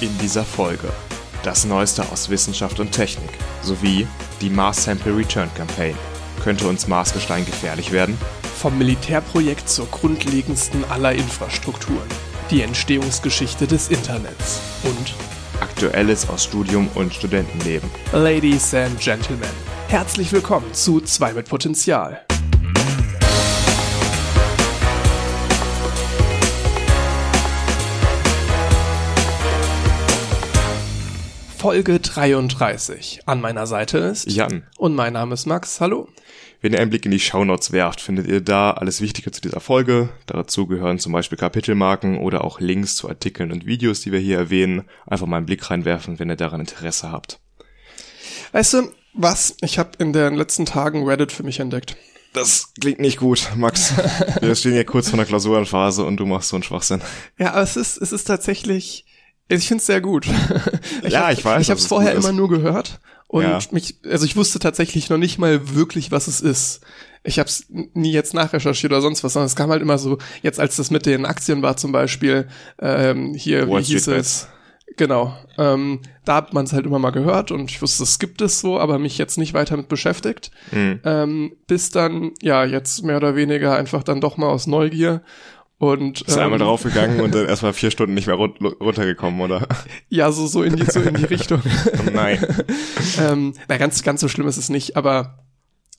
In dieser Folge das Neueste aus Wissenschaft und Technik sowie die Mars Sample Return Campaign. Könnte uns Marsgestein gefährlich werden? Vom Militärprojekt zur grundlegendsten aller Infrastrukturen. Die Entstehungsgeschichte des Internets. Und Aktuelles aus Studium und Studentenleben. Ladies and Gentlemen, herzlich willkommen zu 2 mit Potenzial. Folge 33. An meiner Seite ist Jan. Und mein Name ist Max. Hallo. Wenn ihr einen Blick in die Shownotes werft, findet ihr da alles Wichtige zu dieser Folge. Dazu gehören zum Beispiel Kapitelmarken oder auch Links zu Artikeln und Videos, die wir hier erwähnen. Einfach mal einen Blick reinwerfen, wenn ihr daran Interesse habt. Weißt du, was? Ich habe in den letzten Tagen Reddit für mich entdeckt. Das klingt nicht gut, Max. Wir stehen ja kurz vor der Klausurenphase und du machst so einen Schwachsinn. Ja, aber es ist, es ist tatsächlich, ich finde es sehr gut. ich ja, hab, ich weiß. Ich habe es vorher immer nur gehört und Ja. mich, also ich wusste tatsächlich noch nicht mal wirklich, was es ist. Ich habe es nie jetzt nachrecherchiert oder sonst was, sondern es kam halt immer so, jetzt als das mit den Aktien war zum Beispiel, ähm, hier, Wall wie hieß es? Genau, ähm, da hat man es halt immer mal gehört und ich wusste, es gibt es so, aber mich jetzt nicht weiter mit beschäftigt. Mhm. Ähm, bis dann, ja, jetzt mehr oder weniger einfach dann doch mal aus Neugier und Ist einmal ähm, draufgegangen und dann erstmal vier Stunden nicht mehr run runtergekommen, oder? ja, so, so in die, so in die Richtung. Oh nein. ähm, na, ganz, ganz so schlimm ist es nicht, aber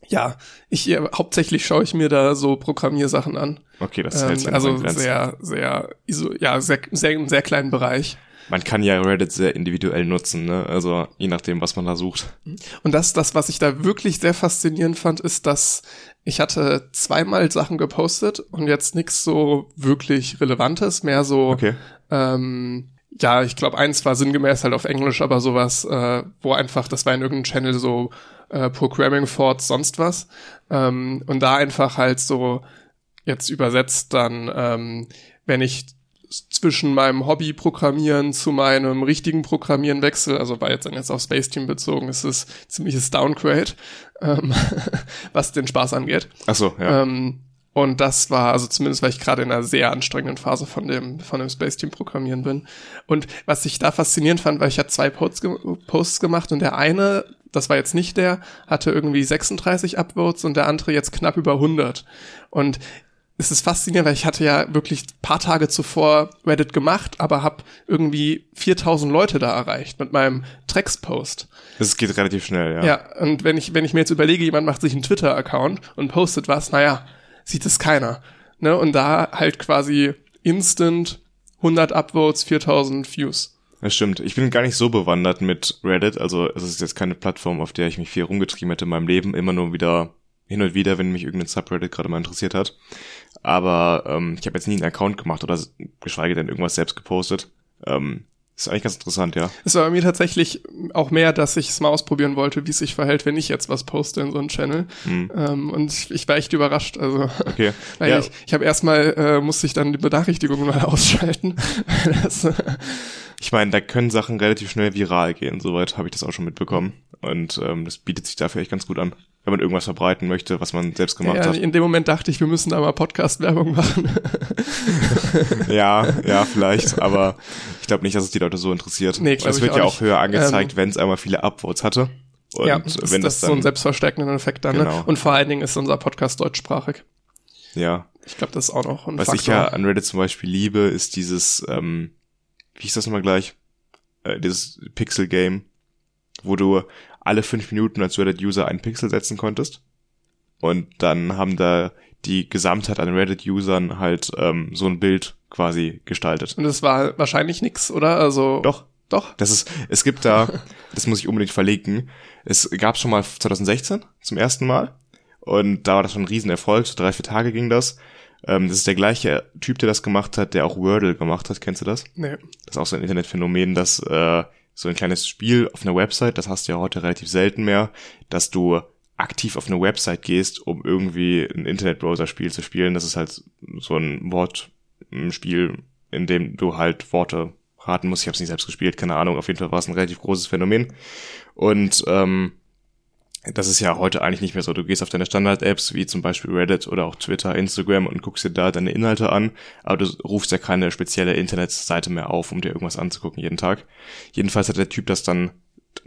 ja, ich äh, hauptsächlich schaue ich mir da so Programmiersachen an. Okay, das sich Ähm, ja also sehr, sehr, ja, sehr, sehr, einen sehr kleinen Bereich. Man kann ja Reddit sehr individuell nutzen, ne? Also je nachdem, was man da sucht. Und das, das, was ich da wirklich sehr faszinierend fand, ist, dass ich hatte zweimal Sachen gepostet und jetzt nichts so wirklich Relevantes, mehr so, Okay. ähm, ja, ich glaube, eins war sinngemäß halt auf Englisch, aber sowas, äh, wo einfach, das war in irgendeinem Channel so äh, Programming Thoughts, sonst was. Ähm, und da einfach halt so jetzt übersetzt dann, ähm, wenn ich zwischen meinem Hobby Programmieren zu meinem richtigen Programmieren wechsel, also war jetzt dann jetzt auf Space Team bezogen, ist es ziemliches Downgrade, ähm, was den Spaß angeht. Ach so, ja. Ähm, und das war, also zumindest, weil ich gerade in einer sehr anstrengenden Phase von dem, von dem Space Team Programmieren bin. Und was ich da faszinierend fand, weil ich hatte zwei Posts, ge Posts gemacht und der eine, das war jetzt nicht der, hatte irgendwie 36 Upvotes und der andere jetzt knapp über 100. Und es ist faszinierend, weil ich hatte ja wirklich paar Tage zuvor Reddit gemacht, aber habe irgendwie 4000 Leute da erreicht mit meinem Tracks-Post. Das geht relativ schnell, ja. Ja, und wenn ich, wenn ich mir jetzt überlege, jemand macht sich einen Twitter-Account und postet was, naja, sieht es keiner. Ne? Und da halt quasi instant 100 Upvotes, 4000 Views. Das stimmt. Ich bin gar nicht so bewandert mit Reddit. Also es ist jetzt keine Plattform, auf der ich mich viel rumgetrieben hätte in meinem Leben. Immer nur wieder hin und wieder, wenn mich irgendein Subreddit gerade mal interessiert hat. Aber ähm, ich habe jetzt nie einen Account gemacht oder geschweige denn irgendwas selbst gepostet. Ähm, ist eigentlich ganz interessant, ja. Es war bei mir tatsächlich auch mehr, dass ich es mal ausprobieren wollte, wie es sich verhält, wenn ich jetzt was poste in so einem Channel. Ähm, und ich, ich war echt überrascht. Also, Okay. weil ja, ich, ich habe erstmal, äh, musste ich dann die Benachrichtigungen mal ausschalten. das, äh, ich meine, da können Sachen relativ schnell viral gehen. Soweit habe ich das auch schon mitbekommen. Und ähm, das bietet sich dafür echt ganz gut an. Wenn man irgendwas verbreiten möchte, was man selbst gemacht ja, hat. in dem Moment dachte ich, wir müssen da mal Podcast-Werbung machen. Ja, ja, vielleicht, aber ich glaube nicht, dass es die Leute so interessiert. Nee, es wird auch ja nicht. auch höher angezeigt, wenn es einmal viele Upvotes hatte. Und ja, das, wenn das, das, ist so ein selbstverstärkenden Effekt dann. Genau. Ne? Und vor allen Dingen ist unser Podcast deutschsprachig. ja, Ich glaube, das ist auch noch ein was Faktor. ich ja an Reddit zum Beispiel liebe, ist dieses, ähm, wie hieß das nochmal gleich? Äh, dieses Pixel-Game, wo du alle fünf Minuten als Reddit-User einen Pixel setzen konntest. Und dann haben da die Gesamtheit an Reddit-Usern halt ähm, so ein Bild quasi gestaltet. Und das war wahrscheinlich nix, oder? Also Doch, Doch. Das ist, es gibt da, das muss ich unbedingt verlinken. Es gab schon mal 2016 zum ersten Mal. Und da war das schon ein Riesenerfolg. So drei, vier Tage ging das. Ähm, das ist der gleiche Typ, der das gemacht hat, der auch Wordle gemacht hat. Kennst du das? Nee. Das ist auch so ein Internetphänomen, dass äh, so ein kleines Spiel auf einer Website, das hast du ja heute relativ selten mehr, dass du aktiv auf eine Website gehst, um irgendwie ein Internetbrowser-Spiel zu spielen. Das ist halt so ein Wortspiel, in dem du halt Worte raten musst. Ich habe es nicht selbst gespielt, keine Ahnung. Auf jeden Fall war es ein relativ großes Phänomen. Und ähm, das ist ja heute eigentlich nicht mehr so. Du gehst auf deine Standard-Apps, wie zum Beispiel Reddit oder auch Twitter, Instagram und guckst dir da deine Inhalte an, aber du rufst ja keine spezielle Internetseite mehr auf, um dir irgendwas anzugucken jeden Tag. Jedenfalls hat der Typ das dann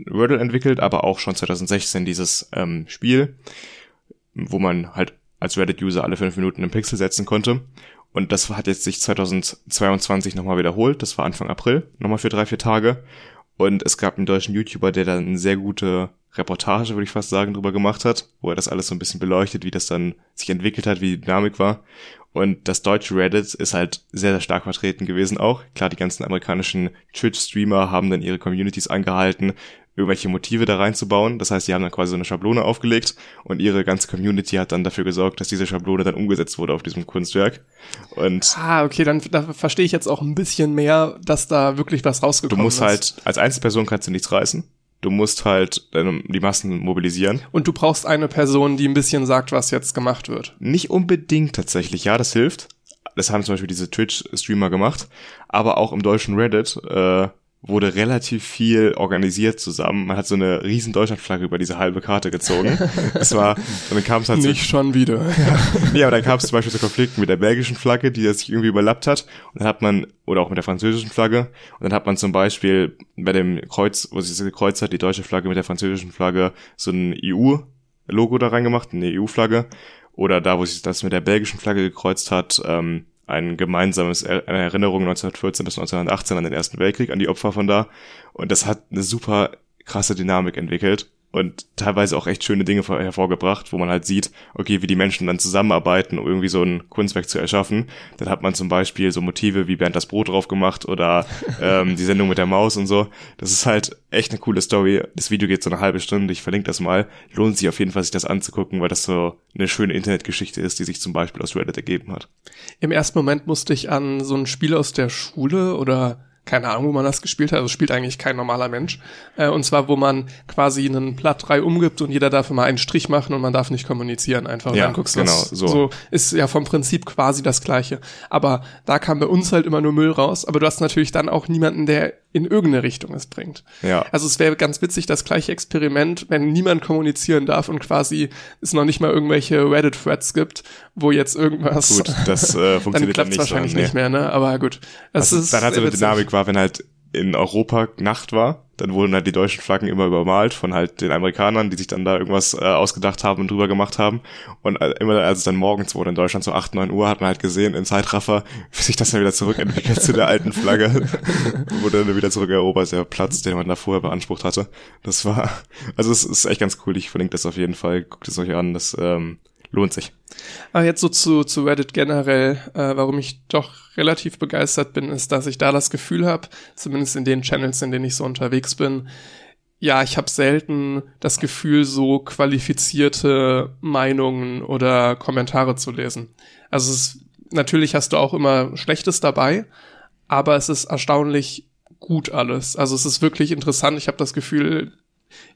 Wordle entwickelt, aber auch schon 2016 dieses ähm, Spiel, wo man halt als Reddit-User alle fünf Minuten einen Pixel setzen konnte. Und das hat jetzt sich 2022 nochmal wiederholt. Das war Anfang April, nochmal für drei, vier Tage. Und es gab einen deutschen YouTuber, der dann eine sehr gute Reportage, würde ich fast sagen, drüber gemacht hat, wo er das alles so ein bisschen beleuchtet, wie das dann sich entwickelt hat, wie die Dynamik war. Und das deutsche Reddit ist halt sehr, sehr stark vertreten gewesen auch. Klar, die ganzen amerikanischen Twitch-Streamer haben dann ihre Communities angehalten, irgendwelche Motive da reinzubauen. Das heißt, die haben dann quasi so eine Schablone aufgelegt und ihre ganze Community hat dann dafür gesorgt, dass diese Schablone dann umgesetzt wurde auf diesem Kunstwerk. Und ah, okay, dann da verstehe ich jetzt auch ein bisschen mehr, dass da wirklich was rausgekommen ist. Du musst ist. halt, als Einzelperson kannst du nichts reißen. Du musst halt die Massen mobilisieren. Und du brauchst eine Person, die ein bisschen sagt, was jetzt gemacht wird. Nicht unbedingt tatsächlich, ja, das hilft. Das haben zum Beispiel diese Twitch-Streamer gemacht. Aber auch im deutschen Reddit äh, wurde relativ viel organisiert zusammen. Man hat so eine riesen Deutschlandflagge über diese halbe Karte gezogen. Das war, dann kam es halt Nicht so, schon wieder. Ja, nee, aber dann kam es zum Beispiel zu Konflikten mit der belgischen Flagge, die sich irgendwie überlappt hat. Und dann hat man, oder auch mit der französischen Flagge. Und dann hat man zum Beispiel bei dem Kreuz, wo sich das gekreuzt hat, die deutsche Flagge mit der französischen Flagge so ein EU-Logo da reingemacht, eine EU-Flagge. Oder da, wo sich das mit der belgischen Flagge gekreuzt hat, ähm, ein gemeinsames er eine Erinnerung 1914 bis 1918 an den Ersten Weltkrieg, an die Opfer von da. Und das hat eine super krasse Dynamik entwickelt und teilweise auch echt schöne Dinge hervorgebracht, wo man halt sieht, okay, wie die Menschen dann zusammenarbeiten, um irgendwie so ein Kunstwerk zu erschaffen. Dann hat man zum Beispiel so Motive wie Bernd das Brot drauf gemacht oder ähm, die Sendung mit der Maus und so. Das ist halt echt eine coole Story. Das Video geht so eine halbe Stunde, ich verlinke das mal. Lohnt sich auf jeden Fall, sich das anzugucken, weil das so eine schöne Internetgeschichte ist, die sich zum Beispiel aus Reddit ergeben hat. Im ersten Moment musste ich an so ein Spiel aus der Schule oder keine Ahnung, wo man das gespielt hat, also spielt eigentlich kein normaler Mensch. Äh, und zwar, wo man quasi einen Blatt 3 umgibt und jeder darf immer einen Strich machen und man darf nicht kommunizieren einfach. Ja, dann guckst genau, was, so. so. Ist ja vom Prinzip quasi das Gleiche. Aber da kam bei uns halt immer nur Müll raus. Aber du hast natürlich dann auch niemanden, der in irgendeine Richtung es bringt. Ja. Also es wäre ganz witzig, das gleiche Experiment, wenn niemand kommunizieren darf und quasi es noch nicht mal irgendwelche Reddit-Threads gibt, wo jetzt irgendwas. Gut, das äh, funktioniert dann klappt nicht wahrscheinlich so, nee. nicht mehr, ne? Aber gut. Das Also, ist dann hat so sehr eine witzig. Dynamik war, wenn halt in Europa Nacht war, dann wurden halt die deutschen Flaggen immer übermalt von halt den Amerikanern, die sich dann da irgendwas äh, ausgedacht haben und drüber gemacht haben. Und äh, immer als es dann morgens wurde in Deutschland so 8, 9 Uhr, hat man halt gesehen im Zeitraffer, wie sich das dann wieder zurückentwickelt zu der alten Flagge. wurde dann wieder zurückerobert, der Platz, den man da vorher beansprucht hatte. Das war, also es ist echt ganz cool. Ich verlinke das auf jeden Fall. Guckt es euch an. Das ähm, lohnt sich. Aber jetzt so zu, zu Reddit generell, äh, warum ich doch relativ begeistert bin, ist, dass ich da das Gefühl habe, zumindest in den Channels, in denen ich so unterwegs bin, ja, ich habe selten das Gefühl, so qualifizierte Meinungen oder Kommentare zu lesen. Also es natürlich hast du auch immer Schlechtes dabei, aber es ist erstaunlich gut alles. Also es ist wirklich interessant. Ich habe das Gefühl,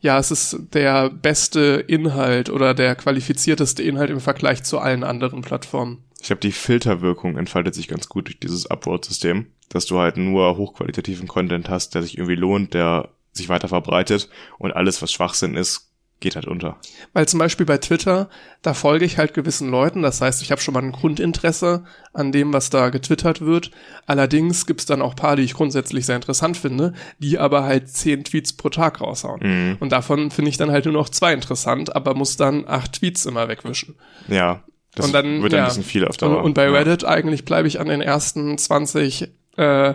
ja, es ist der beste Inhalt oder der qualifizierteste Inhalt im Vergleich zu allen anderen Plattformen. Ich glaube, die Filterwirkung entfaltet sich ganz gut durch dieses Upvote-System, dass du halt nur hochqualitativen Content hast, der sich irgendwie lohnt, der sich weiter verbreitet und alles, was Schwachsinn ist, geht halt unter. Weil zum Beispiel bei Twitter, da folge ich halt gewissen Leuten, das heißt, ich habe schon mal ein Grundinteresse an dem, was da getwittert wird. Allerdings gibt's dann auch paar, die ich grundsätzlich sehr interessant finde, die aber halt zehn Tweets pro Tag raushauen. Mhm. Und davon finde ich dann halt nur noch zwei interessant, aber muss dann acht Tweets immer wegwischen. Ja, das und dann, wird dann ja. ein bisschen viel auf Und, Dauer. und bei ja. Reddit eigentlich bleibe ich an den ersten 20, äh,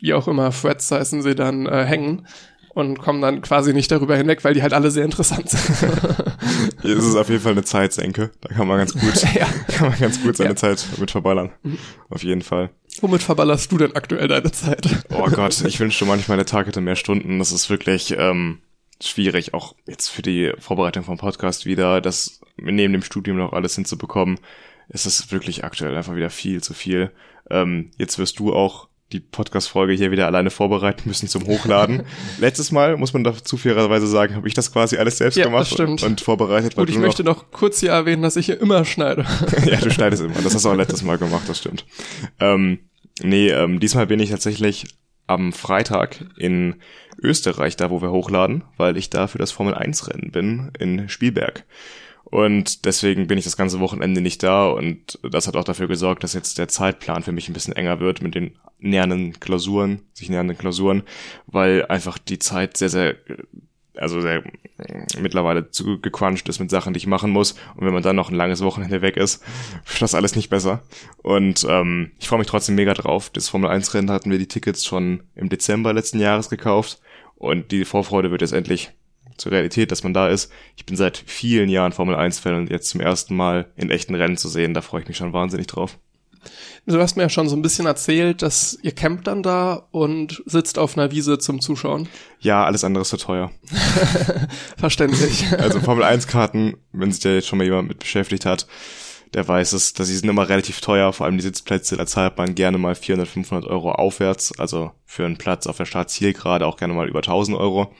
wie auch immer, Threads heißen sie dann, äh, hängen und komme dann quasi nicht darüber hinweg, weil die halt alle sehr interessant sind. Hier ist es auf jeden Fall eine Zeitsenke. Da kann man ganz gut, ja. kann man ganz gut seine Ja. Zeit mit verballern. Auf jeden Fall. Womit verballerst du denn aktuell deine Zeit? Oh Gott, ich wünschte manchmal, der Tag hätte mehr Stunden. Das ist wirklich ähm, schwierig, auch jetzt für die Vorbereitung vom Podcast wieder, das neben dem Studium noch alles hinzubekommen. Es ist wirklich aktuell einfach wieder viel zu viel. Ähm, jetzt wirst du auch die Podcast-Folge hier wieder alleine vorbereiten müssen zum Hochladen. Letztes Mal, muss man dazu fairerweise sagen, habe ich das quasi alles selbst Ja, gemacht und vorbereitet. Gut, ich möchte noch kurz hier erwähnen, dass ich hier immer schneide. ja, du schneidest immer. Das hast du auch letztes Mal gemacht, das stimmt. Ähm, nee, ähm, diesmal bin ich tatsächlich am Freitag in Österreich, da wo wir hochladen, weil ich da für das Formel 1 Rennen bin in Spielberg. Und deswegen bin ich das ganze Wochenende nicht da und das hat auch dafür gesorgt, dass jetzt der Zeitplan für mich ein bisschen enger wird mit den nähernden Klausuren, sich nähernden Klausuren, weil einfach die Zeit sehr, sehr also sehr mittlerweile zu gecrunched ist mit Sachen, die ich machen muss. Und wenn man dann noch ein langes Wochenende weg ist, wird das alles nicht besser. Und ähm, ich freue mich trotzdem mega drauf. Das Formel 1 Rennen hatten wir die Tickets schon im Dezember letzten Jahres gekauft. Und die Vorfreude wird jetzt endlich zur Realität, dass man da ist. Ich bin seit vielen Jahren Formel 1 Fan und jetzt zum ersten Mal in echten Rennen zu sehen, da freue ich mich schon wahnsinnig drauf. Du hast mir ja schon so ein bisschen erzählt, dass ihr campt dann da und sitzt auf einer Wiese zum Zuschauen. Ja, alles andere ist so teuer. Verständlich. Also Formel 1 Karten, wenn sich da jetzt schon mal jemand mit beschäftigt hat, der weiß es, dass sie sind immer relativ teuer, vor allem die Sitzplätze, da zahlt man gerne mal 400, 500 Euro aufwärts, also für einen Platz auf der Startzielgerade auch gerne mal über 1000 Euro.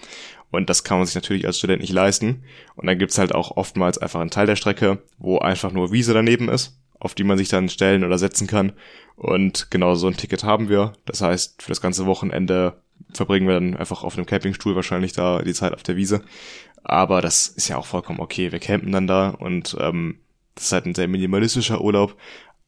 Und das kann man sich natürlich als Student nicht leisten. Und dann gibt's halt auch oftmals einfach einen Teil der Strecke, wo einfach nur Wiese daneben ist auf die man sich dann stellen oder setzen kann. Und genau so ein Ticket haben wir. Das heißt, für das ganze Wochenende verbringen wir dann einfach auf einem Campingstuhl wahrscheinlich da die Zeit auf der Wiese. Aber das ist ja auch vollkommen okay. Wir campen dann da und ähm, das ist halt ein sehr minimalistischer Urlaub.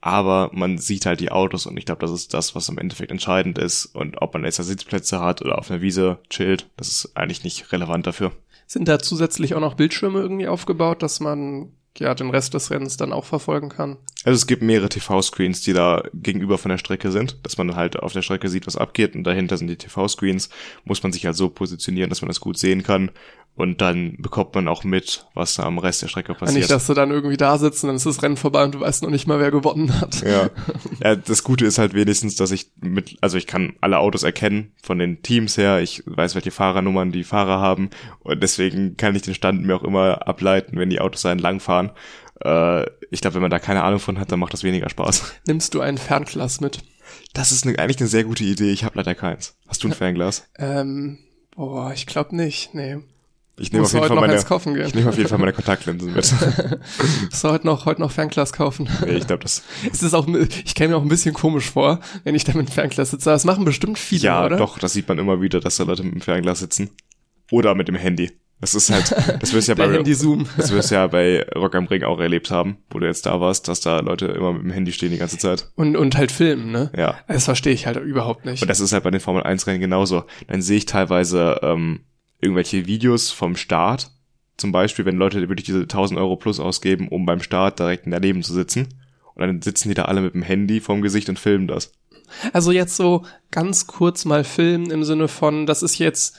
Aber man sieht halt die Autos und ich glaube, das ist das, was im Endeffekt entscheidend ist. Und ob man jetzt da Sitzplätze hat oder auf einer Wiese chillt, das ist eigentlich nicht relevant dafür. Sind da zusätzlich auch noch Bildschirme irgendwie aufgebaut, dass man ja den Rest des Rennens dann auch verfolgen kann. Also es gibt mehrere TV-Screens, die da gegenüber von der Strecke sind, dass man halt auf der Strecke sieht, was abgeht und dahinter sind die TV-Screens. Muss man sich halt so positionieren, dass man das gut sehen kann und dann bekommt man auch mit, was da am Rest der Strecke passiert. Nicht, dass du dann irgendwie da sitzt und dann ist das Rennen vorbei und du weißt noch nicht mal, wer gewonnen hat. Ja. ja, das Gute ist halt wenigstens, dass ich mit, also ich kann alle Autos erkennen von den Teams her. Ich weiß, welche Fahrernummern die Fahrer haben und deswegen kann ich den Stand mir auch immer ableiten, wenn die Autos da entlang fahren. Äh, ich glaube, wenn man da keine Ahnung von hat, dann macht das weniger Spaß. Nimmst du ein Fernglas mit? Das ist ne, eigentlich eine sehr gute Idee. Ich habe leider keins. Hast du ein Fernglas? Ähm, boah, ich glaube nicht. Nee. Ich nehme auf jeden Fall meine, ich nehme auf jeden Fall meine Kontaktlinsen mit. Musst du heute noch, heute noch Fernglas kaufen? Nee, ich glaube das. Es ist auch, ich käme mir auch ein bisschen komisch vor, wenn ich da mit dem Fernglas sitze. Das machen bestimmt viele, ja, oder? Ja, doch, das sieht man immer wieder, dass da Leute mit dem Fernglas sitzen. Oder mit dem Handy. Das ist halt, das wirst ja bei, das wirst ja bei Rock am Ring auch erlebt haben, wo du jetzt da warst, dass da Leute immer mit dem Handy stehen die ganze Zeit. Und, und halt filmen, ne? Ja. Das verstehe ich halt überhaupt nicht. Und das ist halt bei den Formel 1 Rennen genauso. Dann sehe ich teilweise, ähm, irgendwelche Videos vom Start. Zum Beispiel, wenn Leute wirklich diese 1000 Euro plus ausgeben, um beim Start direkt daneben zu sitzen. Und dann sitzen die da alle mit dem Handy vorm Gesicht und filmen das. Also jetzt so ganz kurz mal filmen im Sinne von, das ist jetzt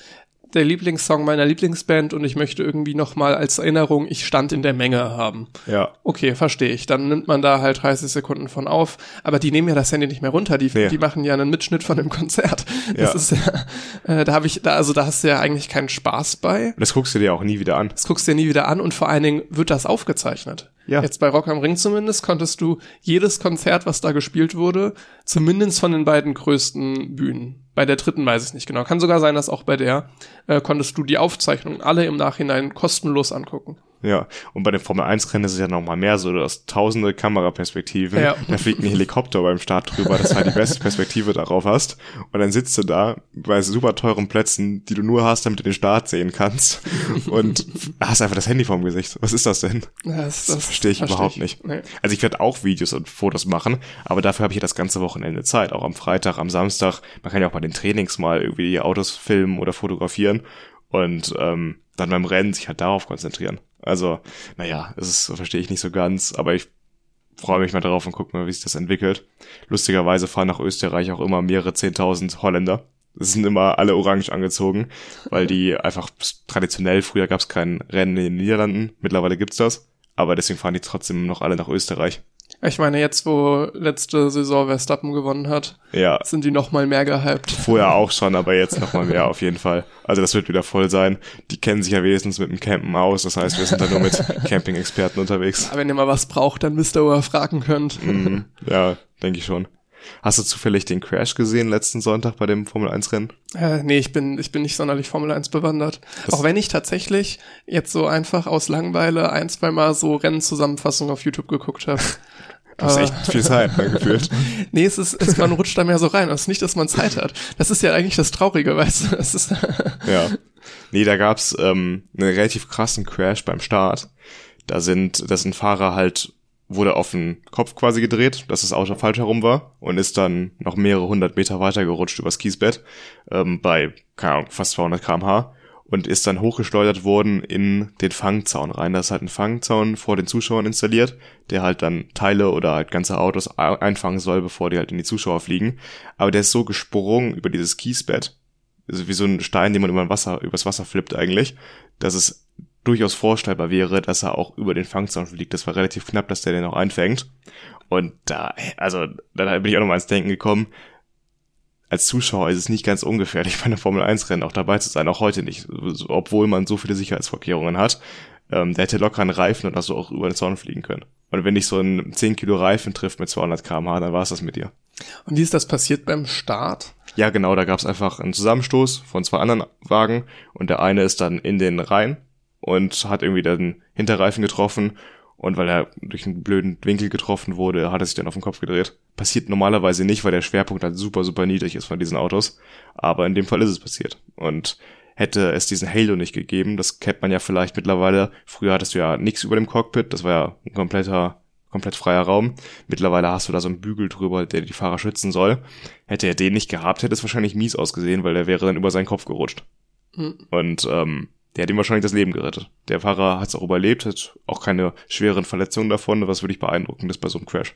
der Lieblingssong meiner Lieblingsband und ich möchte irgendwie nochmal als Erinnerung, ich stand in der Menge haben. Ja. Okay, verstehe ich. Dann nimmt man da halt 30 Sekunden von auf. Aber die nehmen ja das Handy nicht mehr runter. Die, nee. die machen ja einen Mitschnitt von dem Konzert. Das ja. ist ja, äh, da habe ich, da, also da hast du ja eigentlich keinen Spaß bei. Das guckst du dir auch nie wieder an. Das guckst du dir nie wieder an und vor allen Dingen wird das aufgezeichnet. Ja. Jetzt bei Rock am Ring zumindest konntest du jedes Konzert, was da gespielt wurde, zumindest von den beiden größten Bühnen. Bei der dritten weiß ich nicht genau. Kann sogar sein, dass auch bei der äh, konntest du die Aufzeichnungen alle im Nachhinein kostenlos angucken. Ja, und bei den Formel 1 Rennen ist es ja noch mal mehr so, du hast tausende Kameraperspektiven. Ja. Da fliegt ein Helikopter beim Start drüber, dass du halt die beste Perspektive darauf hast. Und dann sitzt du da bei super teuren Plätzen, die du nur hast, damit du den Start sehen kannst. Und hast einfach das Handy vorm Gesicht. Was ist das denn? Das, das, das verstehe ich versteh überhaupt ich. nicht. Nee. Also ich werde auch Videos und Fotos machen, aber dafür habe ich ja das ganze Wochenende Zeit. Auch am Freitag, am Samstag. Man kann ja auch bei den Trainings mal irgendwie die Autos filmen oder fotografieren. Und ähm, dann beim Rennen sich halt darauf konzentrieren. Also, naja, es ist, verstehe ich nicht so ganz, aber ich freue mich mal darauf und gucke mal, wie sich das entwickelt. Lustigerweise fahren nach Österreich auch immer mehrere zehntausend Holländer. Es sind immer alle orange angezogen, weil die einfach traditionell, früher gab es kein Rennen in den Niederlanden, mittlerweile gibt's das, aber deswegen fahren die trotzdem noch alle nach Österreich. Ich meine, jetzt, wo letzte Saison Verstappen gewonnen hat, ja. sind die noch mal mehr gehypt. Vorher auch schon, aber jetzt noch mal mehr auf jeden Fall. Also das wird wieder voll sein. Die kennen sich ja wenigstens mit dem Campen aus. Das heißt, wir sind da nur mit Camping-Experten unterwegs. Ja, wenn ihr mal was braucht, dann wisst ihr, wo ihr fragen könnt. Mm, ja, denke ich schon. Hast du zufällig den Crash gesehen letzten Sonntag bei dem Formel 1 Rennen? Äh, nee, ich bin, ich bin nicht sonderlich Formel 1 bewandert. Das Auch wenn ich tatsächlich jetzt so einfach aus Langweile ein, zwei Mal so Rennzusammenfassungen auf YouTube geguckt habe. Du hast echt viel Zeit, ne, gefühlt. nee, es ist, es, man rutscht da mehr so rein. Es ist nicht, dass man Zeit hat. Das ist ja eigentlich das Traurige, weißt du. Das ist ja. Nee, da gab's ähm, einen relativ krassen Crash beim Start. Da sind, da sind Fahrer halt wurde auf den Kopf quasi gedreht, dass das Auto falsch herum war und ist dann noch mehrere hundert Meter weiter gerutscht übers Kiesbett ähm, bei, keine Ahnung, fast 200 kmh und ist dann hochgeschleudert worden in den Fangzaun rein. Da ist halt ein Fangzaun vor den Zuschauern installiert, der halt dann Teile oder halt ganze Autos einfangen soll, bevor die halt in die Zuschauer fliegen. Aber der ist so gesprungen über dieses Kiesbett, also wie so ein Stein, den man über Wasser, übers Wasser flippt eigentlich, dass es durchaus vorstellbar wäre, dass er auch über den Fangzaun fliegt. Das war relativ knapp, dass der den auch einfängt. Und da, also, da bin ich auch nochmal ins Denken gekommen. Als Zuschauer ist es nicht ganz ungefährlich, bei einer Formel 1 Rennen auch dabei zu sein, auch heute nicht, obwohl man so viele Sicherheitsvorkehrungen hat. Ähm, der hätte locker einen Reifen und also auch über den Zaun fliegen können. Und wenn dich so ein 10 Kilo Reifen trifft mit 200 kmh, dann war es das mit dir. Und wie ist das passiert beim Start? Ja, genau, da gab es einfach einen Zusammenstoß von zwei anderen Wagen und der eine ist dann in den Reihen und hat irgendwie den Hinterreifen getroffen und weil er durch einen blöden Winkel getroffen wurde, hat er sich dann auf den Kopf gedreht. Passiert normalerweise nicht, weil der Schwerpunkt halt super, super niedrig ist von diesen Autos. Aber in dem Fall ist es passiert. Und hätte es diesen Halo nicht gegeben, das kennt man ja vielleicht mittlerweile. Früher hattest du ja nichts über dem Cockpit, das war ja ein kompletter, komplett freier Raum. Mittlerweile hast du da so einen Bügel drüber, der die Fahrer schützen soll. Hätte er den nicht gehabt, hätte es wahrscheinlich mies ausgesehen, weil der wäre dann über seinen Kopf gerutscht. Mhm. Und ähm, der hat ihm wahrscheinlich das Leben gerettet. Der Fahrer hat es auch überlebt, hat auch keine schweren Verletzungen davon, was wirklich beeindruckend ist bei so einem Crash.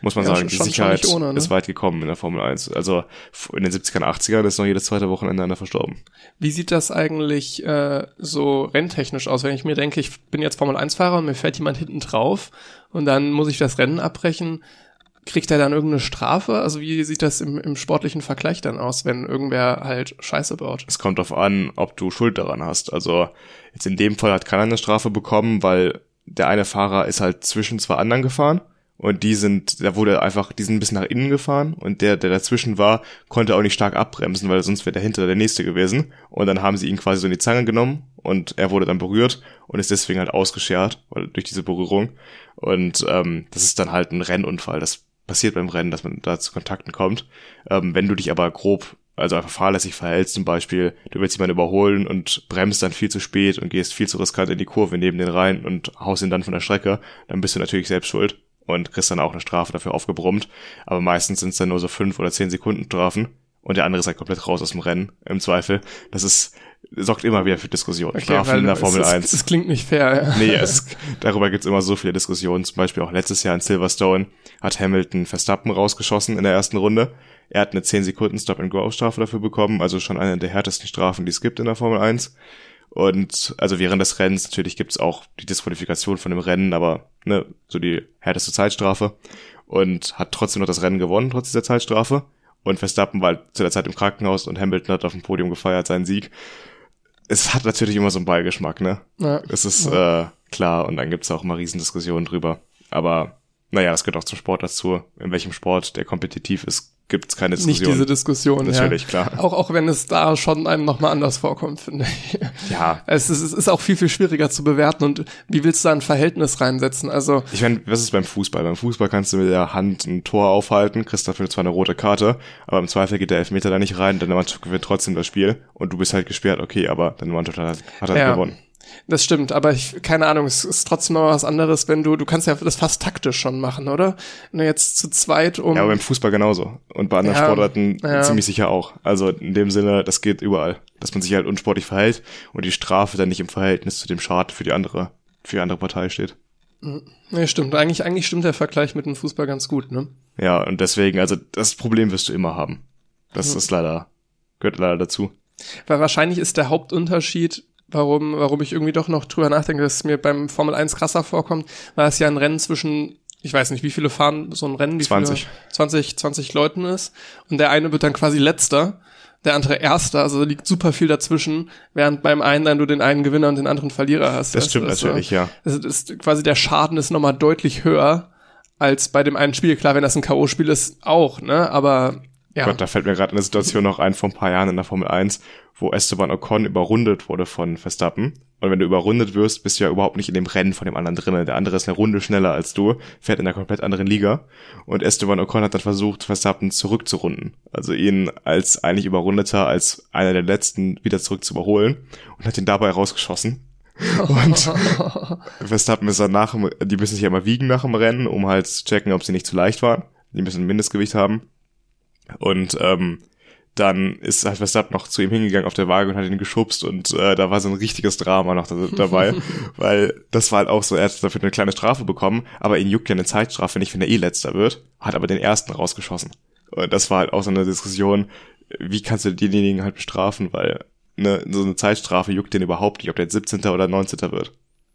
Muss man ja, sagen, die Sicherheit ohne, ne? ist weit gekommen in der Formel 1. Also in den 70er und 80ern ist noch jedes zweite Wochenende einer verstorben. Wie sieht das eigentlich äh, so renntechnisch aus, wenn ich mir denke, ich bin jetzt Formel 1-Fahrer und mir fällt jemand hinten drauf und dann muss ich das Rennen abbrechen kriegt er dann irgendeine Strafe? Also wie sieht das im, im sportlichen Vergleich dann aus, wenn irgendwer halt Scheiße baut? Es kommt darauf an, ob du Schuld daran hast. Also jetzt in dem Fall hat keiner eine Strafe bekommen, weil der eine Fahrer ist halt zwischen zwei anderen gefahren und die sind, da wurde einfach, die sind ein bisschen nach innen gefahren und der, der dazwischen war, konnte auch nicht stark abbremsen, weil sonst wäre dahinter der nächste gewesen und dann haben sie ihn quasi so in die Zange genommen und er wurde dann berührt und ist deswegen halt ausgeschert, durch diese Berührung und ähm, das ist dann halt ein Rennunfall, das passiert beim Rennen, dass man da zu Kontakten kommt. Ähm, wenn du dich aber grob, also einfach fahrlässig verhältst, zum Beispiel, du willst jemanden überholen und bremst dann viel zu spät und gehst viel zu riskant in die Kurve neben den rein und haust ihn dann von der Strecke, dann bist du natürlich selbst schuld und kriegst dann auch eine Strafe dafür aufgebrummt. Aber meistens sind es dann nur so fünf oder zehn Sekunden Strafen und der andere ist halt komplett raus aus dem Rennen, im Zweifel. Das ist, sorgt immer wieder für Diskussionen. Okay, Strafen in der Formel es, 1. Es klingt nicht fair, ja. Nee, es, darüber gibt's immer so viele Diskussionen. Zum Beispiel auch letztes Jahr in Silverstone hat Hamilton Verstappen rausgeschossen in der ersten Runde. Er hat eine 10 Sekunden Stop-and-Go-Strafe dafür bekommen, also schon eine der härtesten Strafen, die es gibt in der Formel 1. Und also während des Rennens natürlich gibt's auch die Disqualifikation von dem Rennen, aber ne, so die härteste Zeitstrafe. Und hat trotzdem noch das Rennen gewonnen, trotz dieser Zeitstrafe. Und Verstappen war zu der Zeit im Krankenhaus und Hamilton hat auf dem Podium gefeiert seinen Sieg. Es hat natürlich immer so einen Beigeschmack, ne? Ja. Es ist ja. äh, klar und dann gibt's auch immer Riesendiskussionen drüber. Aber naja, es gehört auch zum Sport dazu. In welchem Sport, der kompetitiv ist, gibt es keine Diskussion. Nicht diese Diskussion. Natürlich, ja. klar. Auch, auch wenn es da schon einem nochmal anders vorkommt, finde ich. Ja. Es ist, es ist auch viel, viel schwieriger zu bewerten und wie willst du da ein Verhältnis reinsetzen? Also. Ich meine, was ist beim Fußball? Beim Fußball kannst du mit der Hand ein Tor aufhalten, kriegst dafür zwar eine rote Karte, aber im Zweifel geht der Elfmeter da nicht rein, deine Mannschaft gewinnt trotzdem das Spiel und du bist halt gesperrt, okay, aber deine Mannschaft hat, hat halt ja. gewonnen. Das stimmt, aber ich, keine Ahnung, es ist trotzdem noch was anderes, wenn du, du kannst ja das fast taktisch schon machen, oder? Nur jetzt zu zweit um. Ja, aber beim Fußball genauso. Und bei anderen ja, Sportarten ja. ziemlich sicher auch. Also in dem Sinne, das geht überall. Dass man sich halt unsportlich verhält und die Strafe dann nicht im Verhältnis zu dem Schaden für die andere, für die andere Partei steht. Mhm. Ja, stimmt. Eigentlich, eigentlich stimmt der Vergleich mit dem Fußball ganz gut, ne? Ja, und deswegen, also das Problem wirst du immer haben. Das mhm. ist leider, gehört leider dazu. Weil wahrscheinlich ist der Hauptunterschied warum, warum ich irgendwie doch noch drüber nachdenke, dass es mir beim Formel 1 krasser vorkommt, weil es ja ein Rennen zwischen, ich weiß nicht, wie viele fahren so ein Rennen, wie 20. Viele, 20, 20 Leuten ist. Und der eine wird dann quasi letzter, der andere erster, also da liegt super viel dazwischen, während beim einen dann du den einen Gewinner und den anderen Verlierer hast. Das stimmt also, natürlich, ja. Das ist quasi der Schaden ist nochmal deutlich höher als bei dem einen Spiel. Klar, wenn das ein K.O.-Spiel ist, auch, ne? Aber Ja. Gott, da fällt mir gerade eine Situation noch ein vor ein paar Jahren in der Formel 1, wo Esteban Ocon überrundet wurde von Verstappen. Und wenn du überrundet wirst, bist du ja überhaupt nicht in dem Rennen von dem anderen drinnen. Der andere ist eine Runde schneller als du, fährt in einer komplett anderen Liga. Und Esteban Ocon hat dann versucht, Verstappen zurückzurunden. Also ihn als eigentlich Überrundeter, als einer der letzten wieder zurück zu überholen und hat ihn dabei rausgeschossen. Und Verstappen ist dann nach, die müssen sich ja immer wiegen nach dem Rennen, um halt zu checken, ob sie nicht zu leicht waren. Die müssen ein Mindestgewicht haben. Und ähm, dann ist halt Verstappen noch zu ihm hingegangen auf der Waage und hat ihn geschubst und äh, da war so ein richtiges Drama noch dabei, weil das war halt auch so, er hat dafür eine kleine Strafe bekommen, aber ihn juckt ja eine Zeitstrafe nicht, wenn er eh letzter wird, hat aber den ersten rausgeschossen. Und das war halt auch so eine Diskussion, wie kannst du denjenigen halt bestrafen, weil ne, so eine Zeitstrafe juckt den überhaupt nicht, ob der jetzt 17. oder 19. wird.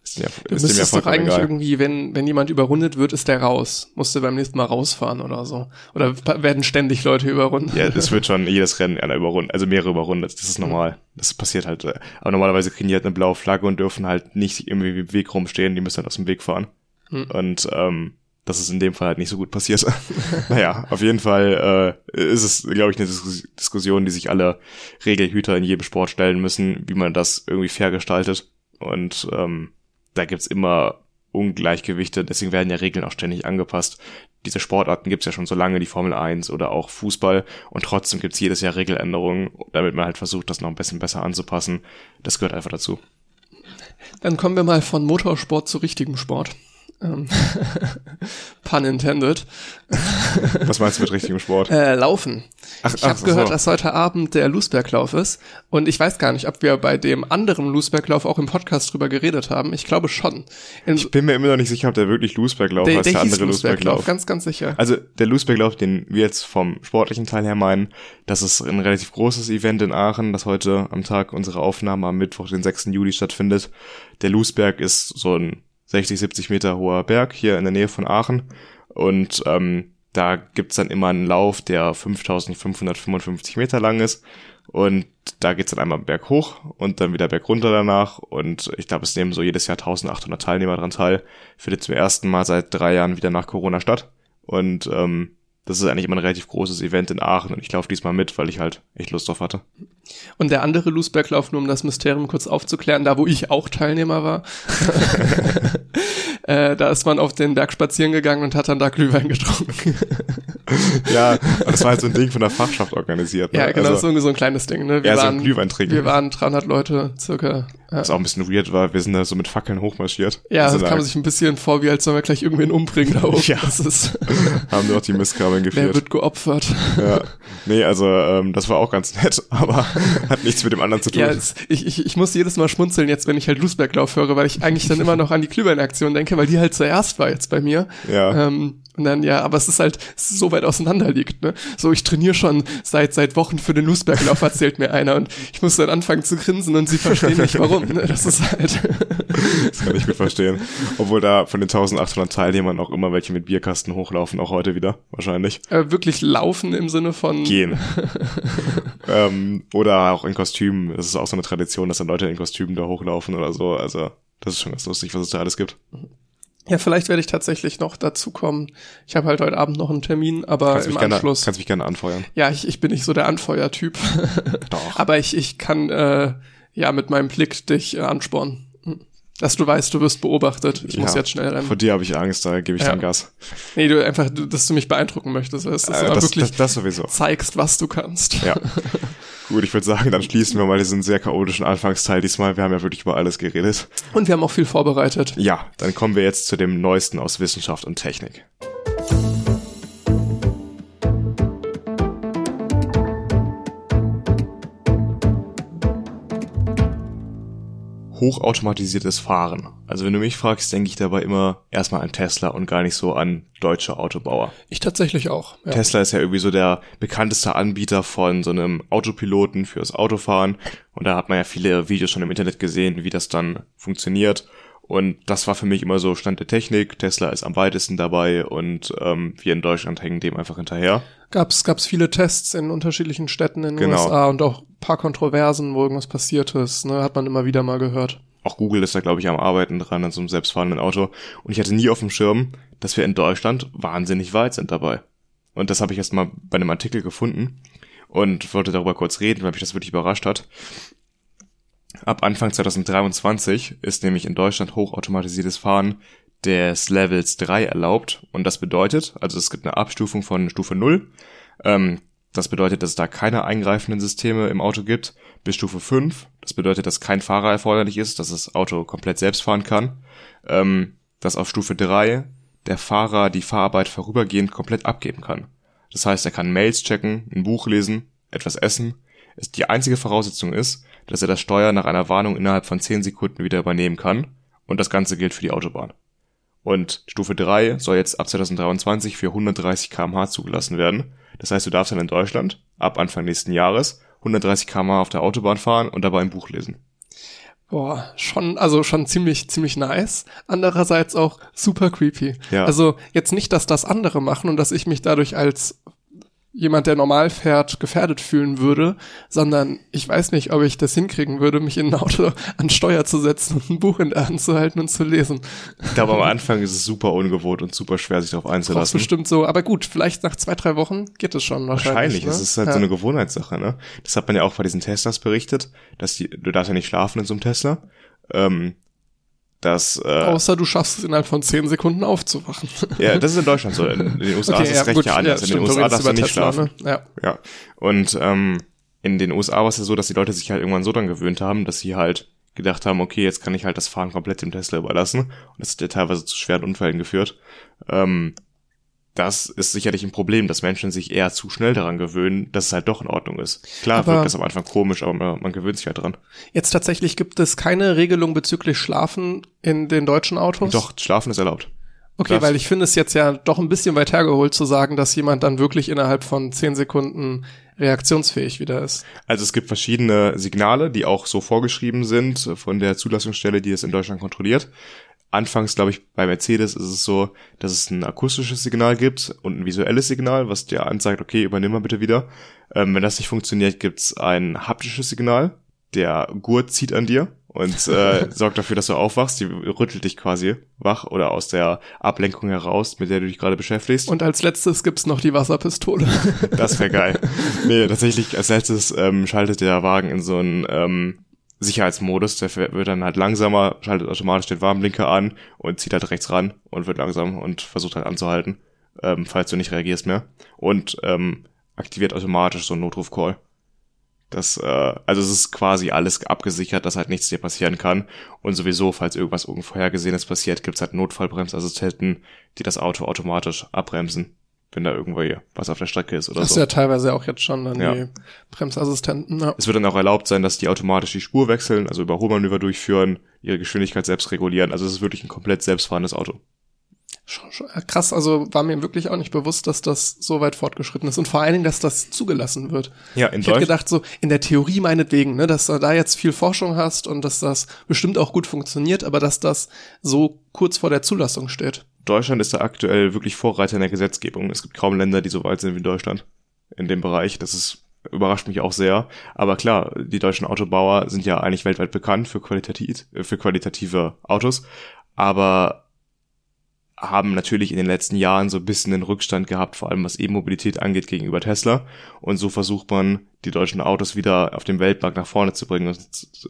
Ist ja, du ist müsstest ja doch eigentlich egal. irgendwie, wenn, wenn jemand überrundet wird, ist der raus. Musst du beim nächsten Mal rausfahren oder so. Oder werden ständig Leute überrundet. Ja, das wird schon jedes Rennen einer überrundet, also mehrere überrundet. Das ist normal. Mhm. Das passiert halt. Äh, aber normalerweise kriegen die halt eine blaue Flagge und dürfen halt nicht irgendwie im Weg rumstehen, die müssen halt aus dem Weg fahren. Mhm. Und ähm, das ist in dem Fall halt nicht so gut passiert. naja, auf jeden Fall äh, ist es, glaube ich, eine Dis Diskussion, die sich alle Regelhüter in jedem Sport stellen müssen, wie man das irgendwie fair gestaltet. Und ähm, da gibt's immer Ungleichgewichte, deswegen werden ja Regeln auch ständig angepasst. Diese Sportarten gibt's ja schon so lange, die Formel 1 oder auch Fußball, und trotzdem gibt's jedes Jahr Regeländerungen, damit man halt versucht, das noch ein bisschen besser anzupassen. Das gehört einfach dazu. Dann kommen wir mal von Motorsport zu richtigem Sport. Ähm, pun intended. Was meinst du mit richtigem Sport? Äh, laufen. Ach, ich habe gehört, so. dass heute Abend der Loosberglauf ist und ich weiß gar nicht, ob wir bei dem anderen Loosberglauf auch im Podcast drüber geredet haben. Ich glaube schon. In ich bin mir immer noch nicht sicher, ob der wirklich Loosberglauf der, heißt, der, der andere Loosberglauf. Ganz, ganz sicher. Also der Loosberglauf, den wir jetzt vom sportlichen Teil her meinen, das ist ein relativ großes Event in Aachen, das heute am Tag unserer Aufnahme am Mittwoch, den 6. Juli stattfindet. Der Loosberg ist so ein 60, 70 Meter hoher Berg hier in der Nähe von Aachen. Und ähm, da gibt's dann immer einen Lauf, der 5555 Meter lang ist. Und da geht's dann einmal Berg hoch und dann wieder Berg runter danach. Und ich glaube, es nehmen so jedes Jahr 1800 Teilnehmer dran teil. Findet zum ersten Mal seit drei Jahren wieder nach Corona statt. Und ähm, das ist eigentlich immer ein relativ großes Event in Aachen und ich laufe diesmal mit, weil ich halt echt Lust drauf hatte. Und der andere Loosberglauf, nur um das Mysterium kurz aufzuklären, da wo ich auch Teilnehmer war, äh, da ist man auf den Berg spazieren gegangen und hat dann da Glühwein getrunken. ja, das war halt so ein Ding von der Fachschaft organisiert. Ne? Ja, genau, also, so, so ein kleines Ding. Ne? Wir ja, waren, so ein Glühwein trinken. Wir waren 300 Leute circa. Was auch ein bisschen weird war, wir sind da so mit Fackeln hochmarschiert. Ja, das kam sich ein bisschen vor, wie als sollen wir gleich irgendwen umbringen da oben. Ja, das ist haben wir auch die Mistkabeln geführt. Wer wird geopfert? Ja, nee, also ähm, das war auch ganz nett, aber hat nichts mit dem anderen zu tun. Ja, es, ich, ich, ich muss jedes Mal schmunzeln jetzt, wenn ich halt Lusberglauf höre, weil ich eigentlich dann immer noch an die Glühwein-Aktion denke, weil die halt zuerst war jetzt bei mir. Ja. Ähm, und dann, ja, aber es ist halt so weit auseinander liegt, ne? So, ich trainiere schon seit, seit Wochen für den Lusberglauf, erzählt mir einer und ich muss dann anfangen zu grinsen und sie verstehen nicht warum, ne? Das ist halt. das kann ich gut verstehen. Obwohl da von den 1800 Teilnehmern auch immer welche mit Bierkasten hochlaufen, auch heute wieder, wahrscheinlich. Äh, wirklich laufen im Sinne von. Gehen. ähm, oder auch in Kostümen. Das ist auch so eine Tradition, dass dann Leute in Kostümen da hochlaufen oder so. Also, das ist schon ganz lustig, was es da alles gibt. Ja, vielleicht werde ich tatsächlich noch dazu kommen. Ich habe halt heute Abend noch einen Termin, aber kannst im Anschluss. Gerne, kannst mich gerne anfeuern. Ja, ich, ich bin nicht so der Anfeuertyp. Doch. aber ich, ich kann äh, ja mit meinem Blick dich äh, anspornen. Hm. Dass du weißt, du wirst beobachtet. Ich ja, muss jetzt schnell rennen. Vor dir habe ich Angst, da gebe ich ja. dann Gas. Nee, du einfach, dass du mich beeindrucken möchtest. Dass, dass äh, du das, wirklich das, das sowieso. zeigst, was du kannst. Ja. Gut, ich würde sagen, dann schließen wir mal diesen sehr chaotischen Anfangsteil diesmal. Wir haben ja wirklich über alles geredet. Und wir haben auch viel vorbereitet. Ja, dann kommen wir jetzt zu dem Neuesten aus Wissenschaft und Technik. Hochautomatisiertes Fahren. Also wenn du mich fragst, denke ich dabei immer erstmal an Tesla und gar nicht so an deutsche Autobauer. Ich tatsächlich auch. Ja. Tesla ist ja irgendwie so der bekannteste Anbieter von so einem Autopiloten fürs Autofahren. Und da hat man ja viele Videos schon im Internet gesehen, wie das dann funktioniert. Und das war für mich immer so Stand der Technik. Tesla ist am weitesten dabei und ähm, wir in Deutschland hängen dem einfach hinterher. Gab's gab's viele Tests in unterschiedlichen Städten in den genau. USA und auch paar Kontroversen, wo irgendwas passiert ist. Ne, hat man immer wieder mal gehört. Auch Google ist da, glaube ich, am Arbeiten dran an so einem selbstfahrenden Auto. Und ich hatte nie auf dem Schirm, dass wir in Deutschland wahnsinnig weit sind dabei. Und das habe ich erst mal bei einem Artikel gefunden und wollte darüber kurz reden, weil mich das wirklich überrascht hat. Ab Anfang 2023 ist nämlich in Deutschland hochautomatisiertes Fahren des Levels 3 erlaubt. Und das bedeutet, also es gibt eine Abstufung von Stufe 0. Ähm, das bedeutet, dass es da keine eingreifenden Systeme im Auto gibt. Bis Stufe 5. Das bedeutet, dass kein Fahrer erforderlich ist, dass das Auto komplett selbst fahren kann. Ähm, dass auf Stufe 3 der Fahrer die Fahrarbeit vorübergehend komplett abgeben kann. Das heißt, er kann Mails checken, ein Buch lesen, etwas essen. Es die einzige Voraussetzung ist, dass er das Steuer nach einer Warnung innerhalb von 10 Sekunden wieder übernehmen kann. Und das Ganze gilt für die Autobahn. Und Stufe 3 soll jetzt ab 2023 für 130 kmh zugelassen werden. Das heißt, du darfst dann in Deutschland ab Anfang nächsten Jahres 130 kmh auf der Autobahn fahren und dabei ein Buch lesen. Boah, schon, also schon ziemlich, ziemlich nice. Andererseits auch super creepy. Ja. Also jetzt nicht, dass das andere machen und dass ich mich dadurch als jemand, der normal fährt, gefährdet fühlen würde, sondern ich weiß nicht, ob ich das hinkriegen würde, mich in ein Auto an Steuer zu setzen und ein Buch in der Hand zu halten und zu lesen. Ich glaube, am Anfang ist es super ungewohnt und super schwer, sich darauf einzulassen. bestimmt so, aber gut, vielleicht nach zwei, drei Wochen geht es schon wahrscheinlich. Wahrscheinlich, ne? es ist halt ja. so eine Gewohnheitssache, ne? Das hat man ja auch bei diesen Teslas berichtet, dass die, du darfst ja nicht schlafen in so einem Tesla. Ähm, dass, äh, Außer du schaffst es innerhalb von zehn Sekunden aufzuwachen. ja, das ist in Deutschland so. In den USA ist das Recht gut, ja anders. in den USA darfst du nicht Tesla, schlafen. Ne? Ja. Ja. Und ähm, in den USA war es ja so, dass die Leute sich halt irgendwann so dann gewöhnt haben, dass sie halt gedacht haben, okay, jetzt kann ich halt das Fahren komplett dem Tesla überlassen. Und das hat ja teilweise zu schweren Unfällen geführt. Ähm, das ist sicherlich ein Problem, dass Menschen sich eher zu schnell daran gewöhnen, dass es halt doch in Ordnung ist. Klar Aber- wirkt das am Anfang komisch, aber man, gewöhnt sich halt dran. Jetzt tatsächlich gibt es keine Regelung bezüglich Schlafen in den deutschen Autos? Doch, Schlafen ist erlaubt. Okay, das- weil ich finde es jetzt ja doch ein bisschen weit hergeholt zu sagen, dass jemand dann wirklich innerhalb von zehn Sekunden reaktionsfähig wieder ist. Also es gibt verschiedene Signale, die auch so vorgeschrieben sind von der Zulassungsstelle, die es in Deutschland kontrolliert. Anfangs, glaube ich, bei Mercedes ist es so, dass es ein akustisches Signal gibt und ein visuelles Signal, was dir anzeigt, okay, übernimm mal bitte wieder. Ähm, wenn das nicht funktioniert, gibt's ein haptisches Signal. Der Gurt zieht an dir und äh, sorgt dafür, dass du aufwachst. Die rüttelt dich quasi wach oder aus der Ablenkung heraus, mit der du dich gerade beschäftigst. Und als letztes gibt's noch die Wasserpistole. Das wäre geil. nee, tatsächlich, als letztes ähm, schaltet der Wagen in so einen ähm, Sicherheitsmodus. Der wird dann halt langsamer, schaltet automatisch den Warnblinker an und zieht halt rechts ran und wird langsam und versucht halt anzuhalten, ähm, falls du nicht reagierst mehr. Und ähm, aktiviert automatisch so einen Notruf-Call. Das, äh, also es ist quasi alles abgesichert, dass halt nichts dir passieren kann. Und sowieso, falls irgendwas Unvorhergesehenes passiert, gibt's halt Notfallbremsassistenten, die das Auto automatisch abbremsen, wenn da irgendwie was auf der Strecke ist oder Das so. ist ja teilweise auch jetzt schon dann Ja. die Bremsassistenten. Ja. Es wird dann auch erlaubt sein, dass die automatisch die Spur wechseln, also Überholmanöver durchführen, ihre Geschwindigkeit selbst regulieren. Also es ist wirklich ein komplett selbstfahrendes Auto. Schon, schon, äh, krass, also war mir wirklich auch nicht bewusst, dass das so weit fortgeschritten ist und vor allen Dingen, dass das zugelassen wird. Ja, in Ich hätte gedacht, so in der Theorie meinetwegen, ne, dass du da jetzt viel Forschung hast und dass das bestimmt auch gut funktioniert, aber dass das so kurz vor der Zulassung steht. Deutschland ist da aktuell wirklich Vorreiter in der Gesetzgebung. Es gibt kaum Länder, die so weit sind wie Deutschland in dem Bereich. Das ist überrascht mich auch sehr. Aber klar, die deutschen Autobauer sind ja eigentlich weltweit bekannt für qualitativ, äh, für qualitative Autos, aber haben natürlich in den letzten Jahren so ein bisschen den Rückstand gehabt, vor allem was E-Mobilität angeht gegenüber Tesla. Und so versucht man, die deutschen Autos wieder auf dem Weltmarkt nach vorne zu bringen und,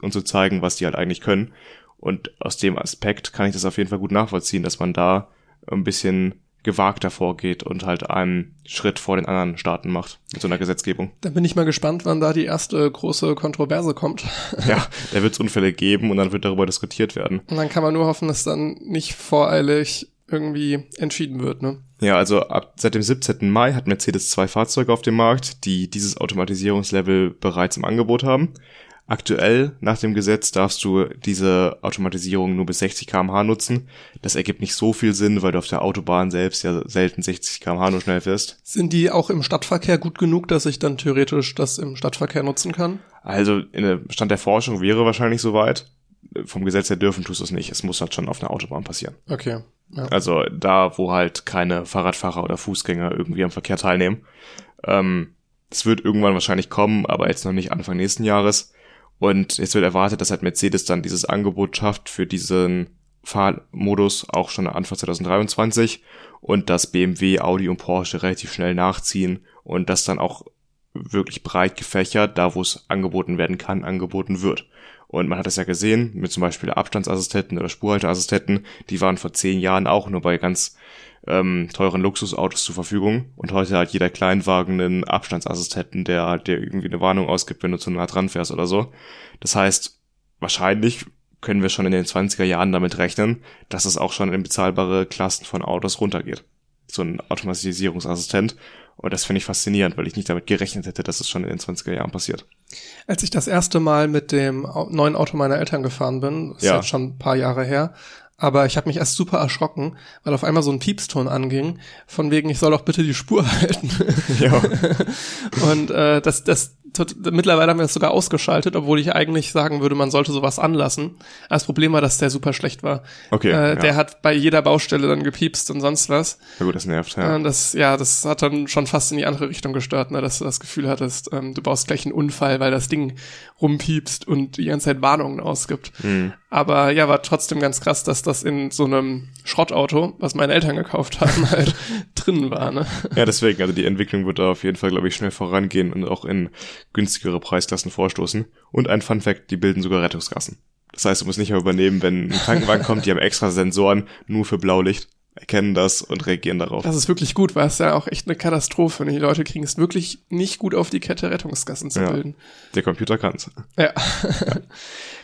und zu zeigen, was die halt eigentlich können. Und aus dem Aspekt kann ich das auf jeden Fall gut nachvollziehen, dass man da ein bisschen gewagter vorgeht und halt einen Schritt vor den anderen Staaten macht mit so einer Gesetzgebung. Da bin ich mal gespannt, wann da die erste große Kontroverse kommt. Ja, da wird es Unfälle geben und dann wird darüber diskutiert werden. Und dann kann man nur hoffen, dass dann nicht voreilig irgendwie entschieden wird, ne? Ja, also ab seit dem 17. Mai hat Mercedes zwei Fahrzeuge auf dem Markt, die dieses Automatisierungslevel bereits im Angebot haben. Aktuell, nach dem Gesetz, darfst du diese Automatisierung nur bis 60 km/h nutzen. Das ergibt nicht so viel Sinn, weil du auf der Autobahn selbst ja selten 60 km/h nur schnell fährst. Sind die auch im Stadtverkehr gut genug, dass ich dann theoretisch das im Stadtverkehr nutzen kann? Also in der Stand der Forschung wäre wahrscheinlich soweit. Vom Gesetz her dürfen tust du es nicht. Es muss halt schon auf einer Autobahn passieren. Okay. Ja. Also da, wo halt keine Fahrradfahrer oder Fußgänger irgendwie am Verkehr teilnehmen. Ähm, es wird irgendwann wahrscheinlich kommen, aber jetzt noch nicht Anfang nächsten Jahres. Und jetzt wird erwartet, dass halt Mercedes dann dieses Angebot schafft für diesen Fahrmodus auch schon Anfang 2023 und dass BMW, Audi und Porsche relativ schnell nachziehen und das dann auch wirklich breit gefächert, da wo es angeboten werden kann, angeboten wird. Und man hat das ja gesehen, mit zum Beispiel Abstandsassistenten oder Spurhalteassistenten, die waren vor zehn Jahren auch nur bei ganz ähm, teuren Luxusautos zur Verfügung. Und heute hat jeder Kleinwagen einen Abstandsassistenten, der dir irgendwie eine Warnung ausgibt, wenn du zu nah dran fährst oder so. Das heißt, wahrscheinlich können wir schon in den 20er Jahren damit rechnen, dass es auch schon in bezahlbare Klassen von Autos runtergeht. So ein Automatisierungsassistent. Und das finde ich faszinierend, weil ich nicht damit gerechnet hätte, dass es schon in den 20er Jahren passiert. Als ich das erste Mal mit dem neuen Auto meiner Eltern gefahren bin, ist ja. jetzt schon ein paar Jahre her, aber ich habe mich erst super erschrocken, weil auf einmal so ein Piepston anging, von wegen, ich soll doch bitte die Spur halten. Ja. und äh, das, das mittlerweile haben wir es sogar ausgeschaltet, obwohl ich eigentlich sagen würde, man sollte sowas anlassen. Das Problem war, dass der super schlecht war. Okay. Äh, ja. Der hat bei jeder Baustelle dann gepiepst und sonst was. Ja gut, das nervt, ja. Äh, das, ja, das hat dann schon fast in die andere Richtung gestört, ne, dass du das Gefühl hattest, ähm, du baust gleich einen Unfall, weil das Ding rumpiepst und die ganze Zeit Warnungen ausgibt. Mhm. Aber ja, war trotzdem ganz krass, dass das in so einem Schrottauto, was meine Eltern gekauft haben, halt drin war. Ne? Ja, deswegen, also die Entwicklung wird da auf jeden Fall, glaube ich, schnell vorangehen und auch in günstigere Preisklassen vorstoßen. Und ein Fun Fact, die bilden sogar Rettungskassen. Das heißt, du musst nicht mehr übernehmen, wenn ein Krankenwagen kommt, die haben extra Sensoren nur für Blaulicht erkennen das und reagieren darauf. Das ist wirklich gut, weil es ja auch echt eine Katastrophe. Die Leute kriegen es wirklich nicht gut auf die Kette, Rettungsgassen zu ja, bilden. Der Computer kann's. Ja. ja.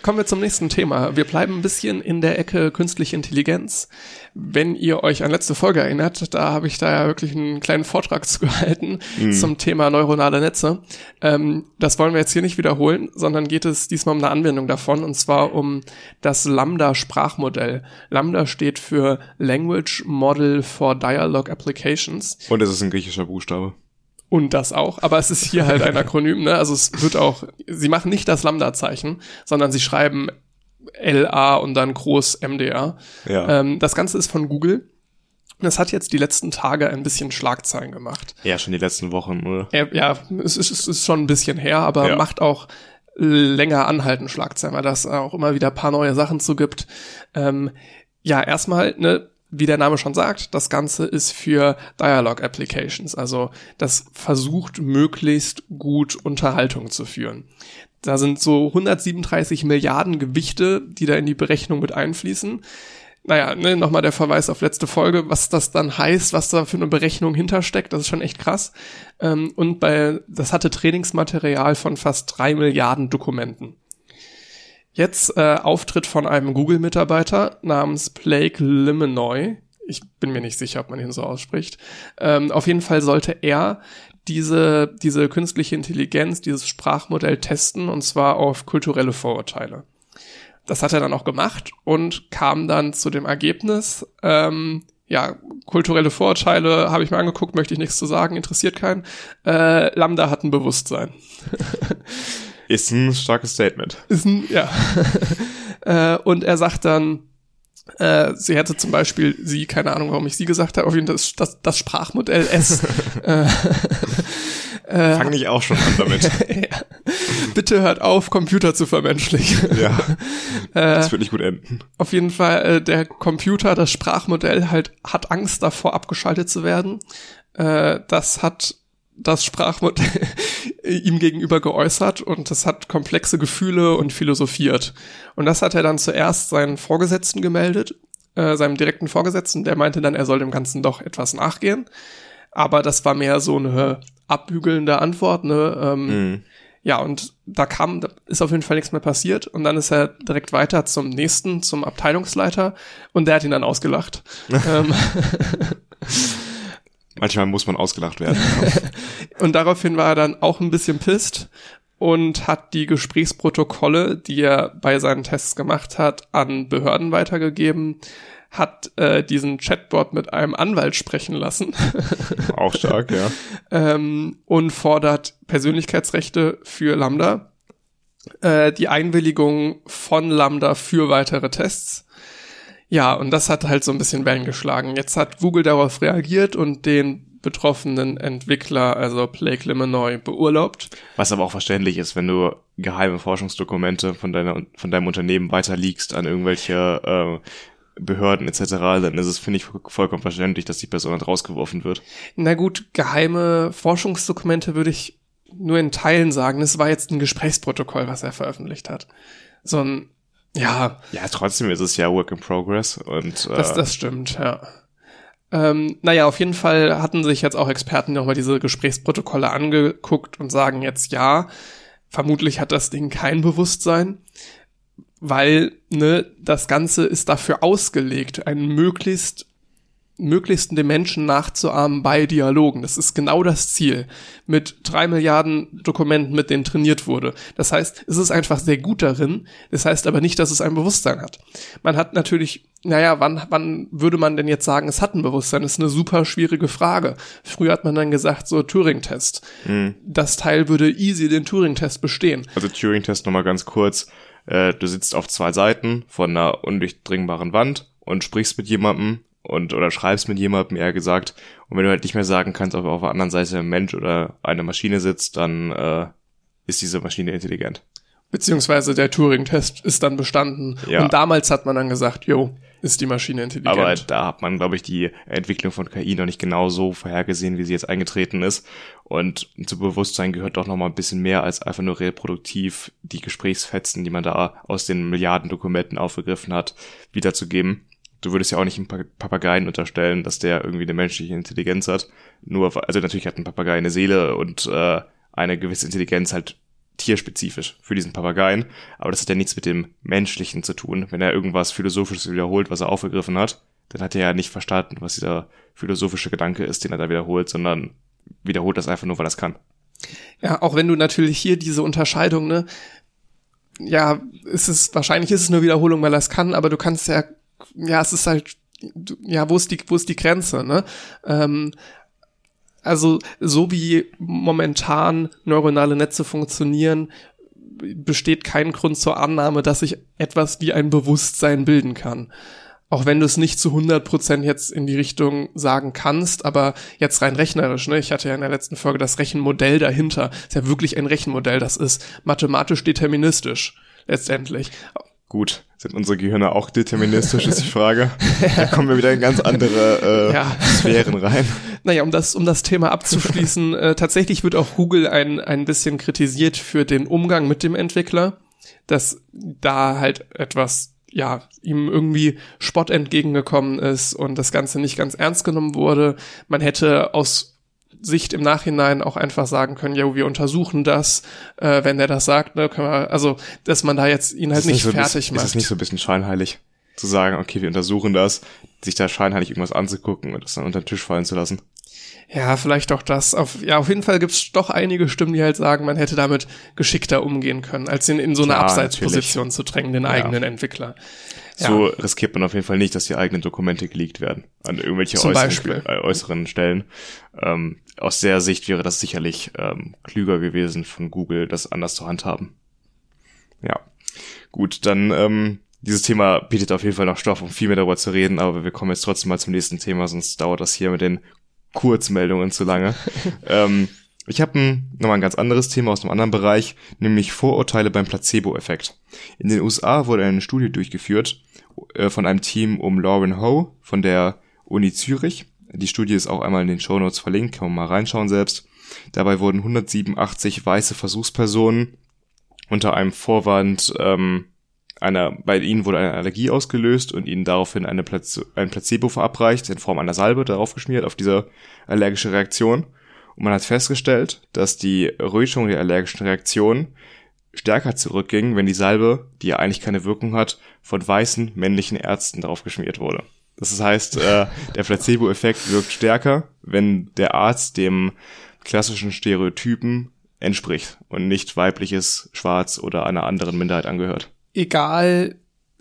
Kommen wir zum nächsten Thema. Wir bleiben ein bisschen in der Ecke künstliche Intelligenz. Wenn ihr euch an letzte Folge erinnert, da habe ich da ja wirklich einen kleinen Vortrag zu gehalten mhm. zum Thema neuronale Netze. Ähm, das wollen wir jetzt hier nicht wiederholen, sondern geht es diesmal um eine Anwendung davon und zwar um das Lambda-Sprachmodell. Lambda steht für Language Model for Dialogue Applications. Und es ist ein griechischer Buchstabe. Und das auch, aber es ist hier halt ein Akronym, ne? Also es wird auch, sie machen nicht das Lambda-Zeichen, sondern sie schreiben LA und dann groß MDA. Ja. Ähm, das Ganze ist von Google. Das hat jetzt die letzten Tage ein bisschen Schlagzeilen gemacht. Ja, schon die letzten Wochen, oder? Ja, ja es, ist, es ist schon ein bisschen her, aber ja. macht auch länger anhalten Schlagzeilen, weil das auch immer wieder paar neue Sachen zu gibt. Ähm, ja, erstmal, ne, wie der Name schon sagt, das Ganze ist für Dialog Applications. Also das versucht möglichst gut Unterhaltung zu führen. Da sind so 137 Milliarden Gewichte, die da in die Berechnung mit einfließen. Naja, ne, nochmal der Verweis auf letzte Folge, was das dann heißt, was da für eine Berechnung hintersteckt, das ist schon echt krass. Ähm, und bei, das hatte Trainingsmaterial von fast drei Milliarden Dokumenten. Jetzt äh, Auftritt von einem Google-Mitarbeiter namens Blake Limenoy. Ich bin mir nicht sicher, ob man ihn so ausspricht. Ähm, auf jeden Fall sollte er diese, diese künstliche Intelligenz, dieses Sprachmodell testen, und zwar auf kulturelle Vorurteile. Das hat er dann auch gemacht und kam dann zu dem Ergebnis, ähm, ja, kulturelle Vorurteile habe ich mir angeguckt, möchte ich nichts zu sagen, interessiert keinen. Äh, Lambda hat ein Bewusstsein. Ist ein starkes Statement. Ist ein, ja. äh, und er sagt dann, äh, sie hätte zum Beispiel, sie, keine Ahnung, warum ich sie gesagt habe, auf jeden Fall das, das, das Sprachmodell S. äh, äh, Fang nicht auch schon an damit. ja. Bitte hört auf, Computer zu vermenschlichen. ja. Äh, das wird nicht gut enden. Auf jeden Fall, äh, der Computer, das Sprachmodell halt hat Angst davor, abgeschaltet zu werden. Das hat das Sprachmodell ihm gegenüber geäußert und das hat komplexe Gefühle und philosophiert. Und das hat er dann zuerst seinen Vorgesetzten gemeldet, äh, seinem direkten Vorgesetzten, der meinte dann, er soll dem Ganzen doch etwas nachgehen. Aber das war mehr so eine abbügelnde Antwort, ne? Ähm, mhm. Ja, und da kam, da ist auf jeden Fall nichts mehr passiert. Und dann ist er direkt weiter zum nächsten, zum Abteilungsleiter, und der hat ihn dann ausgelacht. ähm, Manchmal muss man ausgelacht werden. und daraufhin war er dann auch ein bisschen pisst und hat die Gesprächsprotokolle, die er bei seinen Tests gemacht hat, an Behörden weitergegeben, hat äh, diesen Chatbot mit einem Anwalt sprechen lassen. auch stark, ja. ähm, und fordert Persönlichkeitsrechte für Lambda, äh, die Einwilligung von Lambda für weitere Tests ja, und das hat halt so ein bisschen Wellen geschlagen. Jetzt hat Google darauf reagiert und den betroffenen Entwickler, also Blake Limenoy, beurlaubt. Was aber auch verständlich ist, wenn du geheime Forschungsdokumente von deiner von deinem Unternehmen weiterliegst an irgendwelche äh, Behörden etc., dann ist es, finde ich, vollkommen verständlich, dass die Person dann rausgeworfen wird. Na gut, geheime Forschungsdokumente würde ich nur in Teilen sagen. Es war jetzt ein Gesprächsprotokoll, was er veröffentlicht hat. So ein, ja. Ja, trotzdem ist es ja Work in Progress und. Äh, das, das stimmt, ja. Ähm, naja, auf jeden Fall hatten sich jetzt auch Experten nochmal diese Gesprächsprotokolle angeguckt und sagen jetzt ja, vermutlich hat das Ding kein Bewusstsein weil ne, das Ganze ist dafür ausgelegt, einen möglichst möglichst den Menschen nachzuahmen bei Dialogen. Das ist genau das Ziel. Mit drei Milliarden Dokumenten, mit denen trainiert wurde. Das heißt, es ist einfach sehr gut darin. Das heißt aber nicht, dass es ein Bewusstsein hat. Man hat natürlich, naja, wann, wann würde man denn jetzt sagen, es hat ein Bewusstsein? Das ist eine super schwierige Frage. Früher hat man dann gesagt, so Turing-Test. Mhm. Das Teil würde easy den Turing-Test bestehen. Also Turing-Test nochmal ganz kurz äh, du sitzt auf zwei Seiten von einer undurchdringbaren Wand und sprichst mit jemandem und oder schreibst mit jemandem, eher gesagt. Und wenn du halt nicht mehr sagen kannst, ob auf der anderen Seite ein Mensch oder eine Maschine sitzt, dann äh, ist diese Maschine intelligent. Beziehungsweise der Turing-Test ist dann bestanden. Ja. Und damals hat man dann gesagt, jo, ist die Maschine intelligent. Aber da hat man, glaube ich, die Entwicklung von KI noch nicht genau so vorhergesehen, wie sie jetzt eingetreten ist. Und zu Bewusstsein gehört doch noch mal ein bisschen mehr als einfach nur reproduktiv die Gesprächsfetzen, die man da aus den Milliarden Dokumenten aufgegriffen hat, wiederzugeben. Du würdest ja auch nicht einem Papageien unterstellen, dass der irgendwie eine menschliche Intelligenz hat. Nur, also natürlich hat ein Papagei eine Seele und äh, eine gewisse Intelligenz halt tierspezifisch für diesen Papageien, aber das hat ja nichts mit dem Menschlichen zu tun. Wenn er irgendwas Philosophisches wiederholt, was er aufgegriffen hat, dann hat er ja nicht verstanden, was dieser philosophische Gedanke ist, den er da wiederholt, sondern wiederholt das einfach nur, weil er es kann. Ja, auch wenn du natürlich hier diese Unterscheidung, ne, ja, ist es, wahrscheinlich ist es nur Wiederholung, weil er es kann, aber du kannst ja, ja, es ist halt, ja, wo ist die, wo ist die Grenze, ne? Ähm, also so wie momentan neuronale Netze funktionieren, besteht kein Grund zur Annahme, dass sich etwas wie ein Bewusstsein bilden kann. Auch wenn du es nicht zu 100% jetzt in die Richtung sagen kannst, aber jetzt rein rechnerisch, ne? Ich hatte ja in der letzten Folge das Rechenmodell dahinter. Ist ja wirklich ein Rechenmodell, das ist mathematisch deterministisch letztendlich. Gut, sind unsere Gehirne auch deterministisch, ist die Frage. Da kommen wir wieder in ganz andere äh, ja. Sphären rein. Naja, um das, um das Thema abzuschließen, äh, tatsächlich wird auch Google ein, ein bisschen kritisiert für den Umgang mit dem Entwickler, dass da halt etwas, ja, ihm irgendwie Spott entgegengekommen ist und das Ganze nicht ganz ernst genommen wurde. Man hätte aus Sicht im Nachhinein auch einfach sagen können, ja, wir untersuchen das, äh, wenn der das sagt, ne, können wir, also, dass man da jetzt ihn halt nicht, nicht so fertig bisschen, macht. Ist es nicht so ein bisschen scheinheilig? Zu sagen, okay, wir untersuchen das, sich da scheinheilig irgendwas anzugucken und das dann unter den Tisch fallen zu lassen. Ja, vielleicht auch das. Auf, ja, auf jeden Fall gibt's doch einige Stimmen, die halt sagen, man hätte damit geschickter umgehen können, als ihn in so eine Abseitsposition zu drängen, den ja. eigenen Entwickler. So ja. riskiert man auf jeden Fall nicht, dass die eigenen Dokumente geleakt werden an irgendwelche äußeren, äh, äußeren, Stellen. Ähm, aus der Sicht wäre das sicherlich ähm, klüger gewesen von Google, das anders zu handhaben. Ja, gut, dann ähm, dieses Thema bietet auf jeden Fall noch Stoff, um viel mehr darüber zu reden, aber wir kommen jetzt trotzdem mal zum nächsten Thema, sonst dauert das hier mit den Kurzmeldungen zu lange. ähm, ich habe nochmal ein ganz anderes Thema aus einem anderen Bereich, nämlich Vorurteile beim Placebo-Effekt. In den USA wurde eine Studie durchgeführt äh, von einem Team um Lauren Ho von der Uni Zürich. Die Studie ist auch einmal in den Show Notes verlinkt, kann man mal reinschauen selbst. Dabei wurden 187 weiße Versuchspersonen unter einem Vorwand ähm, einer, bei ihnen wurde eine Allergie ausgelöst und ihnen daraufhin eine Plaze ein Placebo verabreicht in Form einer Salbe darauf geschmiert auf diese allergische Reaktion. Und man hat festgestellt, dass die Errötung der allergischen Reaktion stärker zurückging, wenn die Salbe, die ja eigentlich keine Wirkung hat, von weißen männlichen Ärzten darauf geschmiert wurde. Das heißt, äh, der Placebo-Effekt wirkt stärker, wenn der Arzt dem klassischen Stereotypen entspricht und nicht weibliches, schwarz oder einer anderen Minderheit angehört. Egal,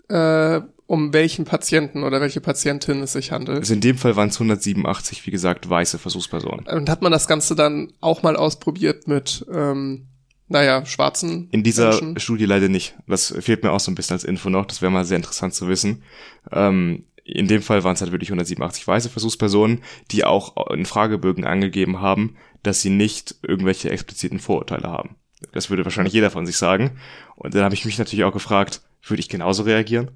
äh, um welchen Patienten oder welche Patientin es sich handelt. Also in dem Fall waren es 187, wie gesagt, weiße Versuchspersonen. Und hat man das Ganze dann auch mal ausprobiert mit, ähm, naja, schwarzen In dieser Menschen? Studie leider nicht. Das fehlt mir auch so ein bisschen als Info noch. Das wäre mal sehr interessant zu wissen. Ähm, in dem Fall waren es halt wirklich 187 weiße Versuchspersonen, die auch in Fragebögen angegeben haben, dass sie nicht irgendwelche expliziten Vorurteile haben. Das würde wahrscheinlich jeder von sich sagen. Und dann habe ich mich natürlich auch gefragt, würde ich genauso reagieren?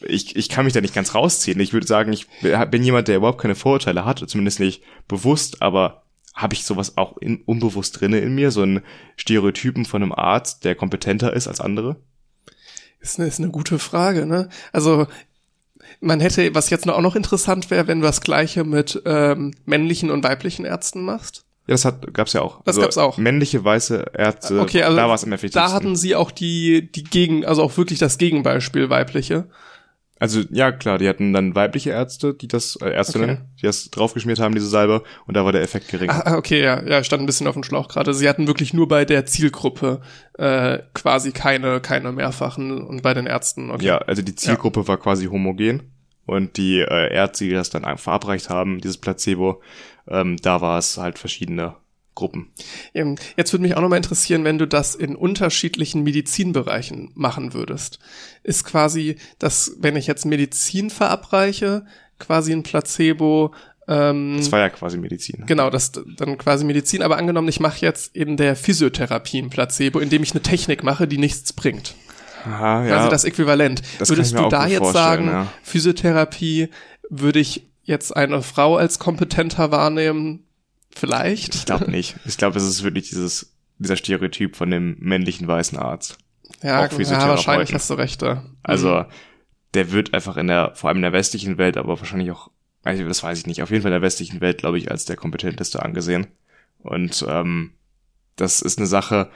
ich, ich kann mich da nicht ganz rausziehen. Ich würde sagen, ich bin jemand, der überhaupt keine Vorurteile hat, zumindest nicht bewusst, aber habe ich sowas auch in, unbewusst drinne in mir, so ein Stereotypen von einem Arzt, der kompetenter ist als andere? Ist eine, ist eine gute Frage, ne? Also man hätte, was jetzt auch noch interessant wäre, wenn du das Gleiche mit ähm, männlichen und weiblichen Ärzten machst. Ja, das hat, gab's ja auch. Das also, gab's auch. Männliche weiße Ärzte, okay, also da war es im effektivsten. Da hatten sie auch die, die Gegen, also auch wirklich das Gegenbeispiel weibliche. Also ja, klar, die hatten dann weibliche Ärzte, die das, äh, Ärztinnen, okay. die das draufgeschmiert haben, diese Salbe, und da war der Effekt gering. Ah, okay, ja, ja, stand ein bisschen auf dem Schlauch gerade. Sie hatten wirklich nur bei der Zielgruppe äh, quasi keine, keine mehrfachen und bei den Ärzten, okay. Ja, also die Zielgruppe ja. war quasi homogen und die äh, Ärzte, die das dann verabreicht haben, dieses Placebo, ähm, da war es halt verschiedene Gruppen. Jetzt würde mich auch nochmal interessieren, wenn du das in unterschiedlichen Medizinbereichen machen würdest. Ist quasi, dass, wenn ich jetzt Medizin verabreiche, quasi ein Placebo, ähm, das war ja quasi Medizin. Genau, das dann quasi Medizin. Aber angenommen, ich mache jetzt in der Physiotherapie ein Placebo, indem ich eine Technik mache, die nichts bringt. Aha, ja. Quasi das Äquivalent. Das Würdest du da jetzt sagen, ja. Physiotherapie würde ich jetzt eine Frau als kompetenter wahrnehmen? Vielleicht. Ich glaube nicht. Ich glaube, es ist wirklich dieses, dieser Stereotyp von dem männlichen weißen Arzt. Ja, ja wahrscheinlich hast du recht da. Also, mhm. der wird einfach in der, vor allem in der westlichen Welt, aber wahrscheinlich auch, also das weiß ich nicht, auf jeden Fall in der westlichen Welt, glaube ich, als der kompetenteste angesehen. Und ähm, das ist eine Sache,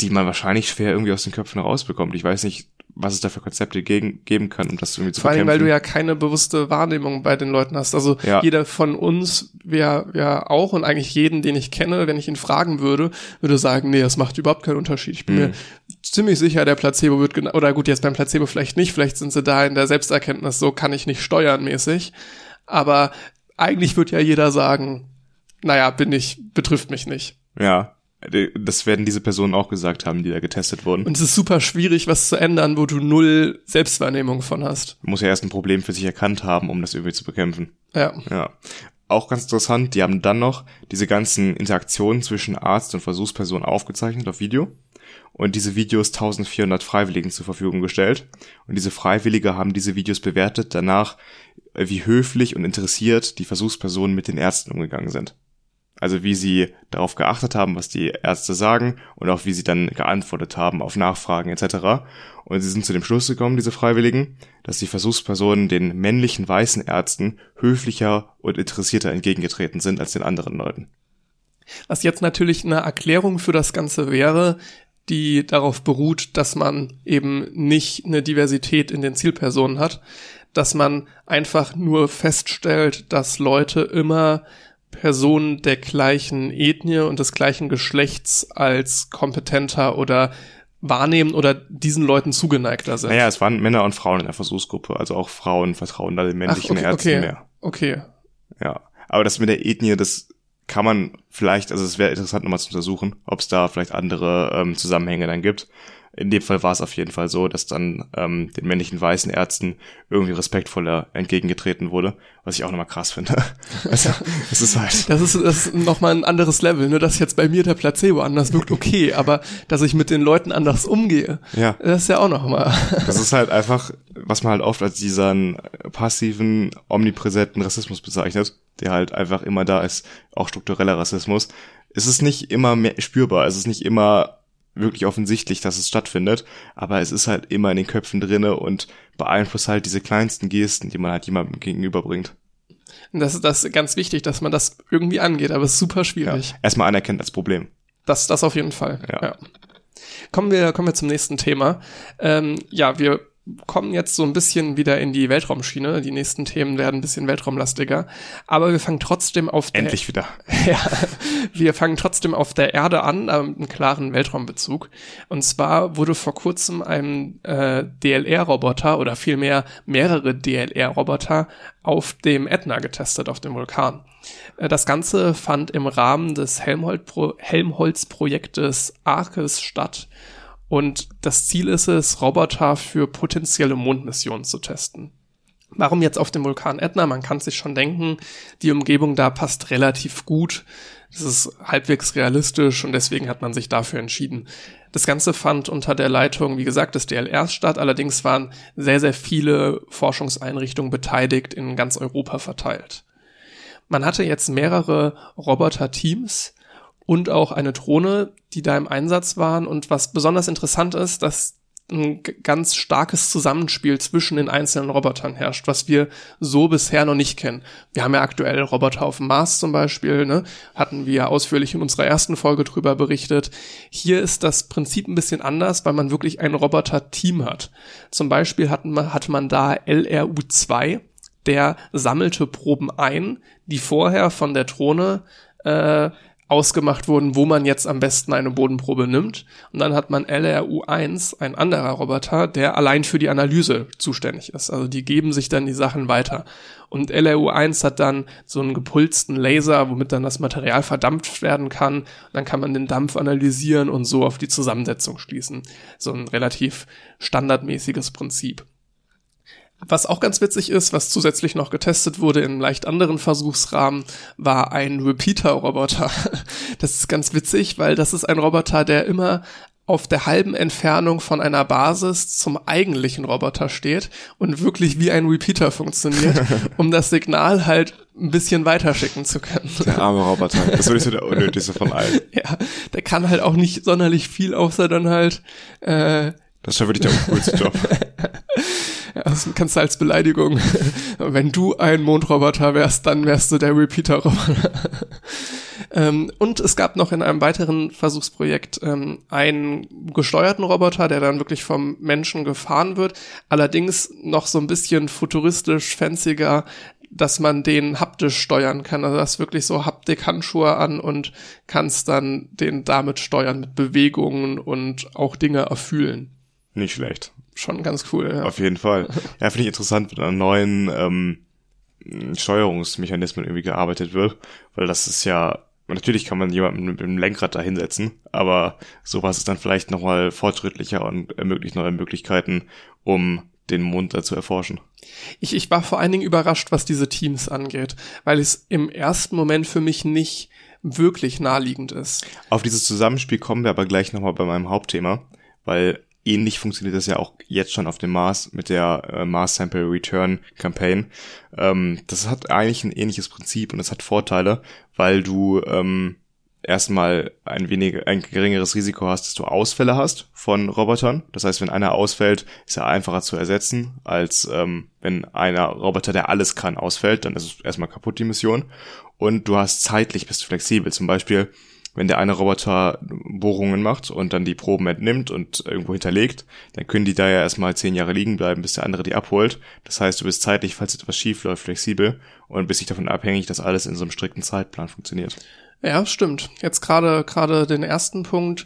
die man wahrscheinlich schwer irgendwie aus den Köpfen rausbekommt. Ich weiß nicht, was es da für Konzepte gegen, geben kann, um das irgendwie zu Vor allem, weil du ja keine bewusste Wahrnehmung bei den Leuten hast. Also ja. jeder von uns, wer ja auch und eigentlich jeden, den ich kenne, wenn ich ihn fragen würde, würde sagen, nee, das macht überhaupt keinen Unterschied. Ich bin mhm. mir ziemlich sicher, der Placebo wird genau, oder gut, jetzt beim Placebo vielleicht nicht, vielleicht sind sie da in der Selbsterkenntnis, so kann ich nicht steuern mäßig. Aber eigentlich wird ja jeder sagen, naja, bin ich, betrifft mich nicht. Ja. Das werden diese Personen auch gesagt haben, die da getestet wurden. Und es ist super schwierig, was zu ändern, wo du null Selbstwahrnehmung von hast. Du musst ja erst ein Problem für sich erkannt haben, um das irgendwie zu bekämpfen. Ja. Ja. Auch ganz interessant, die haben dann noch diese ganzen Interaktionen zwischen Arzt und Versuchsperson aufgezeichnet auf Video und diese Videos 1400 Freiwilligen zur Verfügung gestellt. Und diese Freiwillige haben diese Videos bewertet danach, wie höflich und interessiert die Versuchspersonen mit den Ärzten umgegangen sind. Also wie sie darauf geachtet haben, was die Ärzte sagen und auch wie sie dann geantwortet haben auf Nachfragen etc. Und sie sind zu dem Schluss gekommen, diese Freiwilligen, dass die Versuchspersonen den männlichen weißen Ärzten höflicher und interessierter entgegengetreten sind als den anderen Leuten. Was jetzt natürlich eine Erklärung für das Ganze wäre, die darauf beruht, dass man eben nicht eine Diversität in den Zielpersonen hat, dass man einfach nur feststellt, dass Leute immer Personen der gleichen Ethnie und des gleichen Geschlechts als kompetenter oder wahrnehmen oder diesen Leuten zugeneigter sind. Naja, es waren Männer und Frauen in der Versuchsgruppe, also auch Frauen vertrauen da den männlichen Ach, okay, Ärzten okay. mehr. Okay. Ja, aber das mit der Ethnie, das kann man vielleicht, also es wäre interessant nochmal zu untersuchen, ob es da vielleicht andere ähm, Zusammenhänge dann gibt in dem Fall war es auf jeden Fall so, dass dann ähm, den männlichen weißen Ärzten irgendwie respektvoller entgegengetreten wurde, was ich auch nochmal krass finde. also, es ist halt. Das ist, das ist nochmal ein anderes Level, ne? Dass jetzt bei mir der Placebo anders wirkt, okay, aber dass ich mit den Leuten anders umgehe, ja. das ist ja auch nochmal. das ist halt einfach, was man halt oft als diesen passiven, omnipräsenten Rassismus bezeichnet, der halt einfach immer da ist, auch struktureller Rassismus. Es ist nicht immer mehr spürbar, es ist nicht immer wirklich offensichtlich, dass es stattfindet, aber es ist halt immer in den Köpfen drinne und beeinflusst halt diese kleinsten Gesten, die man halt jemandem gegenüberbringt. Das ist das ist ganz wichtig, dass man das irgendwie angeht, aber es ist super schwierig. Ja, erstmal anerkennt als Problem. Das, das auf jeden Fall. Ja. ja. Kommen wir, kommen wir zum nächsten Thema. Ähm, ja, wir kommen jetzt so ein bisschen wieder in die Weltraumschiene. Die nächsten Themen werden ein bisschen weltraumlastiger. Aber wir fangen trotzdem auf der... Endlich wieder. ja, wir fangen trotzdem auf der Erde an, äh, mit einem klaren Weltraumbezug. Und zwar wurde vor kurzem ein äh, DLR-Roboter oder vielmehr mehrere DLR-Roboter auf dem Ätna getestet, auf dem Vulkan. Äh, das Ganze fand im Rahmen des Helmholtz-Projektes Arkes statt und das Ziel ist es, Roboter für potenzielle Mondmissionen zu testen. Warum jetzt auf dem Vulkan Etna? Man kann sich schon denken, die Umgebung da passt relativ gut Das ist halbwegs realistisch und deswegen hat man sich dafür entschieden. Das Ganze fand unter der Leitung, wie gesagt, des DLRs statt. Allerdings waren sehr, sehr viele Forschungseinrichtungen beteiligt, in ganz Europa verteilt. Man hatte jetzt mehrere Roboter-Teams und auch eine Drohne, die da im Einsatz waren. Und was besonders interessant ist, dass ein ganz starkes Zusammenspiel zwischen den einzelnen Robotern herrscht, was wir so bisher noch nicht kennen. Wir haben ja aktuell Roboter auf dem Mars zum Beispiel, ne? hatten wir ausführlich in unserer ersten Folge drüber berichtet. Hier ist das Prinzip ein bisschen anders, weil man wirklich ein Roboter-Team hat. Zum Beispiel hat man, hat man da LRU2, der sammelte Proben ein, die vorher von der Drohne äh, ausgemacht wurden, wo man jetzt am besten eine Bodenprobe nimmt. Und dann hat man LRU1, ein anderer Roboter, der allein für die Analyse zuständig ist. Also die geben sich dann die Sachen weiter. Und LRU1 hat dann so einen gepulsten Laser, womit dann das Material verdampft werden kann. Dann kann man den Dampf analysieren und so auf die Zusammensetzung schließen. So ein relativ standardmäßiges Prinzip. Was auch ganz witzig ist, was zusätzlich noch getestet wurde in leicht anderen Versuchsrahmen, war ein Repeater-Roboter. Das ist ganz witzig, weil das ist ein Roboter, der immer auf der halben Entfernung von einer Basis zum eigentlichen Roboter steht und wirklich wie ein Repeater funktioniert, um das Signal halt ein bisschen weiterschicken zu können. Der arme Roboter. Das ist wirklich so der unnötigste von allen. Ja, der kann halt auch nicht sonderlich viel, außer dann halt äh, Das ist schon wirklich der uncoolste Job. Das kannst du als Beleidigung. Wenn du ein Mondroboter wärst, dann wärst du der Repeater-Roboter. ähm, und es gab noch in einem weiteren Versuchsprojekt ähm, einen gesteuerten Roboter, der dann wirklich vom Menschen gefahren wird. Allerdings noch so ein bisschen futuristisch, fancier, dass man den haptisch steuern kann. Also das wirklich so Haptik-Handschuhe an und kannst dann den damit steuern mit Bewegungen und auch Dinge erfühlen. Nicht schlecht schon ganz cool. Ja. Auf jeden Fall. Ja, finde ich interessant, wenn an neuen ähm, Steuerungsmechanismen irgendwie gearbeitet wird, weil das ist ja Natürlich kann man jemanden mit dem Lenkrad da hinsetzen, aber sowas ist dann vielleicht nochmal fortschrittlicher und ermöglicht neue Möglichkeiten, um den Mond da zu erforschen. Ich, ich war vor allen Dingen überrascht, was diese Teams angeht, weil es im ersten Moment für mich nicht wirklich naheliegend ist. Auf dieses Zusammenspiel kommen wir aber gleich nochmal bei meinem Hauptthema, weil ähnlich funktioniert das ja auch jetzt schon auf dem Mars mit der äh, Mars Sample Return Campaign. Ähm, das hat eigentlich ein ähnliches Prinzip und es hat Vorteile, weil du ähm, erstmal ein wenig ein geringeres Risiko hast, dass du Ausfälle hast von Robotern. Das heißt, wenn einer ausfällt, ist er einfacher zu ersetzen, als ähm, wenn einer Roboter, der alles kann, ausfällt, dann ist es erstmal kaputt die Mission. Und du hast zeitlich bist du flexibel. Zum Beispiel wenn der eine Roboter Bohrungen macht und dann die Proben entnimmt und irgendwo hinterlegt, dann können die da ja erstmal zehn Jahre liegen bleiben, bis der andere die abholt. Das heißt, du bist zeitlich, falls etwas schief läuft, flexibel und bist nicht davon abhängig, dass alles in so einem strikten Zeitplan funktioniert. Ja, stimmt. Jetzt gerade gerade den ersten Punkt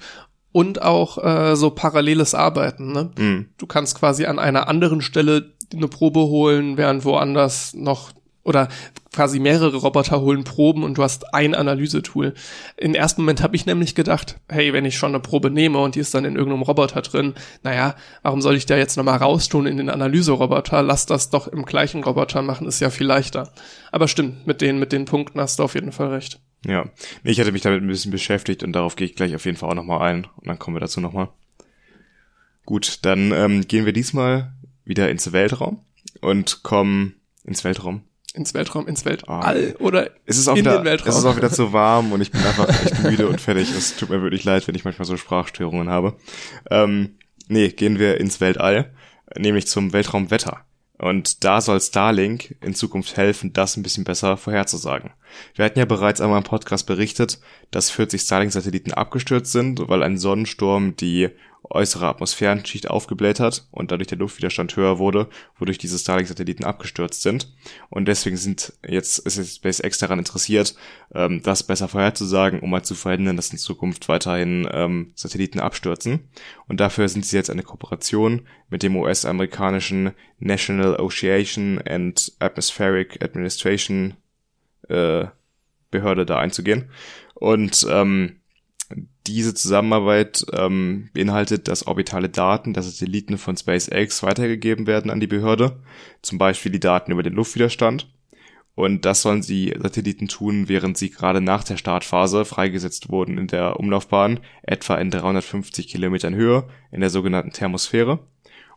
und auch äh, so paralleles Arbeiten. Ne? Mm. Du kannst quasi an einer anderen Stelle eine Probe holen, während woanders noch oder quasi mehrere Roboter holen Proben und du hast ein Analysetool. Im ersten Moment habe ich nämlich gedacht, hey, wenn ich schon eine Probe nehme und die ist dann in irgendeinem Roboter drin, naja, warum soll ich da jetzt nochmal raustun in den Analyseroboter? Lass das doch im gleichen Roboter machen, ist ja viel leichter. Aber stimmt, mit den, mit den Punkten hast du auf jeden Fall recht. Ja, ich hatte mich damit ein bisschen beschäftigt und darauf gehe ich gleich auf jeden Fall auch nochmal ein und dann kommen wir dazu nochmal. Gut, dann ähm, gehen wir diesmal wieder ins Weltraum und kommen ins Weltraum ins Weltraum, ins Weltall oh, oder es ist auch in wieder, den Weltraum. Es ist auch wieder zu warm und ich bin einfach echt müde und fertig. Es tut mir wirklich leid, wenn ich manchmal so Sprachstörungen habe. Ähm, nee, gehen wir ins Weltall, nämlich zum Weltraumwetter. Und da soll Starlink in Zukunft helfen, das ein bisschen besser vorherzusagen. Wir hatten ja bereits einmal im Podcast berichtet, dass 40 Starlink-Satelliten abgestürzt sind, weil ein Sonnensturm die äußere Atmosphärenschicht aufgebläht hat und dadurch der Luftwiderstand höher wurde, wodurch diese Starlink-Satelliten abgestürzt sind. Und deswegen sind jetzt, ist jetzt SpaceX daran interessiert, ähm, das besser vorherzusagen, um mal zu verhindern, dass in Zukunft weiterhin ähm, Satelliten abstürzen. Und dafür sind sie jetzt eine Kooperation mit dem US-amerikanischen National Ocean and Atmospheric Administration äh, Behörde da einzugehen. Und ähm, diese Zusammenarbeit ähm, beinhaltet, dass orbitale Daten der Satelliten von SpaceX weitergegeben werden an die Behörde, zum Beispiel die Daten über den Luftwiderstand. Und das sollen die Satelliten tun, während sie gerade nach der Startphase freigesetzt wurden in der Umlaufbahn, etwa in 350 Kilometern Höhe, in der sogenannten Thermosphäre.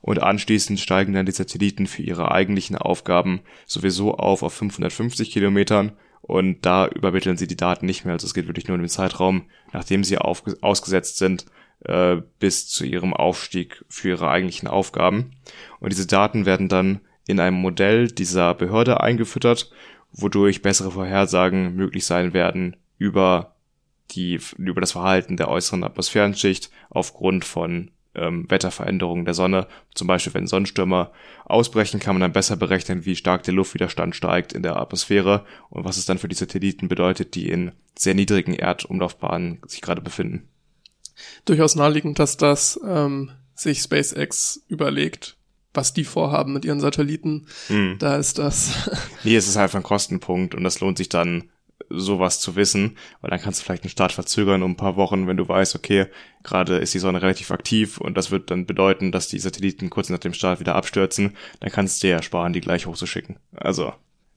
Und anschließend steigen dann die Satelliten für ihre eigentlichen Aufgaben sowieso auf auf 550 Kilometern und da übermitteln sie die Daten nicht mehr. Also es geht wirklich nur um den Zeitraum, nachdem sie ausgesetzt sind, äh, bis zu ihrem Aufstieg für ihre eigentlichen Aufgaben. Und diese Daten werden dann in einem Modell dieser Behörde eingefüttert, wodurch bessere Vorhersagen möglich sein werden über die, über das Verhalten der äußeren Atmosphärenschicht aufgrund von ähm, Wetterveränderungen der Sonne. Zum Beispiel, wenn Sonnenstürme ausbrechen, kann man dann besser berechnen, wie stark der Luftwiderstand steigt in der Atmosphäre und was es dann für die Satelliten bedeutet, die in sehr niedrigen Erdumlaufbahnen sich gerade befinden. Durchaus naheliegend, dass das ähm, sich SpaceX überlegt, was die vorhaben mit ihren Satelliten. Hm. Da ist das. nee, es ist einfach ein Kostenpunkt und das lohnt sich dann, sowas zu wissen, weil dann kannst du vielleicht einen Start verzögern um ein paar Wochen, wenn du weißt, okay, gerade ist die Sonne relativ aktiv und das wird dann bedeuten, dass die Satelliten kurz nach dem Start wieder abstürzen, dann kannst du dir ersparen, die gleich hochzuschicken. Also,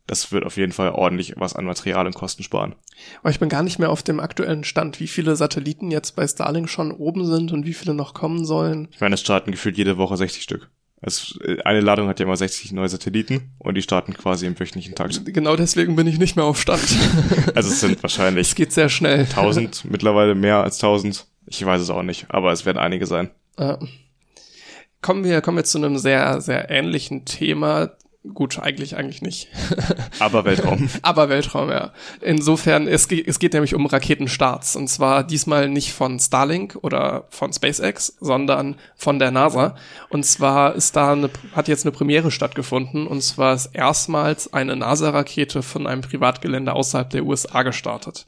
das wird auf jeden Fall ordentlich was an Material und Kosten sparen. Aber ich bin gar nicht mehr auf dem aktuellen Stand, wie viele Satelliten jetzt bei Starlink schon oben sind und wie viele noch kommen sollen. Ich meine, es starten gefühlt jede Woche 60 Stück. Es, eine Ladung hat ja immer 60 neue Satelliten und die starten quasi im wöchentlichen Takt. Genau deswegen bin ich nicht mehr auf Stand. also es sind wahrscheinlich. Es geht sehr schnell. 1000, mittlerweile mehr als 1000. Ich weiß es auch nicht, aber es werden einige sein. Äh, kommen wir, kommen wir zu einem sehr, sehr ähnlichen Thema, Gut, eigentlich, eigentlich nicht. Aber Weltraum. Aber Weltraum, ja. Insofern, es geht, es geht nämlich um Raketenstarts. Und zwar diesmal nicht von Starlink oder von SpaceX, sondern von der NASA. Und zwar ist da eine, hat jetzt eine Premiere stattgefunden. Und zwar ist erstmals eine NASA-Rakete von einem Privatgelände außerhalb der USA gestartet.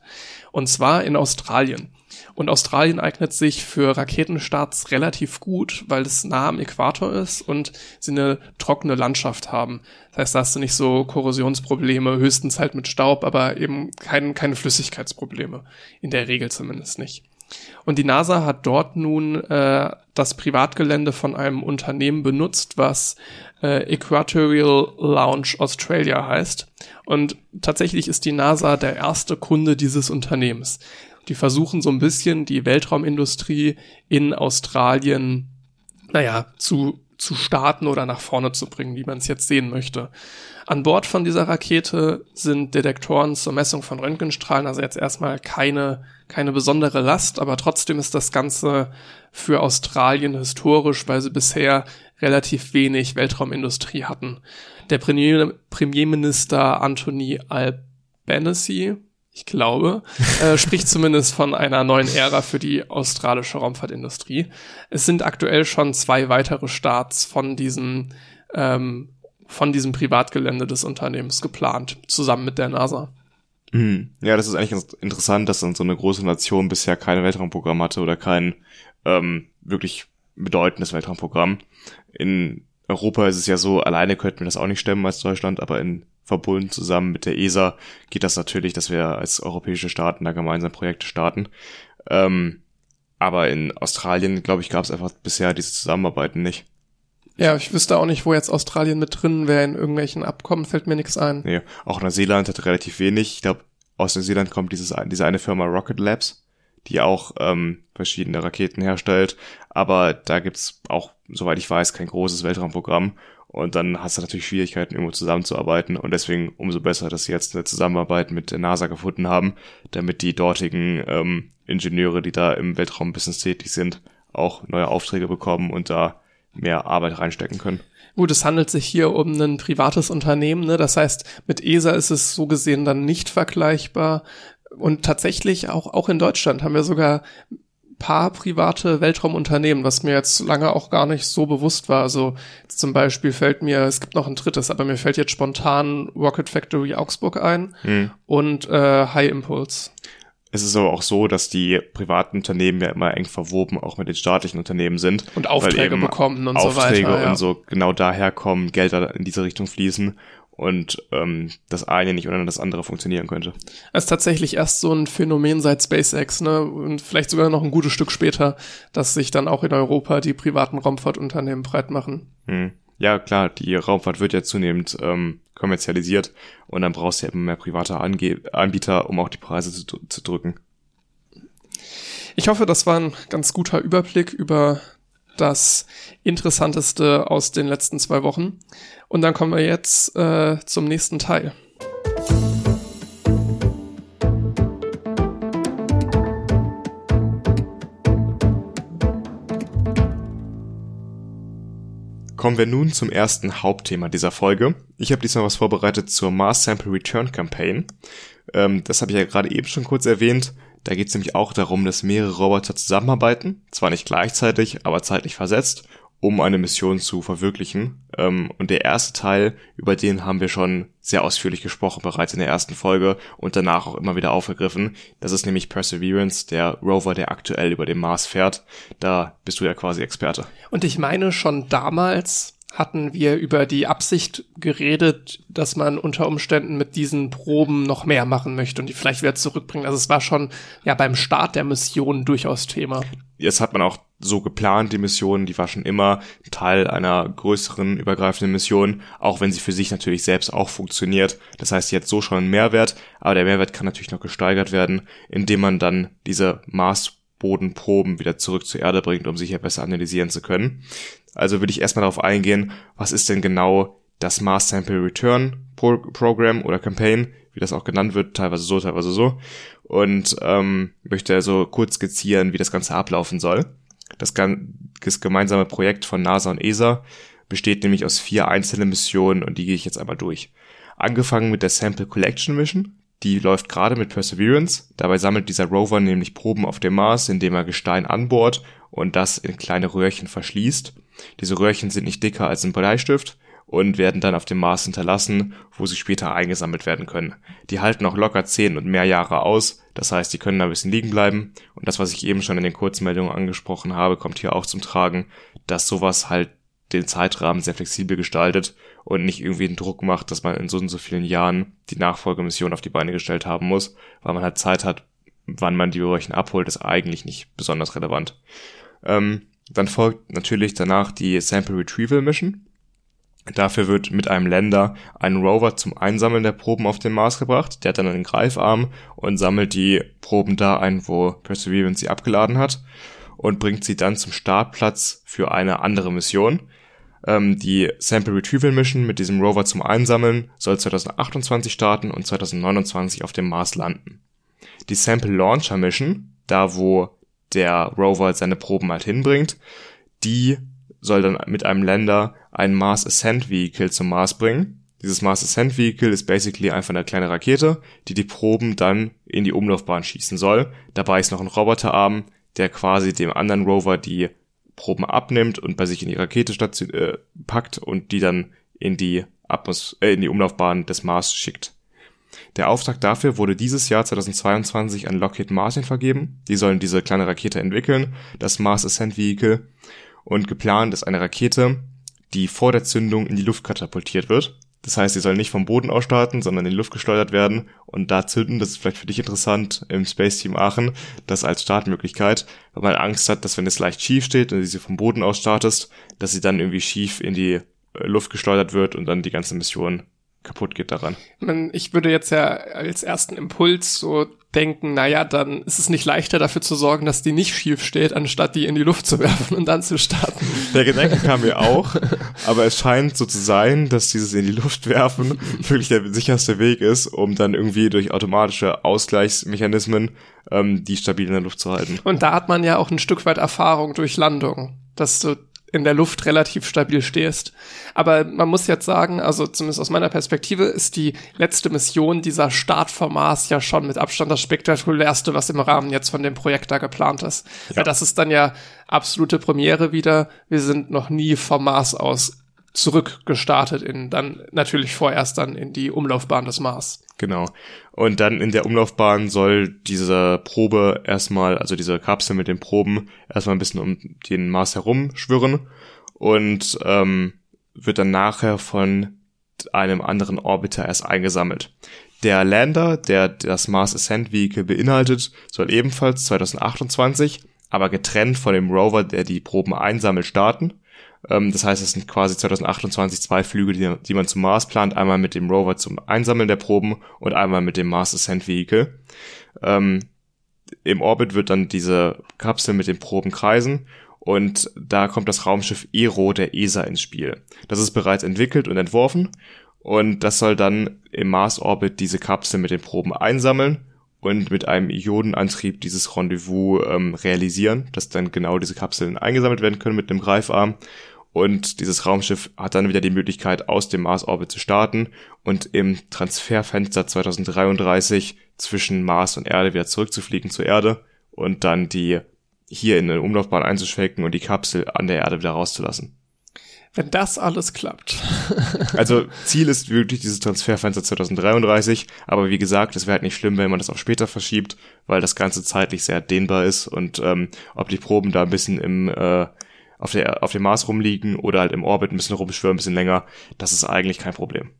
Und zwar in Australien. Und Australien eignet sich für Raketenstarts relativ gut, weil es nah am Äquator ist und sie eine trockene Landschaft haben. Das heißt, da hast du nicht so Korrosionsprobleme, höchstens halt mit Staub, aber eben kein, keine Flüssigkeitsprobleme. In der Regel zumindest nicht. Und die NASA hat dort nun äh, das Privatgelände von einem Unternehmen benutzt, was äh, Equatorial Lounge Australia heißt. Und tatsächlich ist die NASA der erste Kunde dieses Unternehmens die versuchen so ein bisschen die Weltraumindustrie in Australien, naja, zu, zu starten oder nach vorne zu bringen, wie man es jetzt sehen möchte. An Bord von dieser Rakete sind Detektoren zur Messung von Röntgenstrahlen, also jetzt erstmal keine, keine besondere Last, aber trotzdem ist das Ganze für Australien historisch, weil sie bisher relativ wenig Weltraumindustrie hatten. Der Premier, Premierminister Anthony Albanese, ich glaube, äh, spricht zumindest von einer neuen Ära für die australische Raumfahrtindustrie. Es sind aktuell schon zwei weitere Starts von diesem ähm, von diesem Privatgelände des Unternehmens geplant, zusammen mit der NASA. Mhm. Ja, das ist eigentlich ganz interessant, dass dann so eine große Nation bisher kein Weltraumprogramm hatte oder kein ähm, wirklich bedeutendes Weltraumprogramm. In Europa ist es ja so, alleine könnten wir das auch nicht stemmen als Deutschland, aber in verbunden zusammen mit der ESA geht das natürlich, dass wir als europäische Staaten da gemeinsam Projekte starten. Ähm, aber in Australien, glaube ich, gab es einfach bisher diese Zusammenarbeiten nicht. Ja, ich wüsste auch nicht, wo jetzt Australien mit drin wäre in irgendwelchen Abkommen, fällt mir nichts ein. Nee, auch Neuseeland hat relativ wenig. Ich glaube, aus Neuseeland kommt dieses, diese eine Firma Rocket Labs, die auch ähm, verschiedene Raketen herstellt. Aber da gibt's auch, soweit ich weiß, kein großes Weltraumprogramm. Und dann hast du natürlich Schwierigkeiten, irgendwo zusammenzuarbeiten. Und deswegen umso besser, dass sie jetzt eine Zusammenarbeit mit der NASA gefunden haben, damit die dortigen ähm, Ingenieure, die da im Weltraumbusiness tätig sind, auch neue Aufträge bekommen und da mehr Arbeit reinstecken können. Gut, es handelt sich hier um ein privates Unternehmen, ne? Das heißt, mit ESA ist es so gesehen dann nicht vergleichbar. Und tatsächlich auch, auch in Deutschland haben wir sogar paar private Weltraumunternehmen, was mir jetzt lange auch gar nicht so bewusst war. Also zum Beispiel fällt mir, es gibt noch ein drittes, aber mir fällt jetzt spontan Rocket Factory Augsburg ein hm. und äh, High Impulse. Es ist aber auch so, dass die privaten Unternehmen ja immer eng verwoben auch mit den staatlichen Unternehmen sind. Und Aufträge bekommen und Aufträge so weiter. Aufträge ja. und so genau daher kommen, Gelder in diese Richtung fließen und ähm, das eine nicht ohne das andere funktionieren könnte. Es ist tatsächlich erst so ein Phänomen seit SpaceX, ne? Und vielleicht sogar noch ein gutes Stück später, dass sich dann auch in Europa die privaten Raumfahrtunternehmen breit machen. Hm. ja klar, die Raumfahrt wird ja zunehmend ähm, kommerzialisiert und dann brauchst du ja immer mehr private Ange Anbieter, um auch die Preise zu, zu drücken. Ich hoffe, das war ein ganz guter Überblick über das Interessanteste aus den letzten zwei Wochen. Und dann kommen wir jetzt äh, zum nächsten Teil. Kommen wir nun zum ersten Hauptthema dieser Folge. Ich habe diesmal was vorbereitet zur Mars Sample Return Campaign. Ähm, das habe ich ja gerade eben schon kurz erwähnt. Da geht es nämlich auch darum, dass mehrere Roboter zusammenarbeiten, zwar nicht gleichzeitig, aber zeitlich versetzt, um eine Mission zu verwirklichen. Ähm, und der erste Teil, über den haben wir schon sehr ausführlich gesprochen bereits in der ersten Folge und danach auch immer wieder aufgegriffen. Das ist nämlich Perseverance, der Rover, der aktuell über dem Mars fährt. Da bist du ja quasi Experte. Und ich meine schon damals hatten wir über die Absicht geredet, dass man unter Umständen mit diesen Proben noch mehr machen möchte und die vielleicht wieder zurückbringen. Also es war schon ja beim Start der Mission durchaus Thema. Jetzt hat man auch so geplant, die Mission, die war schon immer Teil einer größeren übergreifenden Mission, auch wenn sie für sich natürlich selbst auch funktioniert. Das heißt, jetzt so schon ein Mehrwert, aber der Mehrwert kann natürlich noch gesteigert werden, indem man dann diese Marsbodenproben wieder zurück zur Erde bringt, um sich hier besser analysieren zu können. Also würde ich erstmal darauf eingehen, was ist denn genau das Mars Sample Return Pro Program oder Campaign, wie das auch genannt wird, teilweise so, teilweise so. Und ähm, möchte also kurz skizzieren, wie das Ganze ablaufen soll. Das, das gemeinsame Projekt von NASA und ESA besteht nämlich aus vier einzelnen Missionen und die gehe ich jetzt einmal durch. Angefangen mit der Sample Collection Mission, die läuft gerade mit Perseverance. Dabei sammelt dieser Rover nämlich Proben auf dem Mars, indem er Gestein anbohrt und das in kleine Röhrchen verschließt. Diese Röhrchen sind nicht dicker als ein Bleistift und werden dann auf dem Mars hinterlassen, wo sie später eingesammelt werden können. Die halten auch locker zehn und mehr Jahre aus, das heißt, die können da ein bisschen liegen bleiben. Und das, was ich eben schon in den Kurzmeldungen angesprochen habe, kommt hier auch zum Tragen, dass sowas halt den Zeitrahmen sehr flexibel gestaltet und nicht irgendwie einen Druck macht, dass man in so und so vielen Jahren die Nachfolgemission auf die Beine gestellt haben muss, weil man halt Zeit hat, wann man die Röhrchen abholt, ist eigentlich nicht besonders relevant. Ähm, dann folgt natürlich danach die Sample Retrieval Mission. Dafür wird mit einem Länder ein Rover zum Einsammeln der Proben auf den Mars gebracht. Der hat dann einen Greifarm und sammelt die Proben da ein, wo Perseverance sie abgeladen hat und bringt sie dann zum Startplatz für eine andere Mission. Ähm, die Sample Retrieval Mission mit diesem Rover zum Einsammeln soll 2028 starten und 2029 auf dem Mars landen. Die Sample Launcher Mission, da wo der Rover seine Proben halt hinbringt, die soll dann mit einem Länder ein Mars Ascent Vehicle zum Mars bringen. Dieses Mars Ascent Vehicle ist basically einfach eine kleine Rakete, die die Proben dann in die Umlaufbahn schießen soll. Dabei ist noch ein Roboterarm, der quasi dem anderen Rover die Proben abnimmt und bei sich in die Rakete äh, packt und die dann in die Atmos äh, in die Umlaufbahn des Mars schickt. Der Auftrag dafür wurde dieses Jahr 2022 an Lockheed Martin vergeben. Die sollen diese kleine Rakete entwickeln, das Mars Ascent Vehicle. Und geplant ist eine Rakete, die vor der Zündung in die Luft katapultiert wird. Das heißt, sie soll nicht vom Boden aus starten, sondern in die Luft geschleudert werden und da zünden. Das ist vielleicht für dich interessant im Space Team Aachen, das als Startmöglichkeit, weil man Angst hat, dass wenn es leicht schief steht und sie vom Boden aus startest, dass sie dann irgendwie schief in die äh, Luft geschleudert wird und dann die ganze Mission kaputt geht daran. Ich würde jetzt ja als ersten Impuls so denken, naja, dann ist es nicht leichter dafür zu sorgen, dass die nicht schief steht, anstatt die in die Luft zu werfen und dann zu starten. Der Gedanke kam mir auch, aber es scheint so zu sein, dass dieses in die Luft werfen wirklich der sicherste Weg ist, um dann irgendwie durch automatische Ausgleichsmechanismen ähm, die stabil in der Luft zu halten. Und da hat man ja auch ein Stück weit Erfahrung durch Landung, dass du in der Luft relativ stabil stehst. Aber man muss jetzt sagen, also zumindest aus meiner Perspektive, ist die letzte Mission dieser Start vom Mars ja schon mit Abstand das spektakulärste, was im Rahmen jetzt von dem Projekt da geplant ist. Ja. Weil das ist dann ja absolute Premiere wieder. Wir sind noch nie vom Mars aus zurückgestartet in dann natürlich vorerst dann in die Umlaufbahn des Mars. Genau. Und dann in der Umlaufbahn soll diese Probe erstmal, also diese Kapsel mit den Proben, erstmal ein bisschen um den Mars herum schwirren und ähm, wird dann nachher von einem anderen Orbiter erst eingesammelt. Der Lander, der das Mars Ascent Vehicle beinhaltet, soll ebenfalls 2028, aber getrennt von dem Rover, der die Proben einsammelt, starten. Ähm, das heißt, es sind quasi 2028 zwei Flüge, die, die man zum Mars plant. Einmal mit dem Rover zum Einsammeln der Proben und einmal mit dem Mars Ascent Vehicle. Ähm, Im Orbit wird dann diese Kapsel mit den Proben kreisen und da kommt das Raumschiff ERO der ESA ins Spiel. Das ist bereits entwickelt und entworfen und das soll dann im Mars-Orbit diese Kapsel mit den Proben einsammeln und mit einem Ionenantrieb dieses Rendezvous ähm, realisieren, dass dann genau diese Kapseln eingesammelt werden können mit einem Greifarm. Und dieses Raumschiff hat dann wieder die Möglichkeit, aus dem Mars-Orbit zu starten und im Transferfenster 2033 zwischen Mars und Erde wieder zurückzufliegen zur Erde und dann die hier in eine Umlaufbahn einzuschwenken und die Kapsel an der Erde wieder rauszulassen. Wenn das alles klappt. also Ziel ist wirklich dieses Transferfenster 2033, aber wie gesagt, es wäre halt nicht schlimm, wenn man das auch später verschiebt, weil das Ganze zeitlich sehr dehnbar ist und ähm, ob die Proben da ein bisschen im äh, auf, der, auf dem Mars rumliegen oder halt im Orbit ein bisschen rumschwören, ein bisschen länger, das ist eigentlich kein Problem.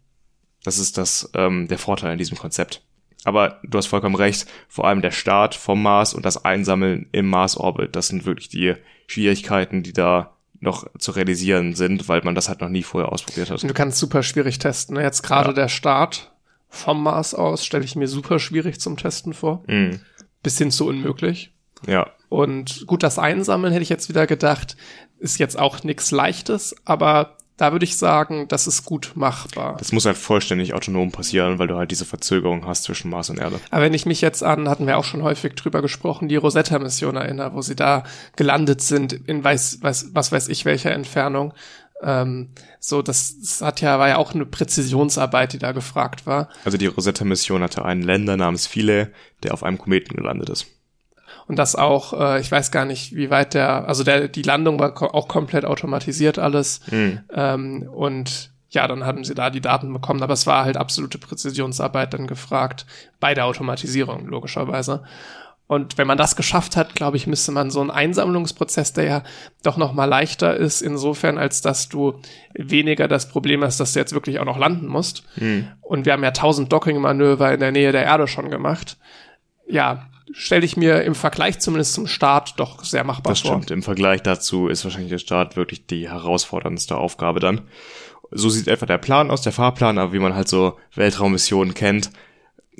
Das ist das ähm, der Vorteil in diesem Konzept. Aber du hast vollkommen recht, vor allem der Start vom Mars und das Einsammeln im Mars-Orbit, das sind wirklich die Schwierigkeiten, die da noch zu realisieren sind, weil man das halt noch nie vorher ausprobiert hat. Und du kannst super schwierig testen. Ne? Jetzt gerade ja. der Start vom Mars aus stelle ich mir super schwierig zum Testen vor. Mhm. Bis hin zu unmöglich. Ja. Und gut, das Einsammeln hätte ich jetzt wieder gedacht, ist jetzt auch nichts Leichtes, aber da würde ich sagen, das ist gut machbar. Das muss halt vollständig autonom passieren, weil du halt diese Verzögerung hast zwischen Mars und Erde. Aber wenn ich mich jetzt an, hatten wir auch schon häufig drüber gesprochen, die Rosetta-Mission erinnere, wo sie da gelandet sind, in weiß, weiß, was weiß ich welcher Entfernung. Ähm, so, das, das hat ja, war ja auch eine Präzisionsarbeit, die da gefragt war. Also die Rosetta-Mission hatte einen Länder namens Philae, der auf einem Kometen gelandet ist und das auch, äh, ich weiß gar nicht, wie weit der, also der, die Landung war ko auch komplett automatisiert alles. Mhm. Ähm, und ja, dann haben sie da die Daten bekommen, aber es war halt absolute Präzisionsarbeit dann gefragt bei der Automatisierung, logischerweise. Und wenn man das geschafft hat, glaube ich, müsste man so einen Einsammlungsprozess, der ja doch noch mal leichter ist, insofern, als dass du weniger das Problem hast, dass du jetzt wirklich auch noch landen musst. Mhm. Und wir haben ja tausend Docking-Manöver in der Nähe der Erde schon gemacht. Ja, stelle ich mir im Vergleich zumindest zum Start doch sehr machbar das vor. Das stimmt. Im Vergleich dazu ist wahrscheinlich der Start wirklich die herausforderndste Aufgabe dann. So sieht etwa der Plan aus, der Fahrplan, aber wie man halt so Weltraummissionen kennt,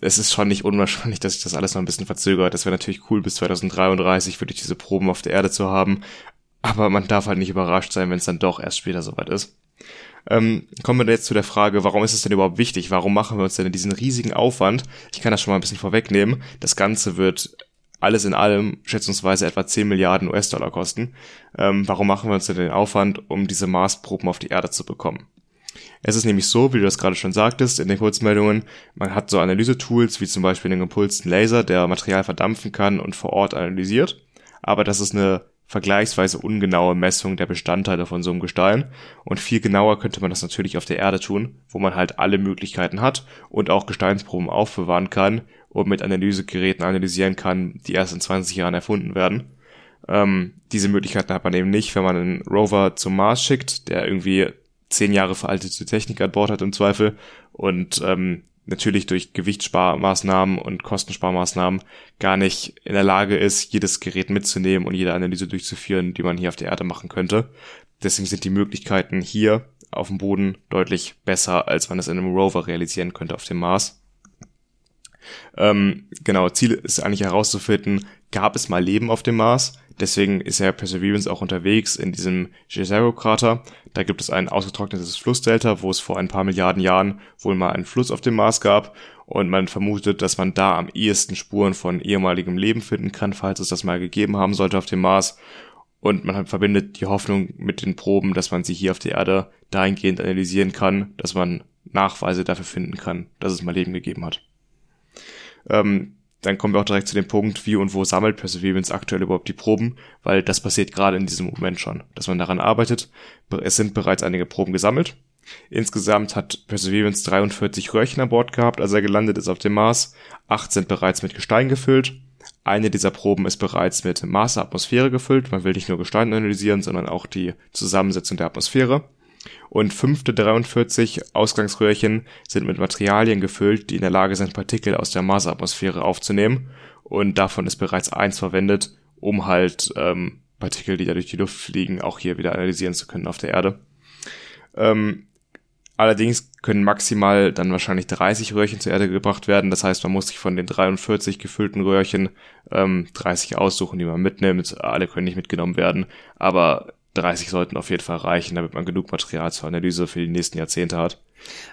es ist schon nicht unwahrscheinlich, dass sich das alles noch ein bisschen verzögert. Das wäre natürlich cool, bis 2033 wirklich diese Proben auf der Erde zu haben. Aber man darf halt nicht überrascht sein, wenn es dann doch erst später soweit ist. Ähm, kommen wir jetzt zu der Frage, warum ist es denn überhaupt wichtig? Warum machen wir uns denn diesen riesigen Aufwand? Ich kann das schon mal ein bisschen vorwegnehmen. Das Ganze wird alles in allem schätzungsweise etwa 10 Milliarden US-Dollar kosten. Ähm, warum machen wir uns denn den Aufwand, um diese Marsproben auf die Erde zu bekommen? Es ist nämlich so, wie du das gerade schon sagtest, in den Kurzmeldungen, man hat so Analysetools wie zum Beispiel den gepulsten Laser, der Material verdampfen kann und vor Ort analysiert. Aber das ist eine vergleichsweise ungenaue Messung der Bestandteile von so einem Gestein. Und viel genauer könnte man das natürlich auf der Erde tun, wo man halt alle Möglichkeiten hat und auch Gesteinsproben aufbewahren kann und mit Analysegeräten analysieren kann, die erst in 20 Jahren erfunden werden. Ähm, diese Möglichkeiten hat man eben nicht, wenn man einen Rover zum Mars schickt, der irgendwie zehn Jahre veraltete Technik an Bord hat im Zweifel und ähm, natürlich durch Gewichtssparmaßnahmen und Kostensparmaßnahmen gar nicht in der Lage ist, jedes Gerät mitzunehmen und jede Analyse durchzuführen, die man hier auf der Erde machen könnte. Deswegen sind die Möglichkeiten hier auf dem Boden deutlich besser, als man es in einem Rover realisieren könnte auf dem Mars. Ähm, genau, Ziel ist eigentlich herauszufinden, gab es mal Leben auf dem Mars? Deswegen ist ja Perseverance auch unterwegs in diesem Jezero-Krater. Da gibt es ein ausgetrocknetes Flussdelta, wo es vor ein paar Milliarden Jahren wohl mal einen Fluss auf dem Mars gab. Und man vermutet, dass man da am ehesten Spuren von ehemaligem Leben finden kann, falls es das mal gegeben haben sollte auf dem Mars. Und man verbindet die Hoffnung mit den Proben, dass man sie hier auf der Erde dahingehend analysieren kann, dass man Nachweise dafür finden kann, dass es mal Leben gegeben hat. Ähm, dann kommen wir auch direkt zu dem Punkt, wie und wo sammelt Perseverance aktuell überhaupt die Proben, weil das passiert gerade in diesem Moment schon, dass man daran arbeitet. Es sind bereits einige Proben gesammelt. Insgesamt hat Perseverance 43 Röhrchen an Bord gehabt, als er gelandet ist auf dem Mars. Acht sind bereits mit Gestein gefüllt. Eine dieser Proben ist bereits mit Mars-Atmosphäre gefüllt. Man will nicht nur Gestein analysieren, sondern auch die Zusammensetzung der Atmosphäre und fünfte 43 Ausgangsröhrchen sind mit Materialien gefüllt, die in der Lage sind, Partikel aus der Marsatmosphäre aufzunehmen und davon ist bereits eins verwendet, um halt ähm, Partikel, die da durch die Luft fliegen, auch hier wieder analysieren zu können auf der Erde. Ähm, allerdings können maximal dann wahrscheinlich 30 Röhrchen zur Erde gebracht werden. Das heißt, man muss sich von den 43 gefüllten Röhrchen ähm, 30 aussuchen, die man mitnimmt. Alle können nicht mitgenommen werden, aber 30 sollten auf jeden Fall reichen, damit man genug Material zur Analyse für die nächsten Jahrzehnte hat.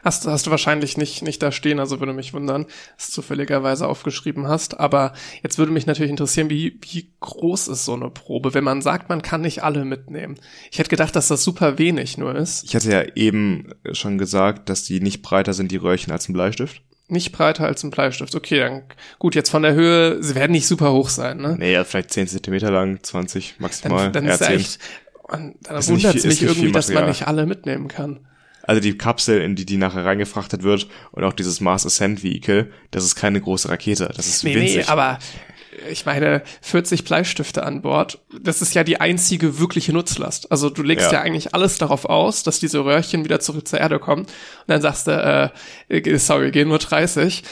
Hast, hast du wahrscheinlich nicht, nicht da stehen, also würde mich wundern, dass du zufälligerweise aufgeschrieben hast. Aber jetzt würde mich natürlich interessieren, wie, wie groß ist so eine Probe, wenn man sagt, man kann nicht alle mitnehmen. Ich hätte gedacht, dass das super wenig nur ist. Ich hatte ja eben schon gesagt, dass die nicht breiter sind, die Röhrchen, als ein Bleistift. Nicht breiter als ein Bleistift. Okay, dann gut, jetzt von der Höhe, sie werden nicht super hoch sein, ne? Nee, ja, vielleicht 10 Zentimeter lang, 20 maximal. Dann, dann ist ja echt, und dann wundert es mich irgendwie, dass man nicht alle mitnehmen kann. Also die Kapsel, in die die nachher reingefrachtet wird und auch dieses Mars Ascent Vehicle, das ist keine große Rakete, das ist nee, winzig. Nee, aber ich meine, 40 Bleistifte an Bord, das ist ja die einzige wirkliche Nutzlast. Also du legst ja, ja eigentlich alles darauf aus, dass diese Röhrchen wieder zurück zur Erde kommen. Und dann sagst du, äh, sorry, gehen nur 30.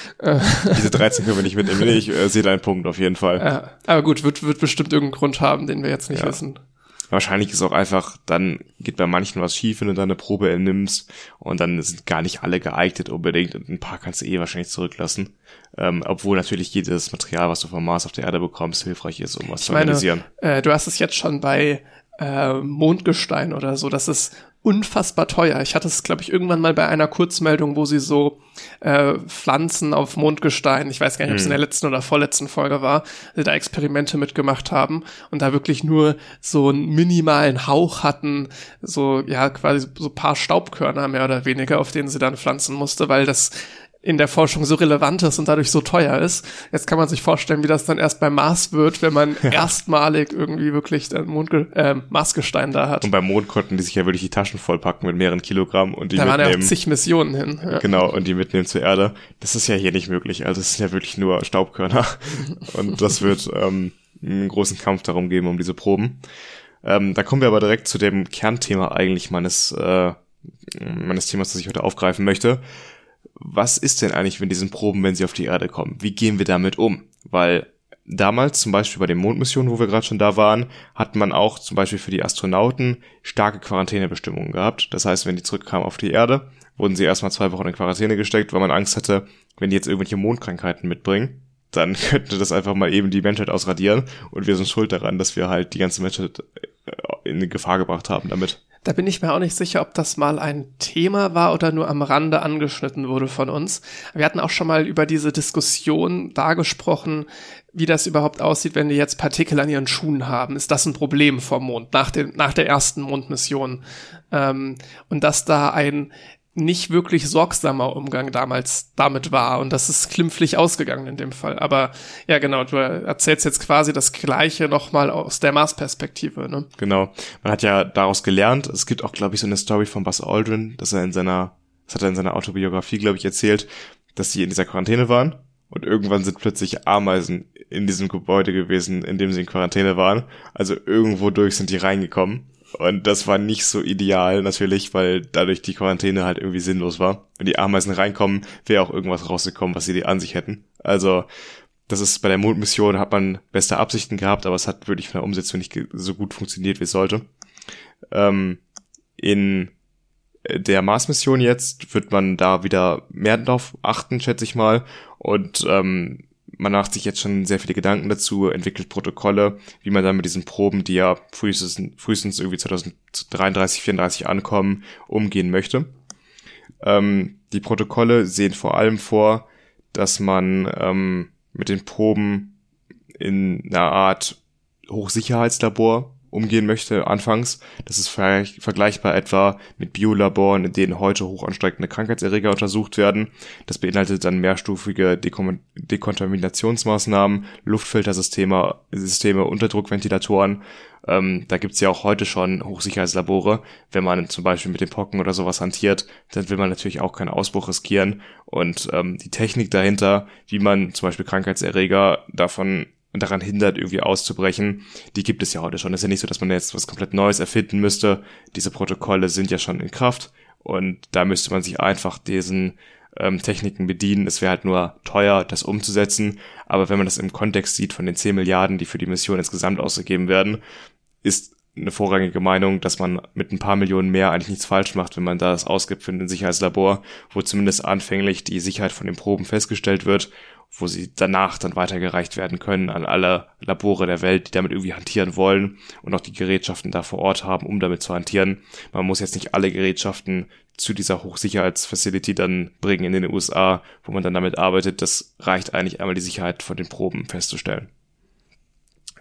Diese 13 können wir nicht mitnehmen. Ich äh, sehe deinen Punkt auf jeden Fall. Ja, aber gut, wird, wird bestimmt irgendeinen Grund haben, den wir jetzt nicht ja. wissen. Wahrscheinlich ist auch einfach, dann geht bei manchen was schief, wenn du da eine Probe entnimmst und dann sind gar nicht alle geeignet unbedingt und ein paar kannst du eh wahrscheinlich zurücklassen. Ähm, obwohl natürlich jedes Material, was du vom Mars auf der Erde bekommst, hilfreich ist, um was ich zu analysieren. Meine, äh, du hast es jetzt schon bei äh, Mondgestein oder so, das ist unfassbar teuer. Ich hatte es, glaube ich, irgendwann mal bei einer Kurzmeldung, wo sie so äh, Pflanzen auf Mondgestein, ich weiß gar nicht, ob es in der hm. letzten oder vorletzten Folge war, sie da Experimente mitgemacht haben und da wirklich nur so einen minimalen Hauch hatten, so ja quasi so paar Staubkörner mehr oder weniger, auf denen sie dann pflanzen musste, weil das in der Forschung so relevant ist und dadurch so teuer ist. Jetzt kann man sich vorstellen, wie das dann erst beim Mars wird, wenn man ja. erstmalig irgendwie wirklich den Mond, äh, Marsgestein da hat. Und beim Mond konnten die sich ja wirklich die Taschen vollpacken mit mehreren Kilogramm und die da mitnehmen. Da waren ja zig Missionen hin. Ja. Genau, und die mitnehmen zur Erde. Das ist ja hier nicht möglich. Also es sind ja wirklich nur Staubkörner. und das wird ähm, einen großen Kampf darum geben, um diese Proben. Ähm, da kommen wir aber direkt zu dem Kernthema eigentlich meines, äh, meines Themas, das ich heute aufgreifen möchte was ist denn eigentlich mit diesen Proben, wenn sie auf die Erde kommen? Wie gehen wir damit um? Weil damals, zum Beispiel bei den Mondmissionen, wo wir gerade schon da waren, hat man auch zum Beispiel für die Astronauten starke Quarantänebestimmungen gehabt. Das heißt, wenn die zurückkamen auf die Erde, wurden sie erstmal zwei Wochen in Quarantäne gesteckt, weil man Angst hatte, wenn die jetzt irgendwelche Mondkrankheiten mitbringen, dann könnte das einfach mal eben die Menschheit ausradieren und wir sind schuld daran, dass wir halt die ganze Menschheit äh, in Gefahr gebracht haben damit. Da bin ich mir auch nicht sicher, ob das mal ein Thema war oder nur am Rande angeschnitten wurde von uns. Wir hatten auch schon mal über diese Diskussion da gesprochen, wie das überhaupt aussieht, wenn die jetzt Partikel an ihren Schuhen haben. Ist das ein Problem vom Mond nach, dem, nach der ersten Mondmission? Ähm, und dass da ein nicht wirklich sorgsamer Umgang damals damit war und das ist klimpflich ausgegangen in dem Fall. Aber ja, genau, du erzählst jetzt quasi das Gleiche nochmal aus der Mars-Perspektive. Ne? Genau, man hat ja daraus gelernt. Es gibt auch, glaube ich, so eine Story von Buzz Aldrin, dass er in seiner, das hat er in seiner Autobiografie, glaube ich, erzählt, dass sie in dieser Quarantäne waren und irgendwann sind plötzlich Ameisen in diesem Gebäude gewesen, in dem sie in Quarantäne waren. Also irgendwo durch sind die reingekommen und das war nicht so ideal natürlich, weil dadurch die Quarantäne halt irgendwie sinnlos war. Wenn die Ameisen reinkommen, wäre auch irgendwas rausgekommen, was sie an sich hätten. Also das ist bei der Mondmission hat man beste Absichten gehabt, aber es hat wirklich von der Umsetzung nicht so gut funktioniert, wie es sollte. Ähm, in der Mars-Mission jetzt wird man da wieder mehr drauf achten, schätze ich mal. Und ähm, man macht sich jetzt schon sehr viele Gedanken dazu, entwickelt Protokolle, wie man dann mit diesen Proben, die ja frühestens, frühestens irgendwie 2033, 34 ankommen, umgehen möchte. Ähm, die Protokolle sehen vor allem vor, dass man ähm, mit den Proben in einer Art Hochsicherheitslabor umgehen möchte anfangs. Das ist vergleichbar etwa mit Biolaboren, in denen heute hochansteigende Krankheitserreger untersucht werden. Das beinhaltet dann mehrstufige Dekon Dekontaminationsmaßnahmen, Luftfiltersysteme, Systeme, Unterdruckventilatoren. Ähm, da gibt's ja auch heute schon Hochsicherheitslabore. Wenn man zum Beispiel mit den Pocken oder sowas hantiert, dann will man natürlich auch keinen Ausbruch riskieren. Und ähm, die Technik dahinter, wie man zum Beispiel Krankheitserreger davon daran hindert, irgendwie auszubrechen, die gibt es ja heute schon. Es ist ja nicht so, dass man jetzt was komplett Neues erfinden müsste. Diese Protokolle sind ja schon in Kraft und da müsste man sich einfach diesen ähm, Techniken bedienen. Es wäre halt nur teuer, das umzusetzen. Aber wenn man das im Kontext sieht von den 10 Milliarden, die für die Mission insgesamt ausgegeben werden, ist eine vorrangige Meinung, dass man mit ein paar Millionen mehr eigentlich nichts falsch macht, wenn man das ausgibt für ein Sicherheitslabor, wo zumindest anfänglich die Sicherheit von den Proben festgestellt wird, wo sie danach dann weitergereicht werden können an alle Labore der Welt, die damit irgendwie hantieren wollen und auch die Gerätschaften da vor Ort haben, um damit zu hantieren. Man muss jetzt nicht alle Gerätschaften zu dieser Hochsicherheitsfacility dann bringen in den USA, wo man dann damit arbeitet. Das reicht eigentlich einmal die Sicherheit von den Proben festzustellen.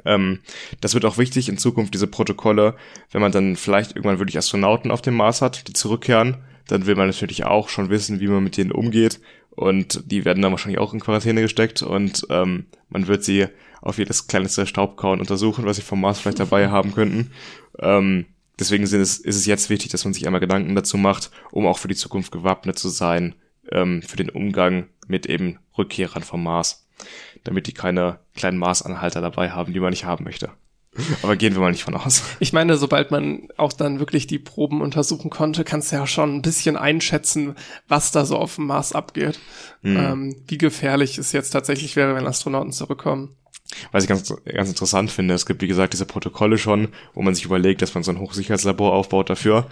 Ähm, das wird auch wichtig in Zukunft, diese Protokolle, wenn man dann vielleicht irgendwann wirklich Astronauten auf dem Mars hat, die zurückkehren, dann will man natürlich auch schon wissen, wie man mit denen umgeht. Und die werden dann wahrscheinlich auch in Quarantäne gesteckt und ähm, man wird sie auf jedes kleinste Staubkauen untersuchen, was sie vom Mars vielleicht dabei haben könnten. Ähm, deswegen ist es, ist es jetzt wichtig, dass man sich einmal Gedanken dazu macht, um auch für die Zukunft gewappnet zu sein, ähm, für den Umgang mit eben Rückkehrern vom Mars damit die keine kleinen Maßanhalter dabei haben, die man nicht haben möchte. Aber gehen wir mal nicht von aus. Ich meine, sobald man auch dann wirklich die Proben untersuchen konnte, kannst du ja schon ein bisschen einschätzen, was da so auf dem Mars abgeht. Mhm. Ähm, wie gefährlich es jetzt tatsächlich wäre, wenn Astronauten zurückkommen. Was ich ganz, ganz interessant finde, es gibt wie gesagt diese Protokolle schon, wo man sich überlegt, dass man so ein Hochsicherheitslabor aufbaut dafür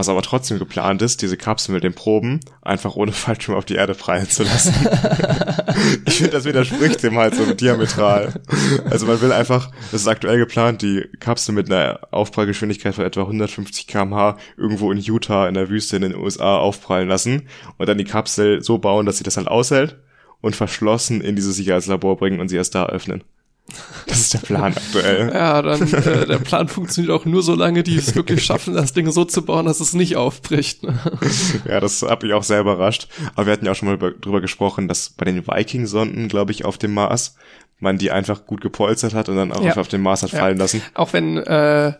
was aber trotzdem geplant ist, diese Kapsel mit den Proben einfach ohne Fallschirm auf die Erde fallen zu lassen. ich finde, das widerspricht dem halt so diametral. Also man will einfach, das ist aktuell geplant, die Kapsel mit einer Aufprallgeschwindigkeit von etwa 150 kmh irgendwo in Utah in der Wüste in den USA aufprallen lassen und dann die Kapsel so bauen, dass sie das halt aushält und verschlossen in dieses Sicherheitslabor bringen und sie erst da öffnen. Das ist der Plan aktuell. Ja, dann äh, der Plan funktioniert auch nur so lange, die es wirklich schaffen, das Ding so zu bauen, dass es nicht aufbricht. Ne? Ja, das hat mich auch sehr überrascht. Aber wir hatten ja auch schon mal drüber gesprochen, dass bei den Viking-Sonden, glaube ich, auf dem Mars, man die einfach gut gepolstert hat und dann auch ja. auf dem Mars hat ja. fallen lassen. Auch wenn, äh,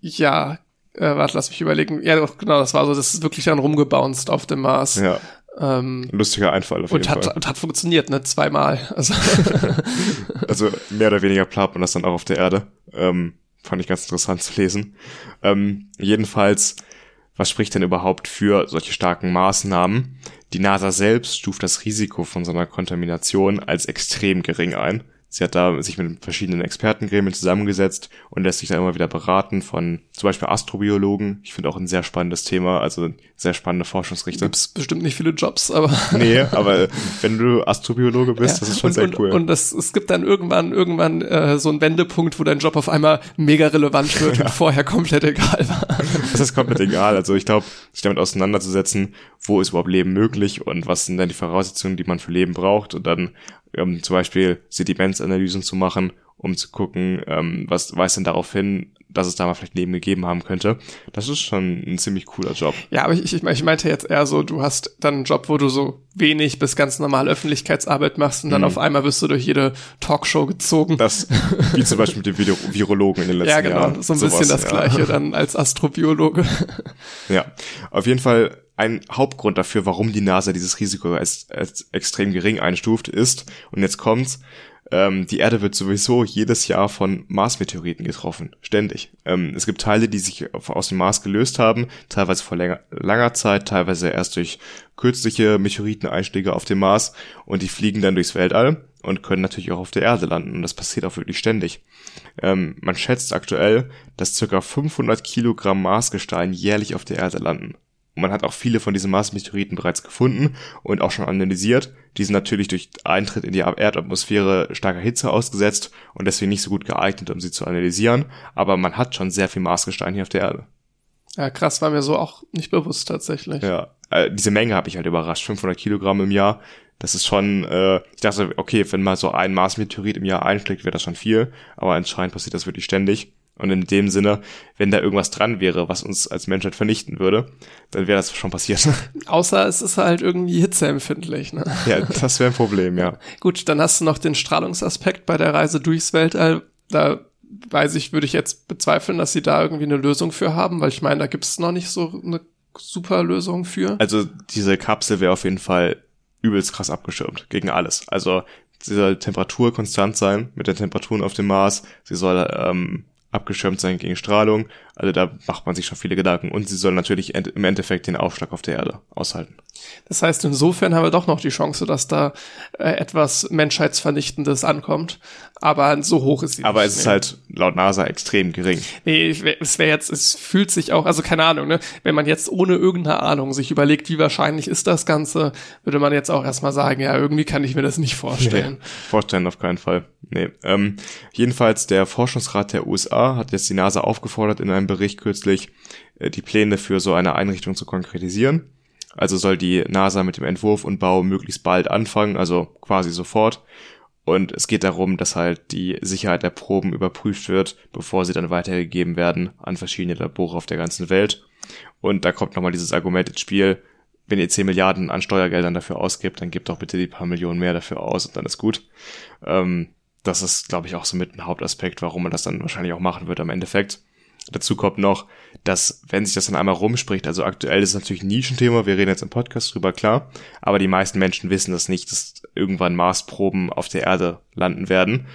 ja, äh, warte, lass mich überlegen. Ja, doch, genau, das war so, das ist wirklich dann rumgebounced auf dem Mars. Ja. Ähm, Lustiger Einfall auf jeden und hat, Fall. Und hat funktioniert, ne? Zweimal. Also, also mehr oder weniger plant man das dann auch auf der Erde. Ähm, fand ich ganz interessant zu lesen. Ähm, jedenfalls, was spricht denn überhaupt für solche starken Maßnahmen? Die NASA selbst stuft das Risiko von so einer Kontamination als extrem gering ein. Sie hat da sich mit verschiedenen Expertengremien zusammengesetzt und lässt sich da immer wieder beraten von zum Beispiel Astrobiologen. Ich finde auch ein sehr spannendes Thema, also sehr spannende Forschungsrichtung. Gibt's bestimmt nicht viele Jobs, aber. nee, aber wenn du Astrobiologe bist, ja, das ist schon und, sehr cool. Und, und das, es gibt dann irgendwann, irgendwann äh, so einen Wendepunkt, wo dein Job auf einmal mega relevant wird ja. und vorher komplett egal war. Das ist komplett egal. Also ich glaube, sich damit auseinanderzusetzen, wo ist überhaupt Leben möglich und was sind dann die Voraussetzungen, die man für Leben braucht und dann ähm, zum Beispiel Sedimentsanalysen zu machen, um zu gucken, ähm, was weist denn darauf hin, dass es da mal vielleicht Leben gegeben haben könnte. Das ist schon ein ziemlich cooler Job. Ja, aber ich, ich, ich meinte jetzt eher so, du hast dann einen Job, wo du so wenig bis ganz normal Öffentlichkeitsarbeit machst und dann mhm. auf einmal wirst du durch jede Talkshow gezogen. Das, wie zum Beispiel mit dem Video Virologen in den letzten Jahren. Ja, genau, Jahren. so ein Sowas, bisschen das ja. Gleiche dann als Astrobiologe. Ja, auf jeden Fall ein Hauptgrund dafür, warum die NASA dieses Risiko als, als extrem gering einstuft, ist, und jetzt kommt's, ähm, die Erde wird sowieso jedes Jahr von Mars-Meteoriten getroffen. Ständig. Ähm, es gibt Teile, die sich aus dem Mars gelöst haben, teilweise vor länger, langer Zeit, teilweise erst durch kürzliche Meteoriteneinschläge auf dem Mars und die fliegen dann durchs Weltall und können natürlich auch auf der Erde landen und das passiert auch wirklich ständig. Ähm, man schätzt aktuell, dass circa 500 Kilogramm Marsgestein jährlich auf der Erde landen. Und man hat auch viele von diesen Mars-Meteoriten bereits gefunden und auch schon analysiert. Die sind natürlich durch Eintritt in die Erdatmosphäre starker Hitze ausgesetzt und deswegen nicht so gut geeignet, um sie zu analysieren. Aber man hat schon sehr viel Marsgestein hier auf der Erde. Ja, krass, war mir so auch nicht bewusst tatsächlich. Ja, äh, diese Menge habe ich halt überrascht. 500 Kilogramm im Jahr. Das ist schon, äh, ich dachte, okay, wenn mal so ein Mars-Meteorit im Jahr einschlägt, wäre das schon viel. Aber anscheinend passiert das wirklich ständig. Und in dem Sinne, wenn da irgendwas dran wäre, was uns als Menschheit vernichten würde, dann wäre das schon passiert. Außer es ist halt irgendwie hitzeempfindlich. Ne? Ja, das wäre ein Problem, ja. Gut, dann hast du noch den Strahlungsaspekt bei der Reise durchs Weltall. Da weiß ich, würde ich jetzt bezweifeln, dass sie da irgendwie eine Lösung für haben, weil ich meine, da gibt es noch nicht so eine super Lösung für. Also diese Kapsel wäre auf jeden Fall übelst krass abgeschirmt gegen alles. Also sie soll Temperatur konstant sein mit den Temperaturen auf dem Mars. Sie soll ähm, abgeschirmt sein gegen Strahlung. Also da macht man sich schon viele Gedanken. Und sie soll natürlich im Endeffekt den Aufschlag auf der Erde aushalten. Das heißt, insofern haben wir doch noch die Chance, dass da äh, etwas Menschheitsvernichtendes ankommt. Aber so hoch ist sie. Aber es ist halt laut NASA extrem gering. Nee, es wäre jetzt, es fühlt sich auch, also keine Ahnung, ne? Wenn man jetzt ohne irgendeine Ahnung sich überlegt, wie wahrscheinlich ist das Ganze, würde man jetzt auch erstmal sagen, ja, irgendwie kann ich mir das nicht vorstellen. Nee, vorstellen auf keinen Fall. Nee. Ähm, jedenfalls der Forschungsrat der USA hat jetzt die NASA aufgefordert, in einem Bericht kürzlich äh, die Pläne für so eine Einrichtung zu konkretisieren. Also soll die NASA mit dem Entwurf und Bau möglichst bald anfangen, also quasi sofort. Und es geht darum, dass halt die Sicherheit der Proben überprüft wird, bevor sie dann weitergegeben werden an verschiedene Labore auf der ganzen Welt. Und da kommt nochmal dieses Argument ins Spiel, wenn ihr 10 Milliarden an Steuergeldern dafür ausgibt, dann gebt doch bitte die paar Millionen mehr dafür aus und dann ist gut. Ähm, das ist, glaube ich, auch so mit ein Hauptaspekt, warum man das dann wahrscheinlich auch machen wird am Endeffekt. Dazu kommt noch, dass wenn sich das dann einmal rumspricht, also aktuell ist es natürlich ein Nischenthema, wir reden jetzt im Podcast drüber, klar, aber die meisten Menschen wissen das nicht, dass irgendwann Marsproben auf der Erde landen werden.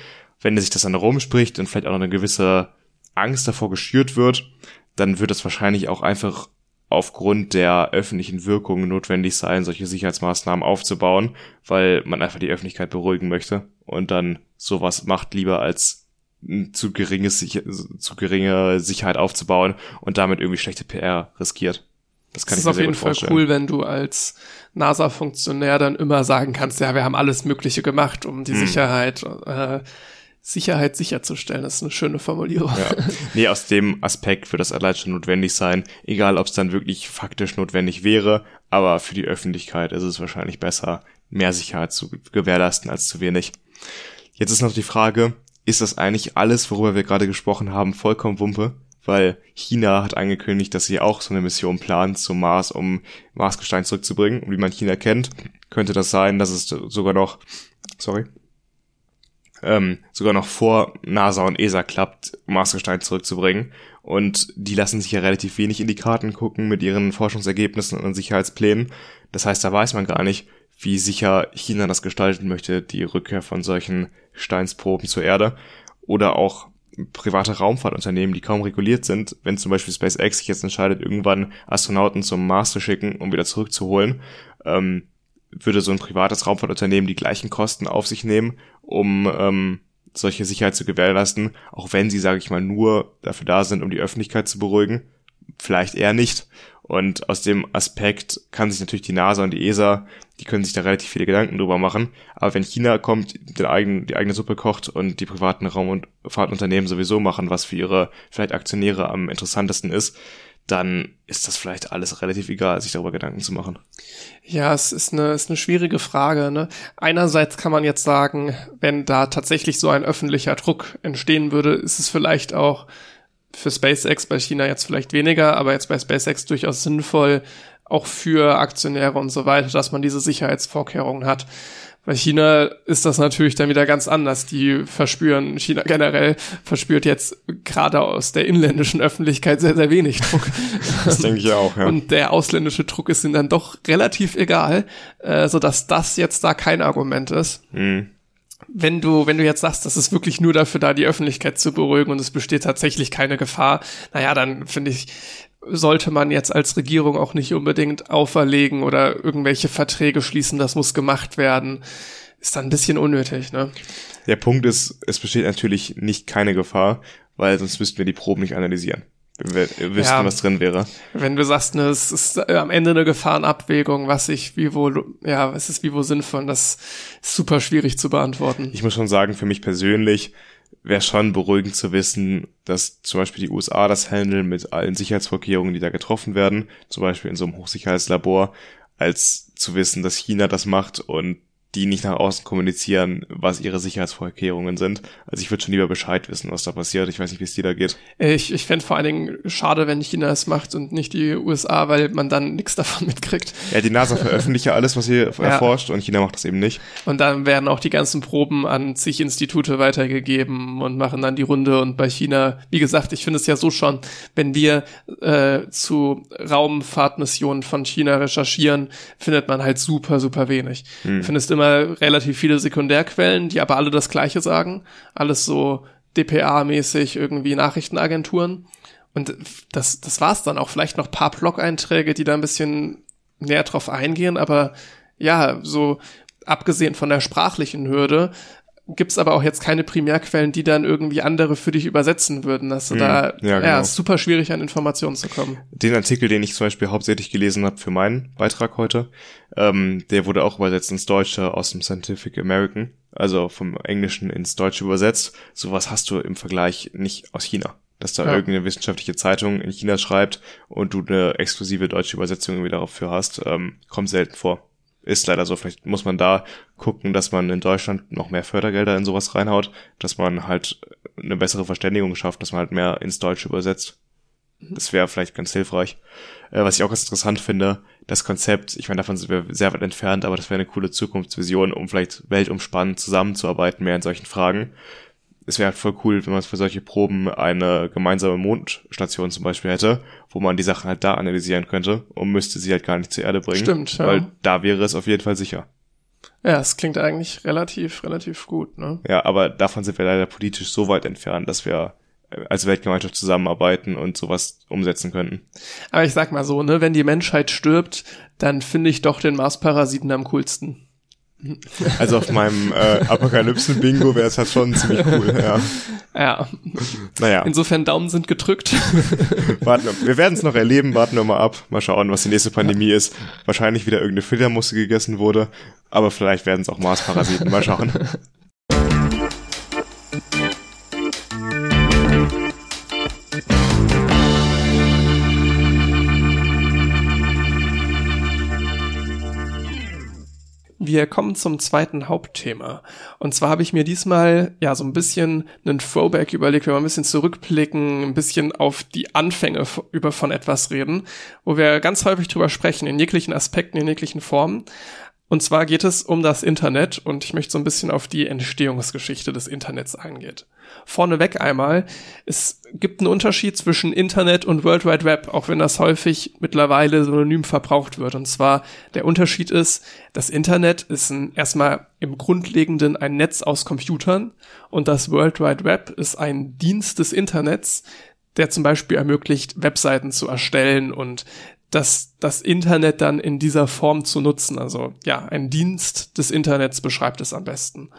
Wenn sich das dann rumspricht und vielleicht auch noch eine gewisse Angst davor geschürt wird, dann wird es wahrscheinlich auch einfach aufgrund der öffentlichen Wirkung notwendig sein, solche Sicherheitsmaßnahmen aufzubauen, weil man einfach die Öffentlichkeit beruhigen möchte und dann sowas macht lieber als zu geringes, zu geringe Sicherheit aufzubauen und damit irgendwie schlechte PR riskiert. Das kann das ich mir ist auf jeden Fall vorstellen. cool, wenn du als NASA-Funktionär dann immer sagen kannst, ja, wir haben alles Mögliche gemacht, um die hm. Sicherheit, äh, Sicherheit sicherzustellen. Das ist eine schöne Formulierung. Ja. Nee, aus dem Aspekt wird das allein schon notwendig sein, egal ob es dann wirklich faktisch notwendig wäre, aber für die Öffentlichkeit ist es wahrscheinlich besser, mehr Sicherheit zu gewährleisten als zu wenig. Jetzt ist noch die Frage, ist das eigentlich alles, worüber wir gerade gesprochen haben, vollkommen Wumpe, weil China hat angekündigt, dass sie auch so eine Mission plant zum Mars, um Marsgestein zurückzubringen. Und wie man China kennt, könnte das sein, dass es sogar noch, sorry, ähm, sogar noch vor NASA und ESA klappt, Marsgestein zurückzubringen. Und die lassen sich ja relativ wenig in die Karten gucken mit ihren Forschungsergebnissen und Sicherheitsplänen. Das heißt, da weiß man gar nicht, wie sicher China das gestalten möchte, die Rückkehr von solchen Steinsproben zur Erde. Oder auch private Raumfahrtunternehmen, die kaum reguliert sind, wenn zum Beispiel SpaceX sich jetzt entscheidet, irgendwann Astronauten zum Mars zu schicken, um wieder zurückzuholen, ähm, würde so ein privates Raumfahrtunternehmen die gleichen Kosten auf sich nehmen, um ähm, solche Sicherheit zu gewährleisten, auch wenn sie, sage ich mal, nur dafür da sind, um die Öffentlichkeit zu beruhigen. Vielleicht eher nicht. Und aus dem Aspekt kann sich natürlich die NASA und die ESA, die können sich da relativ viele Gedanken drüber machen. Aber wenn China kommt, den eigenen, die eigene Suppe kocht und die privaten Raum- und Fahrtunternehmen sowieso machen, was für ihre vielleicht Aktionäre am interessantesten ist, dann ist das vielleicht alles relativ egal, sich darüber Gedanken zu machen. Ja, es ist eine, ist eine schwierige Frage. Ne? Einerseits kann man jetzt sagen, wenn da tatsächlich so ein öffentlicher Druck entstehen würde, ist es vielleicht auch für SpaceX bei China jetzt vielleicht weniger, aber jetzt bei SpaceX durchaus sinnvoll, auch für Aktionäre und so weiter, dass man diese Sicherheitsvorkehrungen hat. Bei China ist das natürlich dann wieder ganz anders. Die verspüren, China generell verspürt jetzt gerade aus der inländischen Öffentlichkeit sehr, sehr wenig Druck. Das denke ich auch, ja. Und der ausländische Druck ist ihnen dann doch relativ egal, äh, so dass das jetzt da kein Argument ist. Mhm wenn du, wenn du jetzt sagst, das ist wirklich nur dafür da, die Öffentlichkeit zu beruhigen und es besteht tatsächlich keine Gefahr, naja, dann finde ich, sollte man jetzt als Regierung auch nicht unbedingt auferlegen oder irgendwelche Verträge schließen, das muss gemacht werden. Ist dann ein bisschen unnötig, ne? Der Punkt ist, es besteht natürlich nicht keine Gefahr, weil sonst müssten wir die Proben nicht analysieren wüssten, ja, was drin wäre. Wenn du sagst, ne, es ist äh, am Ende eine Gefahrenabwägung, was ich, wie wo, ja, es ist wie wo sinnvoll, das ist super schwierig zu beantworten. Ich muss schon sagen, für mich persönlich wäre schon beruhigend zu wissen, dass zum Beispiel die USA das handeln mit allen Sicherheitsvorkehrungen, die da getroffen werden, zum Beispiel in so einem Hochsicherheitslabor, als zu wissen, dass China das macht und die nicht nach außen kommunizieren, was ihre Sicherheitsvorkehrungen sind. Also ich würde schon lieber Bescheid wissen, was da passiert. Ich weiß nicht, wie es dir da geht. Ich, ich fände vor allen Dingen schade, wenn China es macht und nicht die USA, weil man dann nichts davon mitkriegt. Ja, die NASA veröffentlicht ja alles, was sie ja. erforscht und China macht das eben nicht. Und dann werden auch die ganzen Proben an zig Institute weitergegeben und machen dann die Runde. Und bei China, wie gesagt, ich finde es ja so schon, wenn wir äh, zu Raumfahrtmissionen von China recherchieren, findet man halt super, super wenig. Hm. Findest immer immer relativ viele Sekundärquellen, die aber alle das Gleiche sagen. Alles so DPA-mäßig irgendwie Nachrichtenagenturen. Und das, das war's dann auch. Vielleicht noch paar Blog-Einträge, die da ein bisschen näher drauf eingehen, aber ja, so abgesehen von der sprachlichen Hürde, gibt's aber auch jetzt keine Primärquellen, die dann irgendwie andere für dich übersetzen würden. Dass du mm, da ja, genau. ja, super schwierig an Informationen zu kommen. Den Artikel, den ich zum Beispiel hauptsächlich gelesen habe für meinen Beitrag heute, ähm, der wurde auch übersetzt ins Deutsche aus dem Scientific American, also vom Englischen ins Deutsche übersetzt. Sowas hast du im Vergleich nicht aus China. Dass da ja. irgendeine wissenschaftliche Zeitung in China schreibt und du eine exklusive deutsche Übersetzung irgendwie dafür hast, ähm, kommt selten vor ist leider so. Vielleicht muss man da gucken, dass man in Deutschland noch mehr Fördergelder in sowas reinhaut, dass man halt eine bessere Verständigung schafft, dass man halt mehr ins Deutsche übersetzt. Das wäre vielleicht ganz hilfreich. Äh, was ich auch ganz interessant finde, das Konzept, ich meine, davon sind wir sehr weit entfernt, aber das wäre eine coole Zukunftsvision, um vielleicht weltumspannend zusammenzuarbeiten, mehr in solchen Fragen es wäre halt voll cool, wenn man für solche Proben eine gemeinsame Mondstation zum Beispiel hätte, wo man die Sachen halt da analysieren könnte und müsste sie halt gar nicht zur Erde bringen. Stimmt, ja. Weil da wäre es auf jeden Fall sicher. Ja, es klingt eigentlich relativ, relativ gut, ne? Ja, aber davon sind wir leider politisch so weit entfernt, dass wir als Weltgemeinschaft zusammenarbeiten und sowas umsetzen könnten. Aber ich sag mal so, ne, wenn die Menschheit stirbt, dann finde ich doch den Mars-Parasiten am coolsten. Also auf meinem äh, Apokalypsen-Bingo wäre es halt schon ziemlich cool, ja. Ja. Naja. Insofern Daumen sind gedrückt. warten, wir werden es noch erleben, warten wir mal ab. Mal schauen, was die nächste Pandemie ja. ist. Wahrscheinlich wieder irgendeine Fledermusse gegessen wurde, aber vielleicht werden es auch Marsparasiten. Mal schauen. Wir kommen zum zweiten Hauptthema. Und zwar habe ich mir diesmal ja so ein bisschen einen Throwback überlegt, wenn wir ein bisschen zurückblicken, ein bisschen auf die Anfänge über von etwas reden, wo wir ganz häufig drüber sprechen, in jeglichen Aspekten, in jeglichen Formen. Und zwar geht es um das Internet und ich möchte so ein bisschen auf die Entstehungsgeschichte des Internets eingehen. Vorneweg einmal, es gibt einen Unterschied zwischen Internet und World Wide Web, auch wenn das häufig mittlerweile synonym verbraucht wird. Und zwar der Unterschied ist, das Internet ist ein, erstmal im Grundlegenden ein Netz aus Computern und das World Wide Web ist ein Dienst des Internets, der zum Beispiel ermöglicht, Webseiten zu erstellen und das, das Internet dann in dieser Form zu nutzen. Also ja, ein Dienst des Internets beschreibt es am besten.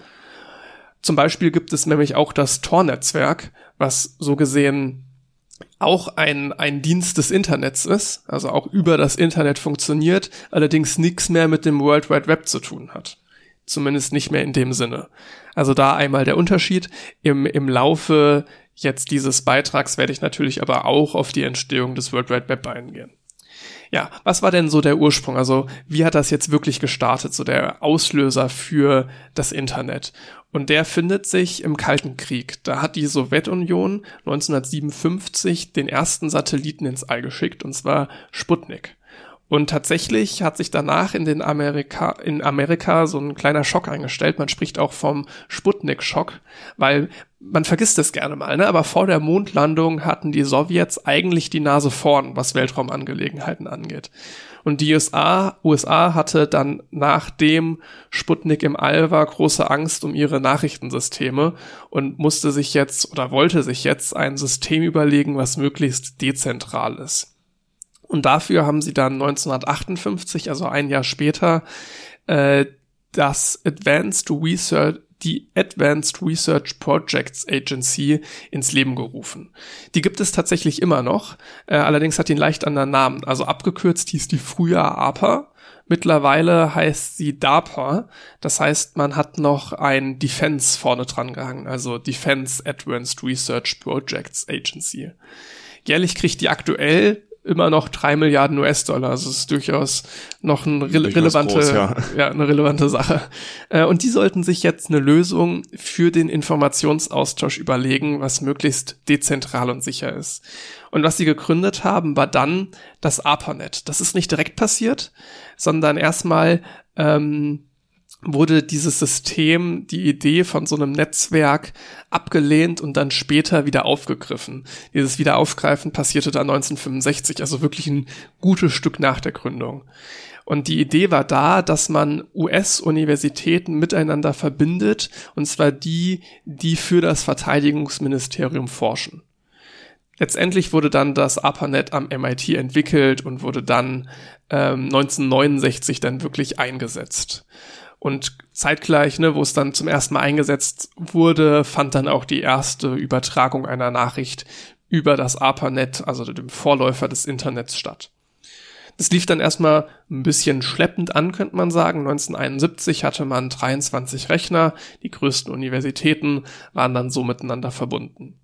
Zum Beispiel gibt es nämlich auch das Tor-Netzwerk, was so gesehen auch ein, ein Dienst des Internets ist, also auch über das Internet funktioniert, allerdings nichts mehr mit dem World Wide Web zu tun hat. Zumindest nicht mehr in dem Sinne. Also da einmal der Unterschied. Im, im Laufe jetzt dieses Beitrags werde ich natürlich aber auch auf die Entstehung des World Wide Web eingehen. Ja, was war denn so der Ursprung? Also wie hat das jetzt wirklich gestartet, so der Auslöser für das Internet? Und der findet sich im Kalten Krieg. Da hat die Sowjetunion 1957 den ersten Satelliten ins All geschickt, und zwar Sputnik. Und tatsächlich hat sich danach in den Amerika, in Amerika so ein kleiner Schock eingestellt. Man spricht auch vom Sputnik-Schock, weil man vergisst es gerne mal, ne? aber vor der Mondlandung hatten die Sowjets eigentlich die Nase vorn, was Weltraumangelegenheiten angeht. Und die USA, USA hatte dann nachdem Sputnik im All war große Angst um ihre Nachrichtensysteme und musste sich jetzt oder wollte sich jetzt ein System überlegen, was möglichst dezentral ist. Und dafür haben sie dann 1958, also ein Jahr später, äh, das Advanced Research die Advanced Research Projects Agency ins Leben gerufen. Die gibt es tatsächlich immer noch, äh, allerdings hat die einen leicht anderen Namen. Also abgekürzt hieß die früher APA, mittlerweile heißt sie DARPA. Das heißt, man hat noch ein Defense vorne dran gehangen, also Defense Advanced Research Projects Agency. Jährlich kriegt die aktuell immer noch drei Milliarden US-Dollar. Also es ist durchaus noch ein re relevante, groß, ja. ja. eine relevante Sache. Äh, und die sollten sich jetzt eine Lösung für den Informationsaustausch überlegen, was möglichst dezentral und sicher ist. Und was sie gegründet haben, war dann das ARPANET. Das ist nicht direkt passiert, sondern erstmal ähm, wurde dieses System, die Idee von so einem Netzwerk abgelehnt und dann später wieder aufgegriffen. Dieses Wiederaufgreifen passierte dann 1965, also wirklich ein gutes Stück nach der Gründung. Und die Idee war da, dass man US-Universitäten miteinander verbindet, und zwar die, die für das Verteidigungsministerium forschen. letztendlich wurde dann das ARPANET am MIT entwickelt und wurde dann ähm, 1969 dann wirklich eingesetzt. Und zeitgleich, ne, wo es dann zum ersten Mal eingesetzt wurde, fand dann auch die erste Übertragung einer Nachricht über das ARPANET, also dem Vorläufer des Internets statt. Das lief dann erstmal ein bisschen schleppend an, könnte man sagen. 1971 hatte man 23 Rechner, die größten Universitäten waren dann so miteinander verbunden.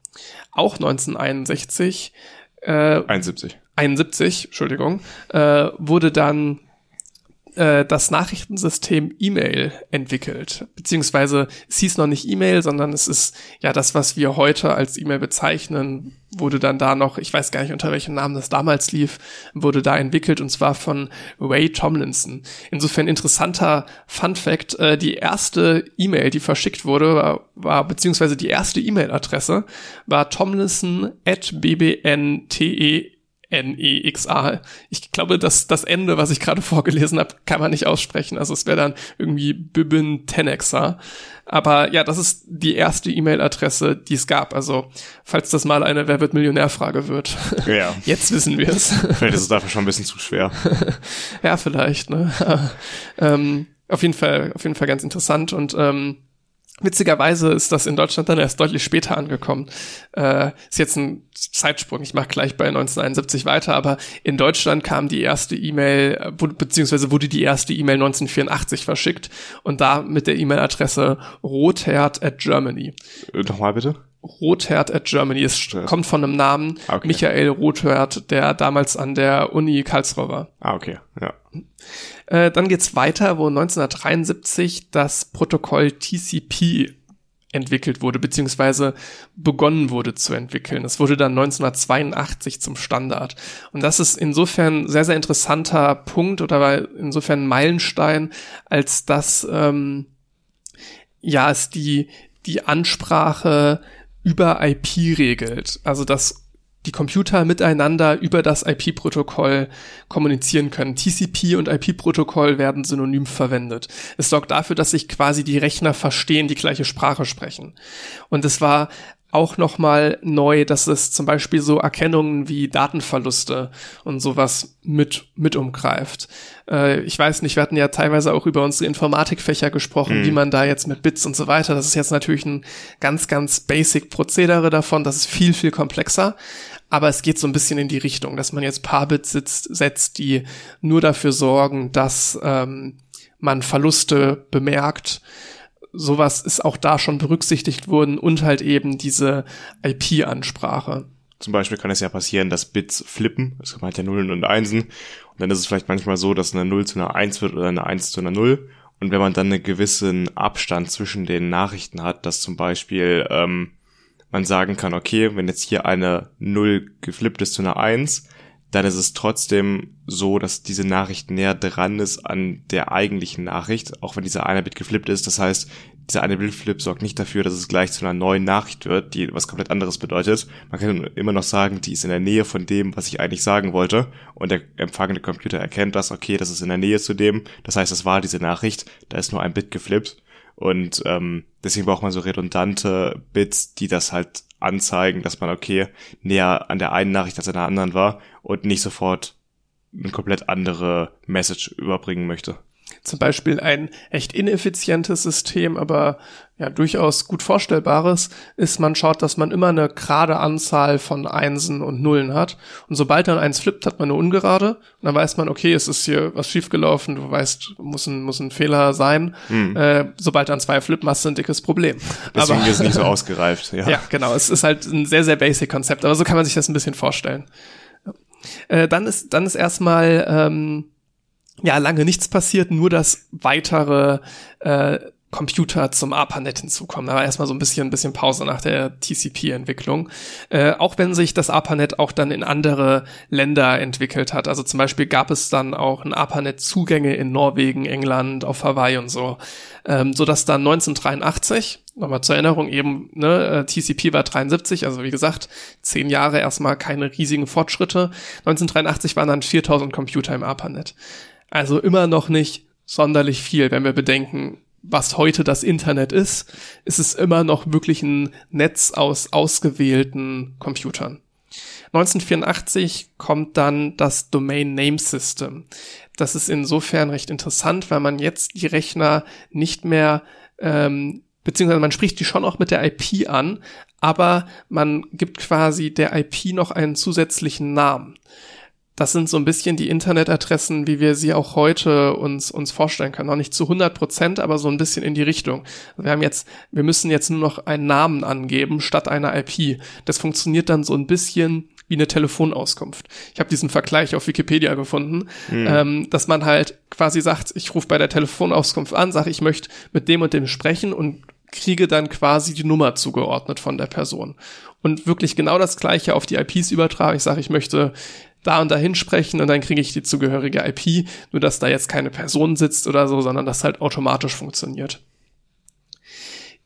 Auch 1961 äh, 71. 71, Entschuldigung, äh, wurde dann äh, das Nachrichtensystem E-Mail entwickelt. Beziehungsweise es hieß noch nicht E-Mail, sondern es ist ja das, was wir heute als E-Mail bezeichnen, wurde dann da noch, ich weiß gar nicht unter welchem Namen das damals lief, wurde da entwickelt und zwar von Ray Tomlinson. Insofern interessanter Fun Fact, äh, die erste E-Mail, die verschickt wurde, war, war beziehungsweise die erste E-Mail-Adresse war tomlinson at bbnte N-E-X-A. Ich glaube, dass das Ende, was ich gerade vorgelesen habe, kann man nicht aussprechen. Also es wäre dann irgendwie Bibin Tenexa. Aber ja, das ist die erste E-Mail-Adresse, die es gab. Also falls das mal eine Wer wird Millionär-Frage wird. Ja. Jetzt wissen wir es. Vielleicht ist es dafür schon ein bisschen zu schwer. ja, vielleicht. Ne? ähm, auf jeden Fall, auf jeden Fall ganz interessant und ähm, Witzigerweise ist das in Deutschland dann erst deutlich später angekommen. Äh, ist jetzt ein Zeitsprung. Ich mache gleich bei 1971 weiter, aber in Deutschland kam die erste E-Mail, äh, beziehungsweise wurde die erste E-Mail 1984 verschickt und da mit der E-Mail-Adresse rotherd at Germany. Äh, nochmal bitte? Rotherd at Germany. Es kommt von einem Namen, okay. Michael Rotherd, der damals an der Uni Karlsruhe war. Ah, okay, ja. Äh, dann geht's weiter, wo 1973 das Protokoll TCP entwickelt wurde, beziehungsweise begonnen wurde zu entwickeln. Es wurde dann 1982 zum Standard. Und das ist insofern sehr, sehr interessanter Punkt oder war insofern ein Meilenstein, als dass ähm, ja es die, die Ansprache über IP regelt. Also dass die Computer miteinander über das IP-Protokoll kommunizieren können. TCP und IP-Protokoll werden synonym verwendet. Es sorgt dafür, dass sich quasi die Rechner verstehen, die gleiche Sprache sprechen. Und es war auch nochmal neu, dass es zum Beispiel so Erkennungen wie Datenverluste und sowas mit, mit umgreift. Äh, ich weiß nicht, wir hatten ja teilweise auch über unsere Informatikfächer gesprochen, mhm. wie man da jetzt mit Bits und so weiter, das ist jetzt natürlich ein ganz, ganz basic Prozedere davon, das ist viel, viel komplexer aber es geht so ein bisschen in die Richtung, dass man jetzt paar Bits sitzt, setzt, die nur dafür sorgen, dass ähm, man Verluste bemerkt. Sowas ist auch da schon berücksichtigt worden und halt eben diese IP-Ansprache. Zum Beispiel kann es ja passieren, dass Bits flippen. Es kommt halt ja Nullen und Einsen. Und dann ist es vielleicht manchmal so, dass eine Null zu einer Eins wird oder eine Eins zu einer Null. Und wenn man dann einen gewissen Abstand zwischen den Nachrichten hat, dass zum Beispiel ähm, man sagen kann, okay, wenn jetzt hier eine 0 geflippt ist zu einer 1, dann ist es trotzdem so, dass diese Nachricht näher dran ist an der eigentlichen Nachricht, auch wenn dieser eine Bit geflippt ist. Das heißt, dieser eine Bitflip sorgt nicht dafür, dass es gleich zu einer neuen Nachricht wird, die was komplett anderes bedeutet. Man kann immer noch sagen, die ist in der Nähe von dem, was ich eigentlich sagen wollte. Und der empfangende Computer erkennt das, okay, das ist in der Nähe zu dem. Das heißt, das war diese Nachricht, da ist nur ein Bit geflippt. Und ähm, deswegen braucht man so redundante Bits, die das halt anzeigen, dass man okay näher an der einen Nachricht als an der anderen war und nicht sofort eine komplett andere Message überbringen möchte zum Beispiel ein echt ineffizientes System, aber ja durchaus gut vorstellbares, ist, man schaut, dass man immer eine gerade Anzahl von Einsen und Nullen hat. Und sobald dann eins flippt, hat man eine ungerade. Und dann weiß man, okay, es ist hier was schiefgelaufen, du weißt, muss ein, muss ein Fehler sein. Hm. Äh, sobald dann zwei flippen, hast du ein dickes Problem. Deswegen aber, ist es nicht so ausgereift. Ja. ja, genau. Es ist halt ein sehr, sehr basic Konzept, aber so kann man sich das ein bisschen vorstellen. Äh, dann ist, dann ist erstmal, ähm, ja lange nichts passiert, nur dass weitere äh, Computer zum ARPANET hinzukommen. Da war erstmal so ein bisschen, ein bisschen Pause nach der TCP-Entwicklung. Äh, auch wenn sich das ARPANET auch dann in andere Länder entwickelt hat. Also zum Beispiel gab es dann auch ein ARPANET-Zugänge in Norwegen, England, auf Hawaii und so. Ähm, so dass dann 1983, nochmal zur Erinnerung eben, ne, äh, TCP war 73, also wie gesagt, zehn Jahre erstmal keine riesigen Fortschritte. 1983 waren dann 4000 Computer im ARPANET. Also immer noch nicht sonderlich viel, wenn wir bedenken, was heute das Internet ist, ist es immer noch wirklich ein Netz aus ausgewählten Computern. 1984 kommt dann das Domain Name System. Das ist insofern recht interessant, weil man jetzt die Rechner nicht mehr ähm, beziehungsweise man spricht die schon auch mit der IP an, aber man gibt quasi der IP noch einen zusätzlichen Namen. Das sind so ein bisschen die Internetadressen, wie wir sie auch heute uns, uns vorstellen können. Noch nicht zu 100 Prozent, aber so ein bisschen in die Richtung. Wir haben jetzt, wir müssen jetzt nur noch einen Namen angeben statt einer IP. Das funktioniert dann so ein bisschen wie eine Telefonauskunft. Ich habe diesen Vergleich auf Wikipedia gefunden, mhm. ähm, dass man halt quasi sagt, ich rufe bei der Telefonauskunft an, sage, ich möchte mit dem und dem sprechen und kriege dann quasi die Nummer zugeordnet von der Person. Und wirklich genau das gleiche auf die IPs übertragen. Ich sage, ich möchte da und dahin sprechen und dann kriege ich die zugehörige IP, nur dass da jetzt keine Person sitzt oder so, sondern das halt automatisch funktioniert.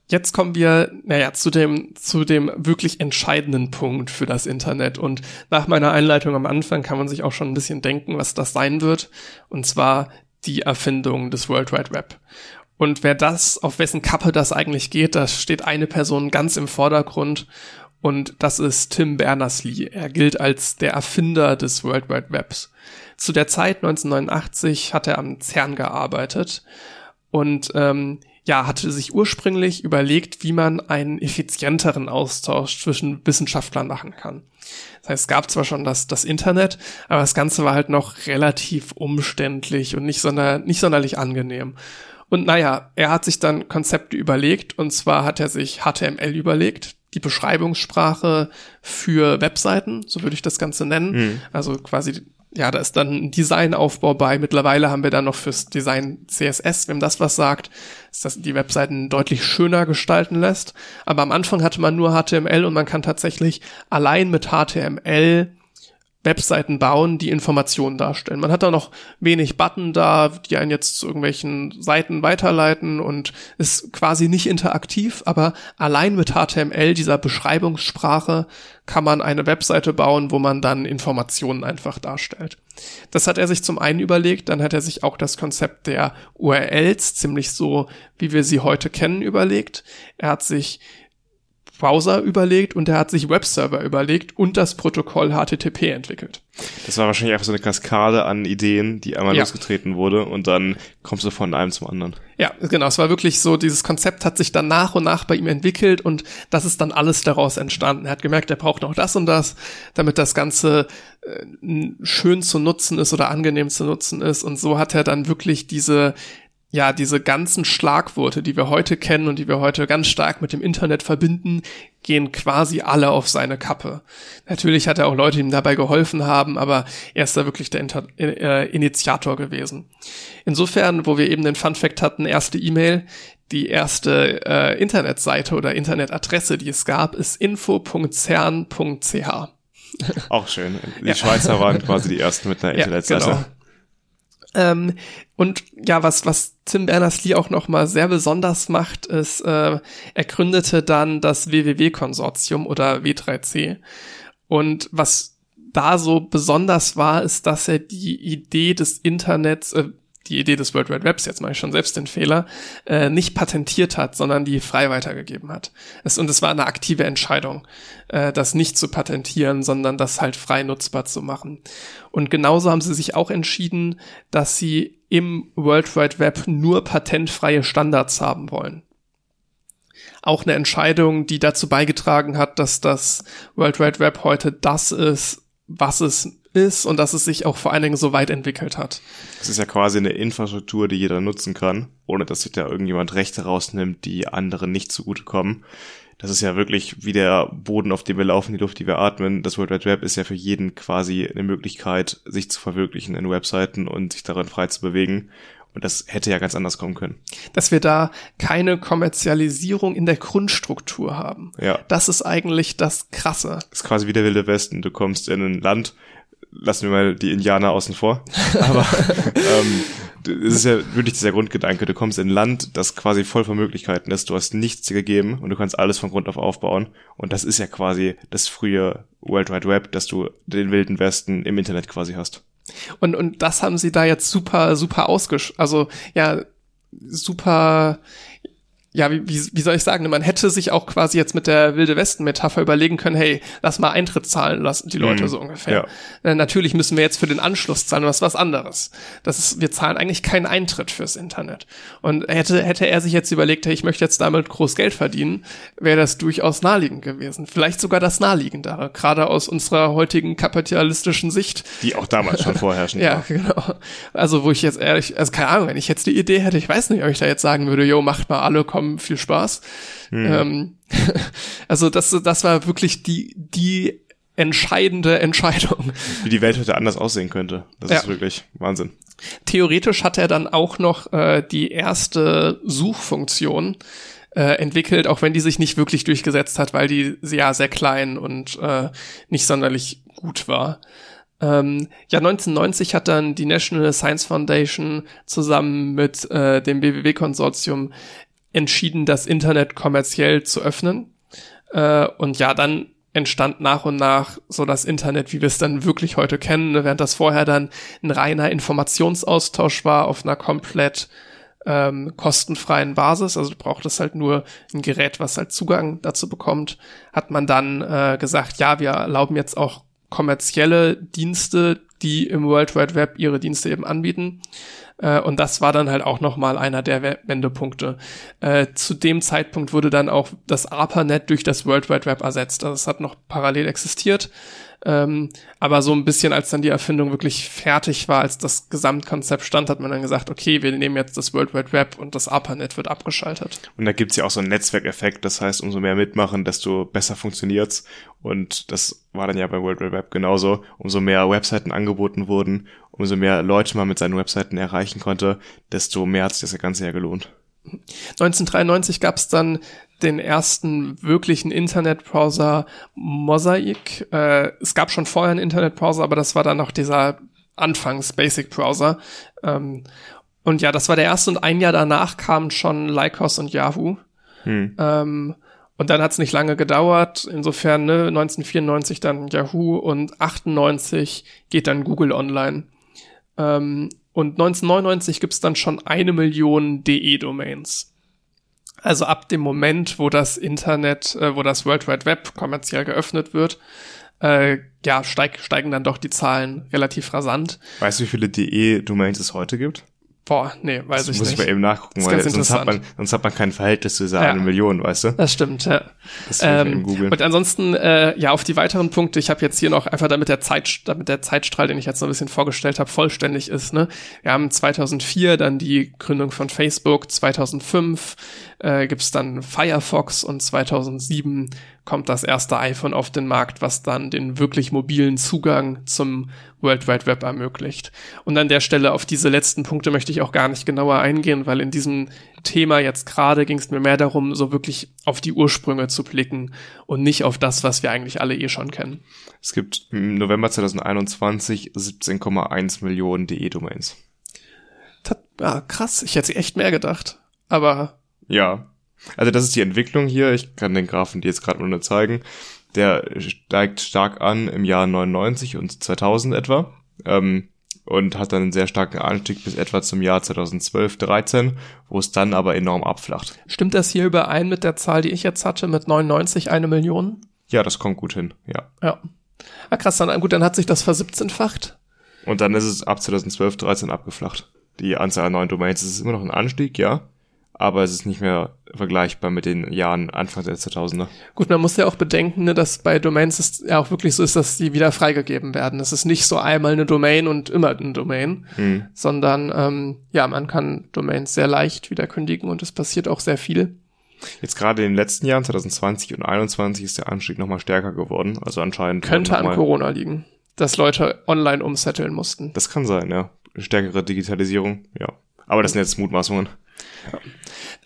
Jetzt kommen wir, naja, zu dem, zu dem wirklich entscheidenden Punkt für das Internet. Und nach meiner Einleitung am Anfang kann man sich auch schon ein bisschen denken, was das sein wird. Und zwar die Erfindung des World Wide Web. Und wer das, auf wessen Kappe das eigentlich geht, da steht eine Person ganz im Vordergrund. Und das ist Tim Berners-Lee. Er gilt als der Erfinder des World Wide Webs. Zu der Zeit 1989 hat er am CERN gearbeitet und ähm, ja, hatte sich ursprünglich überlegt, wie man einen effizienteren Austausch zwischen Wissenschaftlern machen kann. Das heißt, es gab zwar schon das, das Internet, aber das Ganze war halt noch relativ umständlich und nicht, sonder, nicht sonderlich angenehm. Und naja, er hat sich dann Konzepte überlegt, und zwar hat er sich HTML überlegt, die Beschreibungssprache für Webseiten, so würde ich das Ganze nennen. Mhm. Also quasi, ja, da ist dann ein Designaufbau bei. Mittlerweile haben wir dann noch fürs Design CSS, wem das was sagt, ist das die Webseiten deutlich schöner gestalten lässt. Aber am Anfang hatte man nur HTML und man kann tatsächlich allein mit HTML Webseiten bauen, die Informationen darstellen. Man hat da noch wenig Button da, die einen jetzt zu irgendwelchen Seiten weiterleiten und ist quasi nicht interaktiv, aber allein mit HTML, dieser Beschreibungssprache, kann man eine Webseite bauen, wo man dann Informationen einfach darstellt. Das hat er sich zum einen überlegt, dann hat er sich auch das Konzept der URLs, ziemlich so, wie wir sie heute kennen, überlegt. Er hat sich Browser überlegt und er hat sich Webserver überlegt und das Protokoll HTTP entwickelt. Das war wahrscheinlich einfach so eine Kaskade an Ideen, die einmal ja. losgetreten wurde und dann kommst du von einem zum anderen. Ja, genau. Es war wirklich so, dieses Konzept hat sich dann nach und nach bei ihm entwickelt und das ist dann alles daraus entstanden. Er hat gemerkt, er braucht noch das und das, damit das Ganze äh, schön zu nutzen ist oder angenehm zu nutzen ist und so hat er dann wirklich diese ja, diese ganzen Schlagworte, die wir heute kennen und die wir heute ganz stark mit dem Internet verbinden, gehen quasi alle auf seine Kappe. Natürlich hat er auch Leute, die ihm dabei geholfen haben, aber er ist da wirklich der Inter äh, Initiator gewesen. Insofern, wo wir eben den Fun Fact hatten, erste E-Mail, die erste äh, Internetseite oder Internetadresse, die es gab, ist info.cern.ch. Auch schön. Die ja. Schweizer waren quasi die ersten mit einer Internetseite. Ja, genau. Ähm, und ja, was, was Tim Berners-Lee auch nochmal sehr besonders macht, ist, äh, er gründete dann das WWW-Konsortium oder W3C. Und was da so besonders war, ist, dass er die Idee des Internets, äh, die Idee des World Wide Webs, jetzt mache ich schon selbst den Fehler, äh, nicht patentiert hat, sondern die frei weitergegeben hat. Es, und es war eine aktive Entscheidung, äh, das nicht zu patentieren, sondern das halt frei nutzbar zu machen. Und genauso haben sie sich auch entschieden, dass sie im World Wide Web nur patentfreie Standards haben wollen auch eine Entscheidung, die dazu beigetragen hat, dass das World Wide Web heute das ist, was es ist und dass es sich auch vor allen Dingen so weit entwickelt hat. Es ist ja quasi eine Infrastruktur, die jeder nutzen kann, ohne dass sich da irgendjemand Rechte rausnimmt, die anderen nicht zugutekommen. Das ist ja wirklich wie der Boden, auf dem wir laufen, die Luft, die wir atmen. Das World Wide Web ist ja für jeden quasi eine Möglichkeit, sich zu verwirklichen in Webseiten und sich darin frei zu bewegen. Und das hätte ja ganz anders kommen können. Dass wir da keine Kommerzialisierung in der Grundstruktur haben. Ja. Das ist eigentlich das Krasse. Das ist quasi wie der Wilde Westen. Du kommst in ein Land, lassen wir mal die Indianer außen vor. Aber ähm, es ist ja wirklich dieser Grundgedanke. Du kommst in ein Land, das quasi voll von Möglichkeiten ist. Du hast nichts gegeben und du kannst alles von Grund auf aufbauen. Und das ist ja quasi das frühe World Wide Web, dass du den wilden Westen im Internet quasi hast. Und, und das haben sie da jetzt super, super ausgesch... Also, ja, super ja, wie, wie, wie soll ich sagen, man hätte sich auch quasi jetzt mit der Wilde Westen-Metapher überlegen können, hey, lass mal Eintritt zahlen lassen, die Leute mhm. so ungefähr. Ja. Äh, natürlich müssen wir jetzt für den Anschluss zahlen, ist was anderes. Das ist, wir zahlen eigentlich keinen Eintritt fürs Internet. Und hätte, hätte er sich jetzt überlegt, hey, ich möchte jetzt damit groß Geld verdienen, wäre das durchaus naheliegend gewesen. Vielleicht sogar das naheliegendere, gerade aus unserer heutigen kapitalistischen Sicht. Die auch damals schon vorherrschen. ja, genau. Also, wo ich jetzt ehrlich, also keine Ahnung, wenn ich jetzt die Idee hätte, ich weiß nicht, ob ich da jetzt sagen würde, yo, macht mal alle, komm, viel Spaß. Hm. Ähm, also das, das war wirklich die, die entscheidende Entscheidung. Wie die Welt heute anders aussehen könnte. Das ja. ist wirklich Wahnsinn. Theoretisch hat er dann auch noch äh, die erste Suchfunktion äh, entwickelt, auch wenn die sich nicht wirklich durchgesetzt hat, weil die ja sehr klein und äh, nicht sonderlich gut war. Ähm, ja, 1990 hat dann die National Science Foundation zusammen mit äh, dem BWW-Konsortium entschieden, das Internet kommerziell zu öffnen. Äh, und ja, dann entstand nach und nach so das Internet, wie wir es dann wirklich heute kennen, ne? während das vorher dann ein reiner Informationsaustausch war auf einer komplett ähm, kostenfreien Basis, also du brauchtest halt nur ein Gerät, was halt Zugang dazu bekommt, hat man dann äh, gesagt, ja, wir erlauben jetzt auch kommerzielle Dienste, die im World Wide Web ihre Dienste eben anbieten. Äh, und das war dann halt auch nochmal einer der Wendepunkte. Äh, zu dem Zeitpunkt wurde dann auch das ARPANET durch das World Wide Web ersetzt. Also es hat noch parallel existiert. Ähm, aber so ein bisschen, als dann die Erfindung wirklich fertig war, als das Gesamtkonzept stand, hat man dann gesagt, okay, wir nehmen jetzt das World Wide Web und das ARPANET wird abgeschaltet. Und da gibt's ja auch so einen Netzwerkeffekt, das heißt, umso mehr mitmachen, desto besser funktioniert's. Und das war dann ja beim World Wide Web genauso. Umso mehr Webseiten angeboten wurden, umso mehr Leute man mit seinen Webseiten erreichen konnte, desto mehr hat sich das Ganze ja gelohnt. 1993 gab es dann den ersten wirklichen Internetbrowser Mosaic. Äh, es gab schon vorher einen Internetbrowser, aber das war dann noch dieser Anfangs Basic Browser. Ähm, und ja, das war der erste und ein Jahr danach kamen schon Lycos und Yahoo. Hm. Ähm, und dann hat es nicht lange gedauert. Insofern ne, 1994 dann Yahoo und 98 geht dann Google online. Ähm, und 1999 gibt's dann schon eine Million DE-Domains. Also ab dem Moment, wo das Internet, äh, wo das World Wide Web kommerziell geöffnet wird, äh, ja, steig, steigen dann doch die Zahlen relativ rasant. Weißt du, wie viele DE-Domains es heute gibt? Boah, nee, weiß das ich muss nicht. Muss ich mal eben nachgucken, weil sonst hat, man, sonst hat man kein Verhältnis zu dieser ja, eine Million, weißt du? Das stimmt, ja. Das ähm, und ansonsten, äh, ja, auf die weiteren Punkte, ich habe jetzt hier noch einfach damit der Zeit, damit der Zeitstrahl, den ich jetzt noch ein bisschen vorgestellt habe, vollständig ist, ne? Wir haben 2004 dann die Gründung von Facebook, 2005 äh, gibt dann Firefox und 2007 kommt das erste iPhone auf den Markt, was dann den wirklich mobilen Zugang zum World Wide Web ermöglicht. Und an der Stelle auf diese letzten Punkte möchte ich auch gar nicht genauer eingehen, weil in diesem Thema jetzt gerade ging es mir mehr darum, so wirklich auf die Ursprünge zu blicken und nicht auf das, was wir eigentlich alle eh schon kennen. Es gibt im November 2021 17,1 Millionen DE-Domains. Ja, krass. Ich hätte echt mehr gedacht. Aber. Ja. Also das ist die Entwicklung hier. Ich kann den Graphen dir jetzt gerade nur zeigen der steigt stark an im Jahr 99 und 2000 etwa. Ähm, und hat dann einen sehr starken Anstieg bis etwa zum Jahr 2012, 13, wo es dann aber enorm abflacht. Stimmt das hier überein mit der Zahl, die ich jetzt hatte, mit 99 eine Million? Ja, das kommt gut hin, ja. Ja. Ah, krass, dann, gut, dann hat sich das versiebzehnfacht. Und dann ist es ab 2012, 13 abgeflacht. Die Anzahl an neuen Domains ist immer noch ein Anstieg, ja aber es ist nicht mehr vergleichbar mit den Jahren Anfang der 2000er. Gut, man muss ja auch bedenken, ne, dass bei Domains es ja auch wirklich so ist, dass die wieder freigegeben werden. Es ist nicht so einmal eine Domain und immer eine Domain, hm. sondern ähm, ja, man kann Domains sehr leicht wieder kündigen und es passiert auch sehr viel. Jetzt gerade in den letzten Jahren, 2020 und 2021, ist der Anstieg nochmal stärker geworden. Also anscheinend. Könnte an Corona liegen, dass Leute online umsetteln mussten. Das kann sein, ja. Stärkere Digitalisierung, ja. Aber das sind jetzt Mutmaßungen. Ja.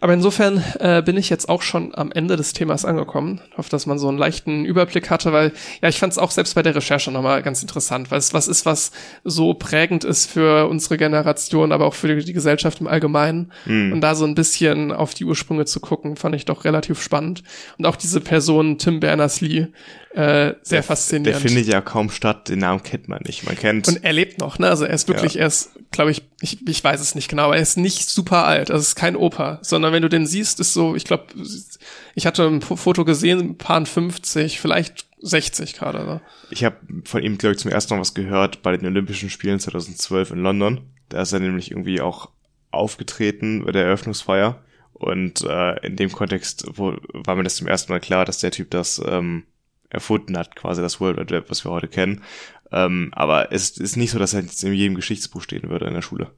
Aber insofern äh, bin ich jetzt auch schon am Ende des Themas angekommen. Ich hoffe, dass man so einen leichten Überblick hatte, weil ja, ich fand es auch selbst bei der Recherche nochmal ganz interessant, weil es was ist, was so prägend ist für unsere Generation, aber auch für die, die Gesellschaft im Allgemeinen. Mhm. Und da so ein bisschen auf die Ursprünge zu gucken, fand ich doch relativ spannend. Und auch diese Person Tim Berners-Lee, äh, sehr der, faszinierend. Der findet ja kaum statt, den Namen kennt man nicht. Man kennt. Und er lebt noch, ne? Also er ist wirklich, ja. er ist glaube ich, ich, ich weiß es nicht genau, aber er ist nicht super alt. Also es ist kein Opa, sondern wenn du den siehst, ist so, ich glaube, ich hatte ein Foto gesehen, ein paar 50, vielleicht 60 gerade. So. Ich habe von ihm, glaube ich, zum ersten Mal was gehört bei den Olympischen Spielen 2012 in London. Da ist er nämlich irgendwie auch aufgetreten bei der Eröffnungsfeier. Und äh, in dem Kontext wo, war mir das zum ersten Mal klar, dass der Typ das ähm, erfunden hat, quasi das World Wide Web, was wir heute kennen. Ähm, aber es ist nicht so, dass er jetzt in jedem Geschichtsbuch stehen würde in der Schule.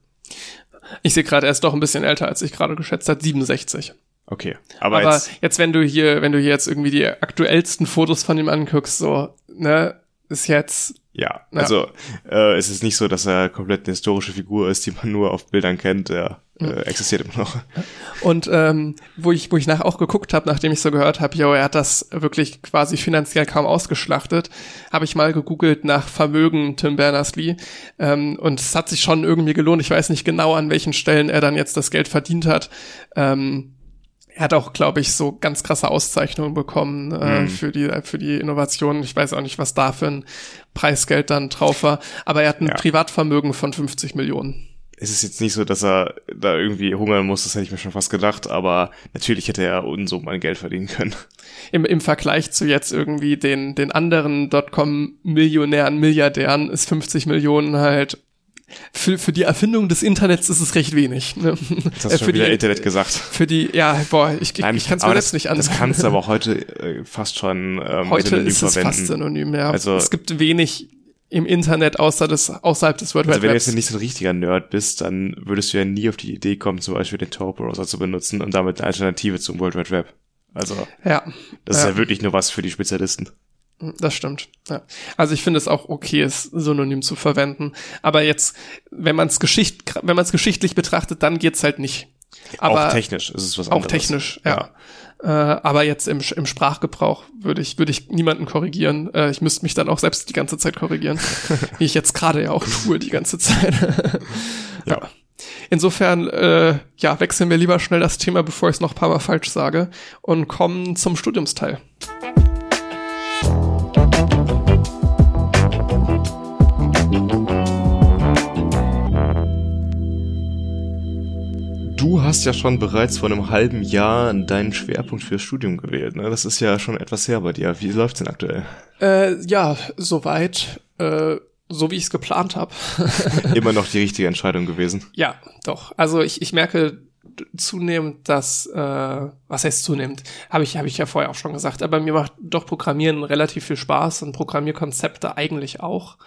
Ich sehe gerade, er ist doch ein bisschen älter, als ich gerade geschätzt habe, 67. Okay, aber, Aber jetzt, jetzt, wenn du hier, wenn du hier jetzt irgendwie die aktuellsten Fotos von ihm anguckst, so, ne, ist jetzt, ja, Ja. also äh, es ist nicht so, dass er komplett eine historische Figur ist, die man nur auf Bildern kennt. Er äh, existiert immer noch. Und ähm, wo ich, wo ich nachher auch geguckt habe, nachdem ich so gehört habe, jo, er hat das wirklich quasi finanziell kaum ausgeschlachtet, habe ich mal gegoogelt nach Vermögen Tim Berners-Lee ähm, und es hat sich schon irgendwie gelohnt. Ich weiß nicht genau, an welchen Stellen er dann jetzt das Geld verdient hat. Ähm, er hat auch, glaube ich, so ganz krasse Auszeichnungen bekommen äh, Mhm. für die für die Innovation. Ich weiß auch nicht, was da für ein Preisgeld dann drauf war, aber er hat ein Ja. Privatvermögen von 50 Millionen. Es ist jetzt nicht so, dass er da irgendwie hungern muss, das hätte ich mir schon fast gedacht, aber natürlich hätte er Unsummen an Geld verdienen können. im, im Vergleich zu jetzt irgendwie den, den anderen Dotcom-Millionären, Milliardären ist 50 Millionen halt für, für die Erfindung des Internets ist es recht wenig. Ne? Das hast Äh, du schon für wieder die, Internet gesagt. für die, ja, boah, ich, ich, ich kann es mir das, nicht an. Das kannst du aber heute äh, fast schon ähm, Heute synonym ist es verwenden. fast synonym, ja. Also- es gibt wenig im Internet außer des, außerhalb des World Also Wide wenn du jetzt nicht so ein richtiger Nerd bist, dann würdest du ja nie auf die Idee kommen, zum Beispiel den Tor-Browser zu benutzen und damit eine Alternative zum World Wide Web. Also Ja, das ist Ja. ja wirklich nur was für die Spezialisten. das stimmt. Ja. Also ich finde es auch okay, es synonym zu verwenden. Aber jetzt, wenn man es Geschicht, wenn man es geschichtlich betrachtet, dann geht's halt nicht. Aber auch technisch ist es was Auch anderes. technisch, ja. Äh, aber jetzt im, im Sprachgebrauch würde ich, würde ich niemanden korrigieren. Äh, ich müsste mich dann auch selbst die ganze Zeit korrigieren. wie ich jetzt gerade ja auch tue die ganze Zeit. Ja. Insofern, äh, ja, wechseln wir lieber schnell das Thema, bevor ich es noch ein paar Mal falsch sage und kommen zum Studiumsteil. Du hast ja schon bereits vor einem halben Jahr deinen Schwerpunkt fürs Studium gewählt. Ne? Das ist ja schon etwas her bei dir. Wie läuft's denn aktuell? Äh, ja, soweit, äh, so wie ich es geplant habe. Immer noch die richtige Entscheidung gewesen. Ja, doch. Also ich, ich merke zunehmend, dass, äh, was heißt zunehmend, habe ich, habe ich ja vorher auch schon gesagt, aber mir macht doch Programmieren relativ viel Spaß und Programmierkonzepte eigentlich auch.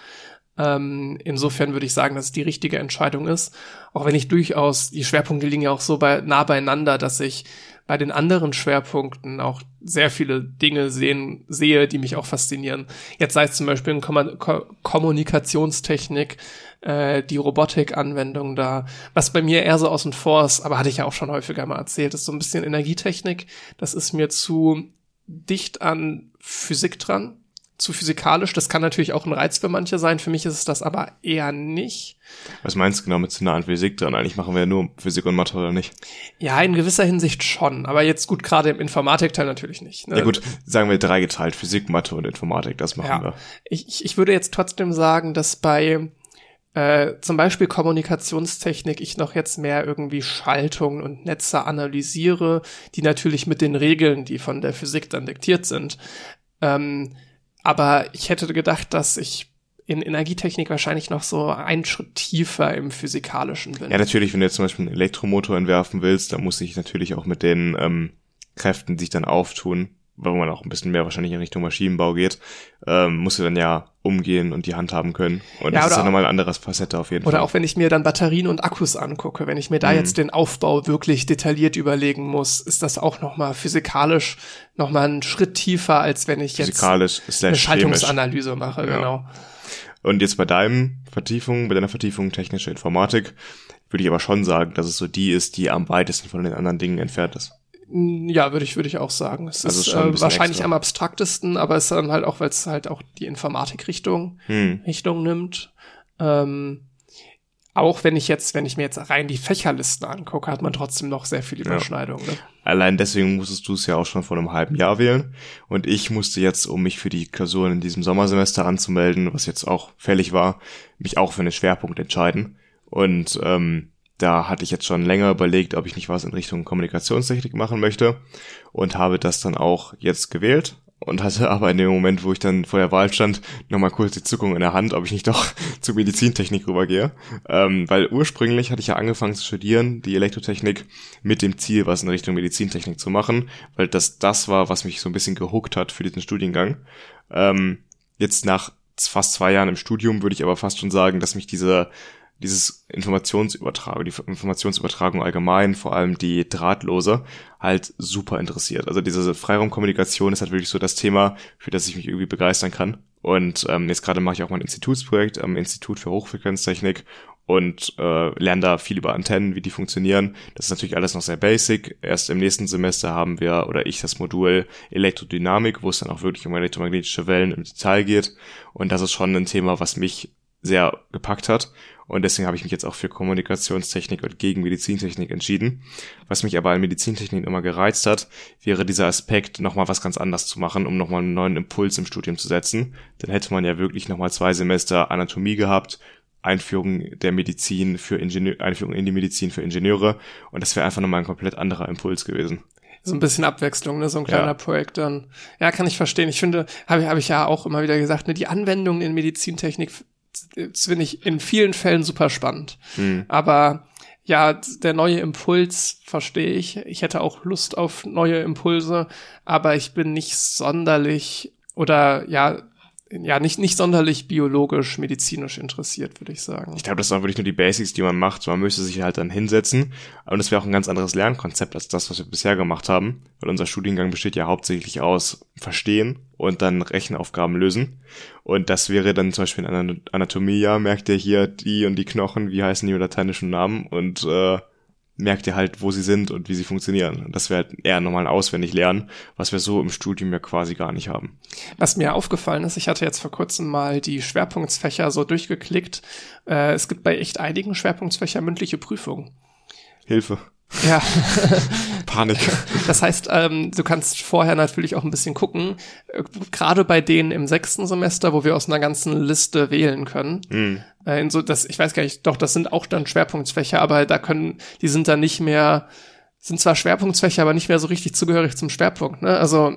Ähm, insofern würde ich sagen, dass es die richtige Entscheidung ist. Auch wenn ich durchaus, die Schwerpunkte liegen ja auch so bei, nah beieinander, dass ich bei den anderen Schwerpunkten auch sehr viele Dinge sehen, sehe, die mich auch faszinieren. Jetzt sei es zum Beispiel in Komma- Ko Kommunikationstechnik, äh, die Robotik-Anwendung da. Was bei mir eher so außen vor ist, aber hatte ich ja auch schon häufiger mal erzählt, ist so ein bisschen Energietechnik. Das ist mir zu dicht an Physik dran, zu physikalisch. Das kann natürlich auch ein Reiz für manche sein. Für mich ist es das aber eher nicht. Was meinst du genau mit nah an Physik dran? Eigentlich machen wir ja nur Physik und Mathe, oder nicht? Ja, in gewisser Hinsicht schon. Aber jetzt gut, gerade im Informatikteil natürlich nicht. Ne? Ja gut, sagen wir dreigeteilt. Physik, Mathe und Informatik, das machen Ja. wir. Ich, ich- ich würde jetzt trotzdem sagen, dass bei äh, zum Beispiel Kommunikationstechnik ich noch jetzt mehr irgendwie Schaltungen und Netze analysiere, die natürlich mit den Regeln, die von der Physik dann diktiert sind. Ähm, aber ich hätte gedacht, dass ich in Energietechnik wahrscheinlich noch so einen Schritt tiefer im Physikalischen bin. Ja, natürlich, wenn du jetzt zum Beispiel einen Elektromotor entwerfen willst, dann muss ich natürlich auch mit den ähm, Kräften sich dann auftun, weil man auch ein bisschen mehr wahrscheinlich in Richtung Maschinenbau geht, ähm, musst du dann ja umgehen und die Hand haben können. Und Ja, das ist oder ja nochmal ein anderes Facette auf jeden Oder Fall. auch wenn ich mir dann Batterien und Akkus angucke, wenn ich mir da Mhm. jetzt den Aufbau wirklich detailliert überlegen muss, ist das auch nochmal physikalisch nochmal einen Schritt tiefer, als wenn ich jetzt eine chemisch. Schaltungsanalyse mache, Ja. genau. Und jetzt bei deinem Vertiefung, bei deiner Vertiefung technische Informatik, würde ich aber schon sagen, dass es so die ist, die am weitesten von den anderen Dingen entfernt ist. Ja, würde ich, würde ich auch sagen. Es Also ist äh, wahrscheinlich extra. am abstraktesten, aber es ist dann halt auch, weil es halt auch die Informatikrichtung Hm. Richtung nimmt. Ähm, auch wenn ich jetzt, wenn ich mir jetzt rein die Fächerlisten angucke, hat man trotzdem noch sehr viel Überschneidung. Ne? Allein deswegen musstest du es ja auch schon vor einem halben Jahr wählen. Und ich musste jetzt, um mich für die Klausuren in diesem Sommersemester anzumelden, was jetzt auch fällig war, mich auch für einen Schwerpunkt entscheiden. Und ähm, da hatte ich jetzt schon länger überlegt, ob ich nicht was in Richtung Kommunikationstechnik machen möchte und habe das dann auch jetzt gewählt und hatte aber in dem Moment, wo ich dann vor der Wahl stand, nochmal kurz die Zuckung in der Hand, ob ich nicht doch zur Medizintechnik rübergehe. Ähm, weil ursprünglich hatte ich ja angefangen zu studieren, die Elektrotechnik, mit dem Ziel, was in Richtung Medizintechnik zu machen, weil das das war, was mich so ein bisschen gehuckt hat für diesen Studiengang. Ähm, jetzt nach fast zwei Jahren im Studium würde ich aber fast schon sagen, dass mich diese dieses Informationsübertragung, die Informationsübertragung allgemein, vor allem die drahtlose, halt super interessiert. Also diese Freiraumkommunikation ist halt wirklich so das Thema, für das ich mich irgendwie begeistern kann. Und ähm, jetzt gerade mache ich auch mein Institutsprojekt am Institut für Hochfrequenztechnik und äh, lerne da viel über Antennen, wie die funktionieren. Das ist natürlich alles noch sehr basic. Erst im nächsten Semester haben wir oder ich das Modul Elektrodynamik, wo es dann auch wirklich um elektromagnetische Wellen im Detail geht. Und das ist schon ein Thema, was mich sehr gepackt hat. Und deswegen habe ich mich jetzt auch für Kommunikationstechnik und gegen Medizintechnik entschieden. Was mich aber an Medizintechnik immer gereizt hat, wäre dieser Aspekt, nochmal was ganz anderes zu machen, um nochmal einen neuen Impuls im Studium zu setzen. Dann hätte man ja wirklich nochmal zwei Semester Anatomie gehabt, Einführung der Medizin für Ingenieur, Einführung in die Medizin für Ingenieure. Und das wäre einfach nochmal ein komplett anderer Impuls gewesen so ein bisschen Abwechslung, ne, so ein kleiner ja. Projekt dann. Ja, kann ich verstehen. Ich finde, habe hab ich ja auch immer wieder gesagt, ne, die Anwendungen in Medizintechnik das finde ich in vielen Fällen super spannend. Mhm. Aber ja, der neue Impuls verstehe ich. Ich hätte auch Lust auf neue Impulse, aber ich bin nicht sonderlich oder ja, ja, nicht, nicht sonderlich biologisch, medizinisch interessiert, würde ich sagen. Ich glaube, das sind wirklich nur die Basics, die man macht. Man müsste sich halt dann hinsetzen. Und das wäre auch ein ganz anderes Lernkonzept als das, was wir bisher gemacht haben. Weil unser Studiengang besteht ja hauptsächlich aus Verstehen und dann Rechenaufgaben lösen. Und das wäre dann zum Beispiel in Anatomie, ja, merkt ihr hier die und die Knochen, wie heißen die lateinischen Namen und äh, merkt ihr halt, wo sie sind und wie sie funktionieren. Das wäre halt eher nochmal ein auswendig lernen, was wir so im Studium ja quasi gar nicht haben. Was mir aufgefallen ist, ich hatte jetzt vor kurzem mal die Schwerpunktsfächer so durchgeklickt. Äh, es gibt bei echt einigen Schwerpunktsfächer mündliche Prüfungen. Hilfe. Ja. Panik. Das heißt, ähm, du kannst vorher natürlich auch ein bisschen gucken, äh, gerade bei denen im sechsten Semester, wo wir aus einer ganzen Liste wählen können. Mhm. Äh, in so, das, ich weiß gar nicht, doch, das sind auch dann Schwerpunktsfächer, aber da können, die sind dann nicht mehr, sind zwar Schwerpunktsfächer, aber nicht mehr so richtig zugehörig zum Schwerpunkt. Ne? Also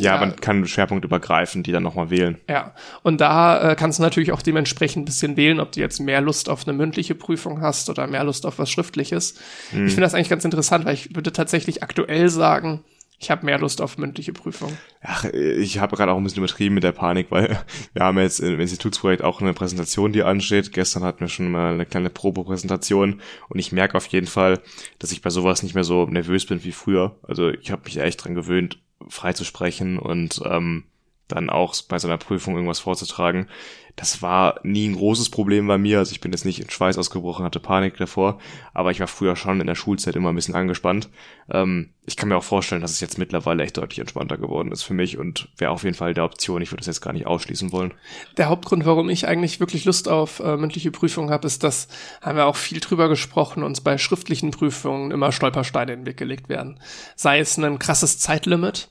ja, ja, man kann schwerpunktübergreifend die dann nochmal wählen. Ja, und da äh, kannst du natürlich auch dementsprechend ein bisschen wählen, ob du jetzt mehr Lust auf eine mündliche Prüfung hast oder mehr Lust auf was Schriftliches. Hm. Ich finde das eigentlich ganz interessant, weil ich würde tatsächlich aktuell sagen, ich habe mehr Lust auf mündliche Prüfung. Ach, ich habe gerade auch ein bisschen übertrieben mit der Panik, weil wir haben jetzt im Institutsprojekt auch eine Präsentation, die ansteht. Gestern hatten wir schon mal eine kleine Probepräsentation und ich merke auf jeden Fall, dass ich bei sowas nicht mehr so nervös bin wie früher. Also ich habe mich echt dran gewöhnt, frei zu sprechen und ähm, dann auch bei so einer Prüfung irgendwas vorzutragen. Das war nie ein großes Problem bei mir. Also ich bin jetzt nicht in Schweiß ausgebrochen, hatte Panik davor, aber ich war früher schon in der Schulzeit immer ein bisschen angespannt. Ähm, ich kann mir auch vorstellen, dass es jetzt mittlerweile echt deutlich entspannter geworden ist für mich und wäre auf jeden Fall der Option. Ich würde das jetzt gar nicht ausschließen wollen. Der Hauptgrund, warum ich eigentlich wirklich Lust auf äh, mündliche Prüfungen habe, ist, dass haben wir auch viel drüber gesprochen, uns bei schriftlichen Prüfungen immer Stolpersteine in den Weg gelegt werden. Sei es ein krasses Zeitlimit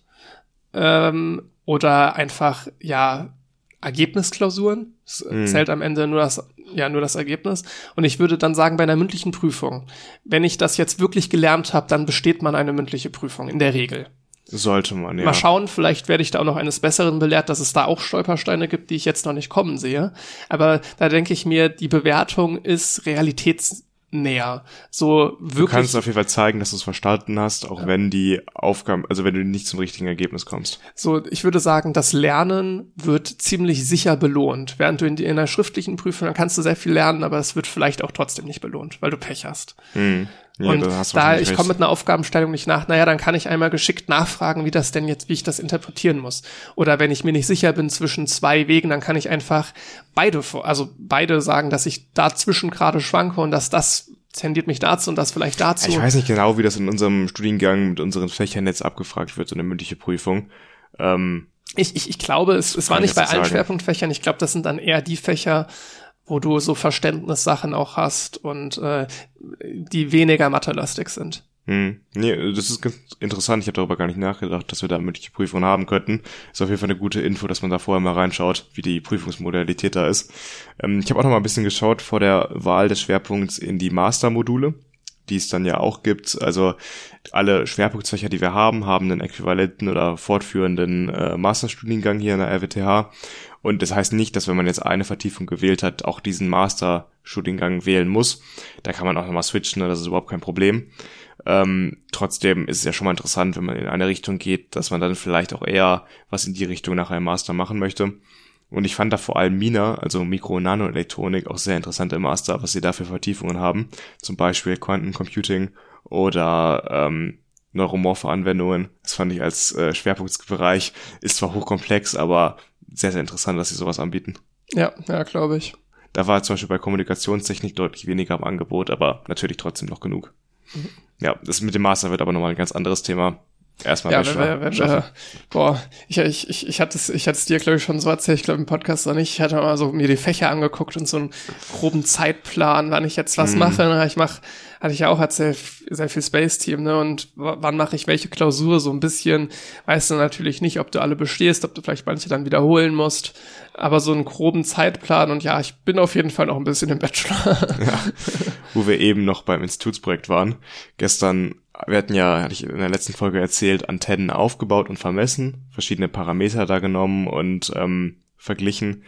ähm, oder einfach ja Ergebnisklausuren. Es mhm. zählt am Ende nur das, ja, nur das Ergebnis. Und ich würde dann sagen, bei einer mündlichen Prüfung, wenn ich das jetzt wirklich gelernt habe, dann besteht man eine mündliche Prüfung, in der Regel. Sollte man, ja. Mal schauen, vielleicht werde ich da auch noch eines Besseren belehrt, dass es da auch Stolpersteine gibt, die ich jetzt noch nicht kommen sehe. Aber da denke ich mir, die Bewertung ist realitäts näher. So wirklich. Du kannst auf jeden Fall zeigen, dass du es verstanden hast, auch ja. wenn die Aufgaben, also wenn du nicht zum richtigen Ergebnis kommst. So, ich würde sagen, das Lernen wird ziemlich sicher belohnt. Während du in, in einer schriftlichen Prüfung, dann kannst du sehr viel lernen, aber es wird vielleicht auch trotzdem nicht belohnt, weil du Pech hast. Mhm. Ja, und da ich komme mit einer Aufgabenstellung nicht nach, naja, dann kann ich einmal geschickt nachfragen, wie das denn jetzt, wie ich das interpretieren muss. Oder wenn ich mir nicht sicher bin zwischen zwei Wegen, dann kann ich einfach beide, also beide sagen, dass ich dazwischen gerade schwanke und dass das tendiert mich dazu und das vielleicht dazu. Ich weiß nicht genau, wie das in unserem Studiengang mit unseren Fächern jetzt abgefragt wird, so eine mündliche Prüfung. Ähm, ich, ich, ich glaube, es, es war nicht bei allen sagen. Schwerpunktfächern. Ich glaube, das sind dann eher die Fächer, wo du so Verständnissachen auch hast und äh, die weniger mathelastig sind. Hm. Nee, das ist ganz interessant. Ich habe darüber gar nicht nachgedacht, dass wir da mündliche Prüfungen haben könnten. Ist auf jeden Fall eine gute Info, dass man da vorher mal reinschaut, wie die Prüfungsmodalität da ist. Ähm, ich habe auch noch mal ein bisschen geschaut vor der Wahl des Schwerpunkts in die Mastermodule, die es dann ja auch gibt. Also alle Schwerpunktfächer, die wir haben, haben einen äquivalenten oder fortführenden äh, Masterstudiengang hier in der RWTH. Und das heißt nicht, dass wenn man jetzt eine Vertiefung gewählt hat, auch diesen Masterstudiengang wählen muss. Da kann man auch nochmal switchen, das ist überhaupt kein Problem. Ähm, trotzdem ist es ja schon mal interessant, wenn man in eine Richtung geht, dass man dann vielleicht auch eher was in die Richtung nach einem Master machen möchte. Und ich fand da vor allem Mina, also Mikro- und Nanoelektronik, auch sehr interessant im Master, was sie da für Vertiefungen haben. Zum Beispiel Quantencomputing oder ähm, neuromorphe Anwendungen. Das fand ich als äh, Schwerpunktbereich, ist zwar hochkomplex, aber sehr, sehr interessant, dass sie sowas anbieten. Ja, ja, glaube ich. Da war zum Beispiel bei Kommunikationstechnik deutlich weniger am Angebot, aber natürlich trotzdem noch genug. Mhm. Ja, das mit dem Master wird aber nochmal ein ganz anderes Thema. Erstmal ja, wenn wir, wenn wir, boah, ich, ich, ich, ich hatte es, ich hatte es dir, glaube ich, schon so erzählt, ich glaube im Podcast noch nicht. Ich hatte mal so mir die Fächer angeguckt und so einen groben Zeitplan, wann ich jetzt was mhm. mache. Ich mach, hatte ich ja auch erzählt, sehr viel Space-Team, ne? Und wann mache ich welche Klausur so ein bisschen, weißt du natürlich nicht, ob du alle bestehst, ob du vielleicht manche dann wiederholen musst. Aber so einen groben Zeitplan und ja, ich bin auf jeden Fall noch ein bisschen im Bachelor. Ja, wo wir eben noch beim Institutsprojekt waren. Gestern wir hatten ja, hatte ich in der letzten Folge erzählt, Antennen aufgebaut und vermessen, verschiedene Parameter da genommen und ähm, verglichen.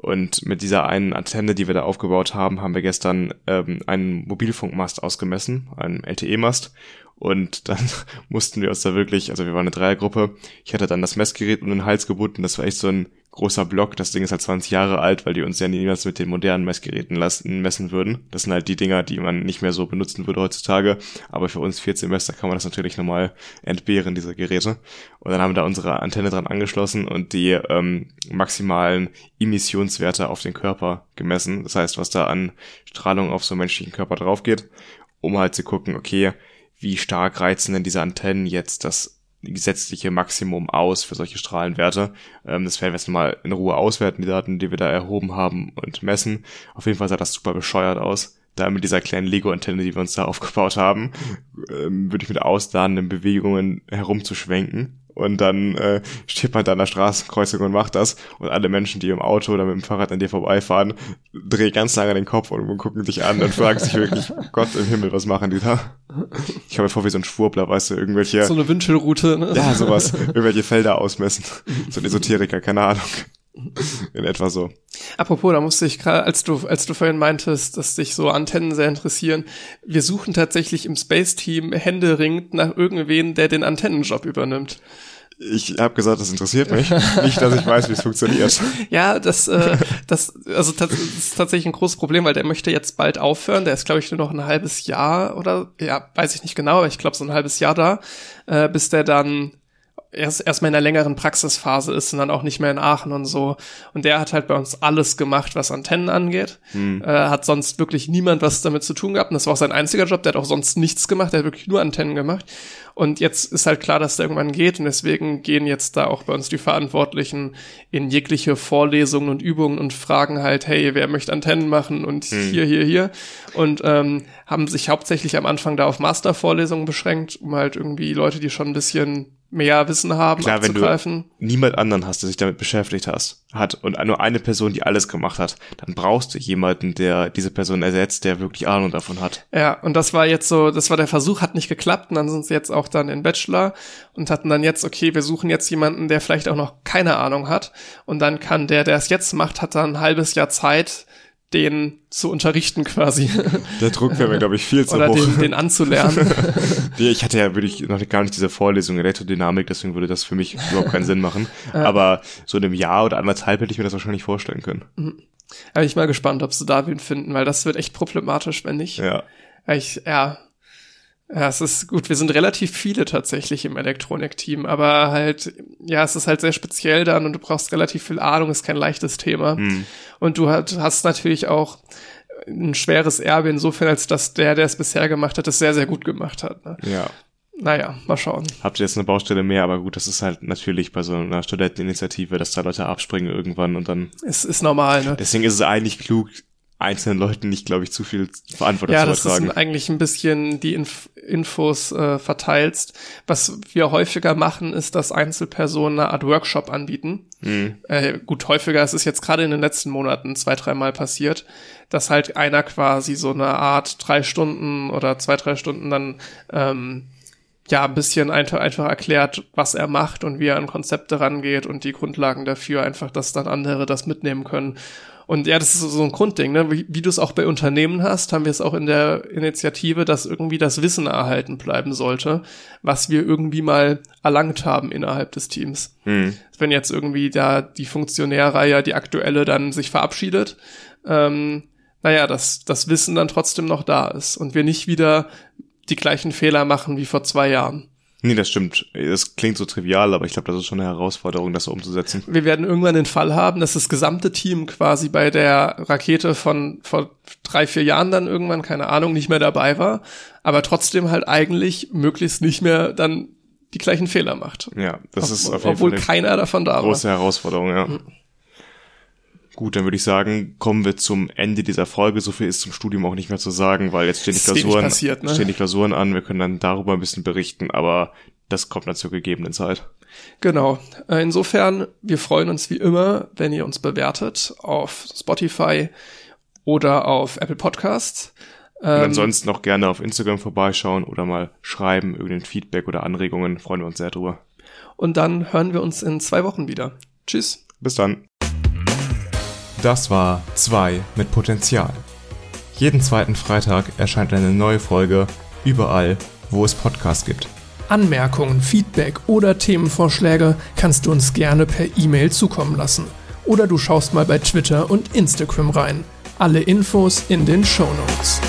Und mit dieser einen Antenne, die wir da aufgebaut haben, haben wir gestern ähm, einen Mobilfunkmast ausgemessen, einen LTE-Mast. Und dann mussten wir uns da wirklich, also wir waren eine Dreiergruppe, ich hatte dann das Messgerät um den Hals gebunden, das war echt so ein großer Block. Das Ding ist halt 20 Jahre alt, weil die uns ja niemals mit den modernen Messgeräten lassen, messen würden. Das sind halt die Dinger, die man nicht mehr so benutzen würde heutzutage. Aber für uns vier Semester kann man das natürlich nochmal entbehren, diese Geräte. Und dann haben wir da unsere Antenne dran angeschlossen und die ähm, maximalen Emissionswerte auf den Körper gemessen. Das heißt, was da an Strahlung auf so einen menschlichen Körper drauf geht, um halt zu gucken, okay, wie stark reizen denn diese Antennen jetzt das gesetzliche Maximum aus für solche Strahlenwerte. Ähm, das werden wir jetzt mal in Ruhe auswerten, die Daten, die wir da erhoben haben und messen. Auf jeden Fall sah das super bescheuert aus. Da mit dieser kleinen Lego-Antenne, die wir uns da aufgebaut haben, ähm, würde ich mit ausladenden Bewegungen herumzuschwenken und dann äh, steht man da an der Straßenkreuzung und macht das und alle Menschen, die im Auto oder mit dem Fahrrad an dir vorbeifahren, drehen ganz lange den Kopf und gucken dich an und fragen sich wirklich, Gott im Himmel, was machen die da? Ich habe mir vor wie so ein Schwurbler, weißt du, irgendwelche... So eine Wünschelroute, ne? Ja, sowas. Irgendwelche Felder ausmessen. So ein Esoteriker, keine Ahnung. In etwa so. Apropos, da musste ich gerade, als du, als du vorhin meintest, dass dich so Antennen sehr interessieren, wir suchen tatsächlich im Space-Team händeringend nach irgendwen, der den Antennenjob übernimmt. Ich habe gesagt, das interessiert mich. Nicht, dass ich weiß, wie es funktioniert. Ja, das, äh, das, also das ist tatsächlich ein großes Problem, weil der möchte jetzt bald aufhören. Der ist, glaube ich, nur noch ein halbes Jahr oder ja, weiß ich nicht genau, aber ich glaube so ein halbes Jahr da, äh, bis der dann erst erstmal in einer längeren Praxisphase ist und dann auch nicht mehr in Aachen und so. Und der hat halt bei uns alles gemacht, was Antennen angeht. Hm. Äh, hat sonst wirklich niemand was damit zu tun gehabt. Und das war auch sein einziger Job. Der hat auch sonst nichts gemacht. Der hat wirklich nur Antennen gemacht. Und jetzt ist halt klar, dass der irgendwann geht. Und deswegen gehen jetzt da auch bei uns die Verantwortlichen in jegliche Vorlesungen und Übungen und fragen halt, hey, wer möchte Antennen machen? Und hm. hier, hier, hier. Und ähm, haben sich hauptsächlich am Anfang da auf Mastervorlesungen beschränkt, um halt irgendwie Leute, die schon ein bisschen mehr Wissen haben, Klar, wenn du niemand anderen hast, der sich damit beschäftigt hast, hat und nur eine Person, die alles gemacht hat, dann brauchst du jemanden, der diese Person ersetzt, der wirklich Ahnung davon hat. Ja, und das war jetzt so, das war der Versuch, hat nicht geklappt. Und dann sind sie jetzt auch dann in Bachelor und hatten dann jetzt, okay, wir suchen jetzt jemanden, der vielleicht auch noch keine Ahnung hat. Und dann kann der, der es jetzt macht, hat dann ein halbes Jahr Zeit, den zu unterrichten quasi. Der Druck wäre mir, glaube ich, viel zu Oder hoch. Den, den anzulernen. ich hatte ja wirklich noch gar nicht diese Vorlesung Elektrodynamik, deswegen würde das für mich überhaupt keinen Sinn machen. Aber so in einem Jahr oder anderthalb hätte ich mir das wahrscheinlich vorstellen können. Mhm. Aber ich mal gespannt, ob sie da wen finden, weil das wird echt problematisch, wenn nicht. Ja. Ich, ja, ja, es ist gut. Wir sind relativ viele tatsächlich im Elektronik-Team, aber halt, ja, es ist halt sehr speziell dann und du brauchst relativ viel Ahnung, ist kein leichtes Thema. Hm. Und du hast, hast natürlich auch ein schweres Erbe insofern, als dass der, der es bisher gemacht hat, es sehr, sehr gut gemacht hat. Ne? Ja. Naja, mal schauen. Habt ihr jetzt eine Baustelle mehr, aber gut, das ist halt natürlich bei so einer Studenteninitiative, dass da Leute abspringen irgendwann und dann. Es ist normal, ne? Deswegen ist es eigentlich klug, einzelnen Leuten nicht, glaube ich, zu viel Verantwortung ja, zu das übertragen. ist eigentlich ein bisschen die Inf Infos äh, verteilst. Was wir häufiger machen, ist, dass Einzelpersonen eine Art Workshop anbieten. Mhm. Äh, gut, häufiger ist es jetzt gerade in den letzten Monaten zwei, dreimal passiert, dass halt einer quasi so eine Art drei Stunden oder zwei, drei Stunden dann ähm, ja, ein bisschen einfach, einfach erklärt, was er macht und wie er an Konzepte rangeht und die Grundlagen dafür, einfach, dass dann andere das mitnehmen können. Und ja, das ist so ein Grundding, ne? Wie, wie du es auch bei Unternehmen hast, haben wir es auch in der Initiative, dass irgendwie das Wissen erhalten bleiben sollte, was wir irgendwie mal erlangt haben innerhalb des Teams. Hm. Wenn jetzt irgendwie da die Funktionärreihe, die aktuelle, dann sich verabschiedet, ähm, naja, dass das Wissen dann trotzdem noch da ist und wir nicht wieder die gleichen Fehler machen wie vor zwei Jahren. Nee, das stimmt. Das klingt so trivial, aber ich glaube, das ist schon eine Herausforderung, das so umzusetzen. Wir werden irgendwann den Fall haben, dass das gesamte Team quasi bei der Rakete von vor drei, vier Jahren dann irgendwann, keine Ahnung, nicht mehr dabei war, aber trotzdem halt eigentlich möglichst nicht mehr dann die gleichen Fehler macht. Ja, das ist auf jeden Obwohl Fall eine keiner davon da große war. Herausforderung, ja. Mhm. Gut, dann würde ich sagen, kommen wir zum Ende dieser Folge. So viel ist zum Studium auch nicht mehr zu sagen, weil jetzt stehen die Klausuren, passiert, ne? stehen die Klausuren an. Wir können dann darüber ein bisschen berichten, aber das kommt dann zur gegebenen Zeit. Genau. Äh, Insofern, wir freuen uns wie immer, wenn ihr uns bewertet auf Spotify oder auf Apple Podcasts. Und Ähm, ansonsten noch gerne auf Instagram vorbeischauen oder mal schreiben, irgendein Feedback oder Anregungen. Freuen wir uns sehr drüber. Und dann hören wir uns in zwei Wochen wieder. Tschüss. Bis dann. Das war 2 mit Potenzial. Jeden zweiten Freitag erscheint eine neue Folge überall, wo es Podcasts gibt. Anmerkungen, Feedback oder Themenvorschläge kannst du uns gerne per E-Mail zukommen lassen. Oder du schaust mal bei Twitter und Instagram rein. Alle Infos in den Show Notes.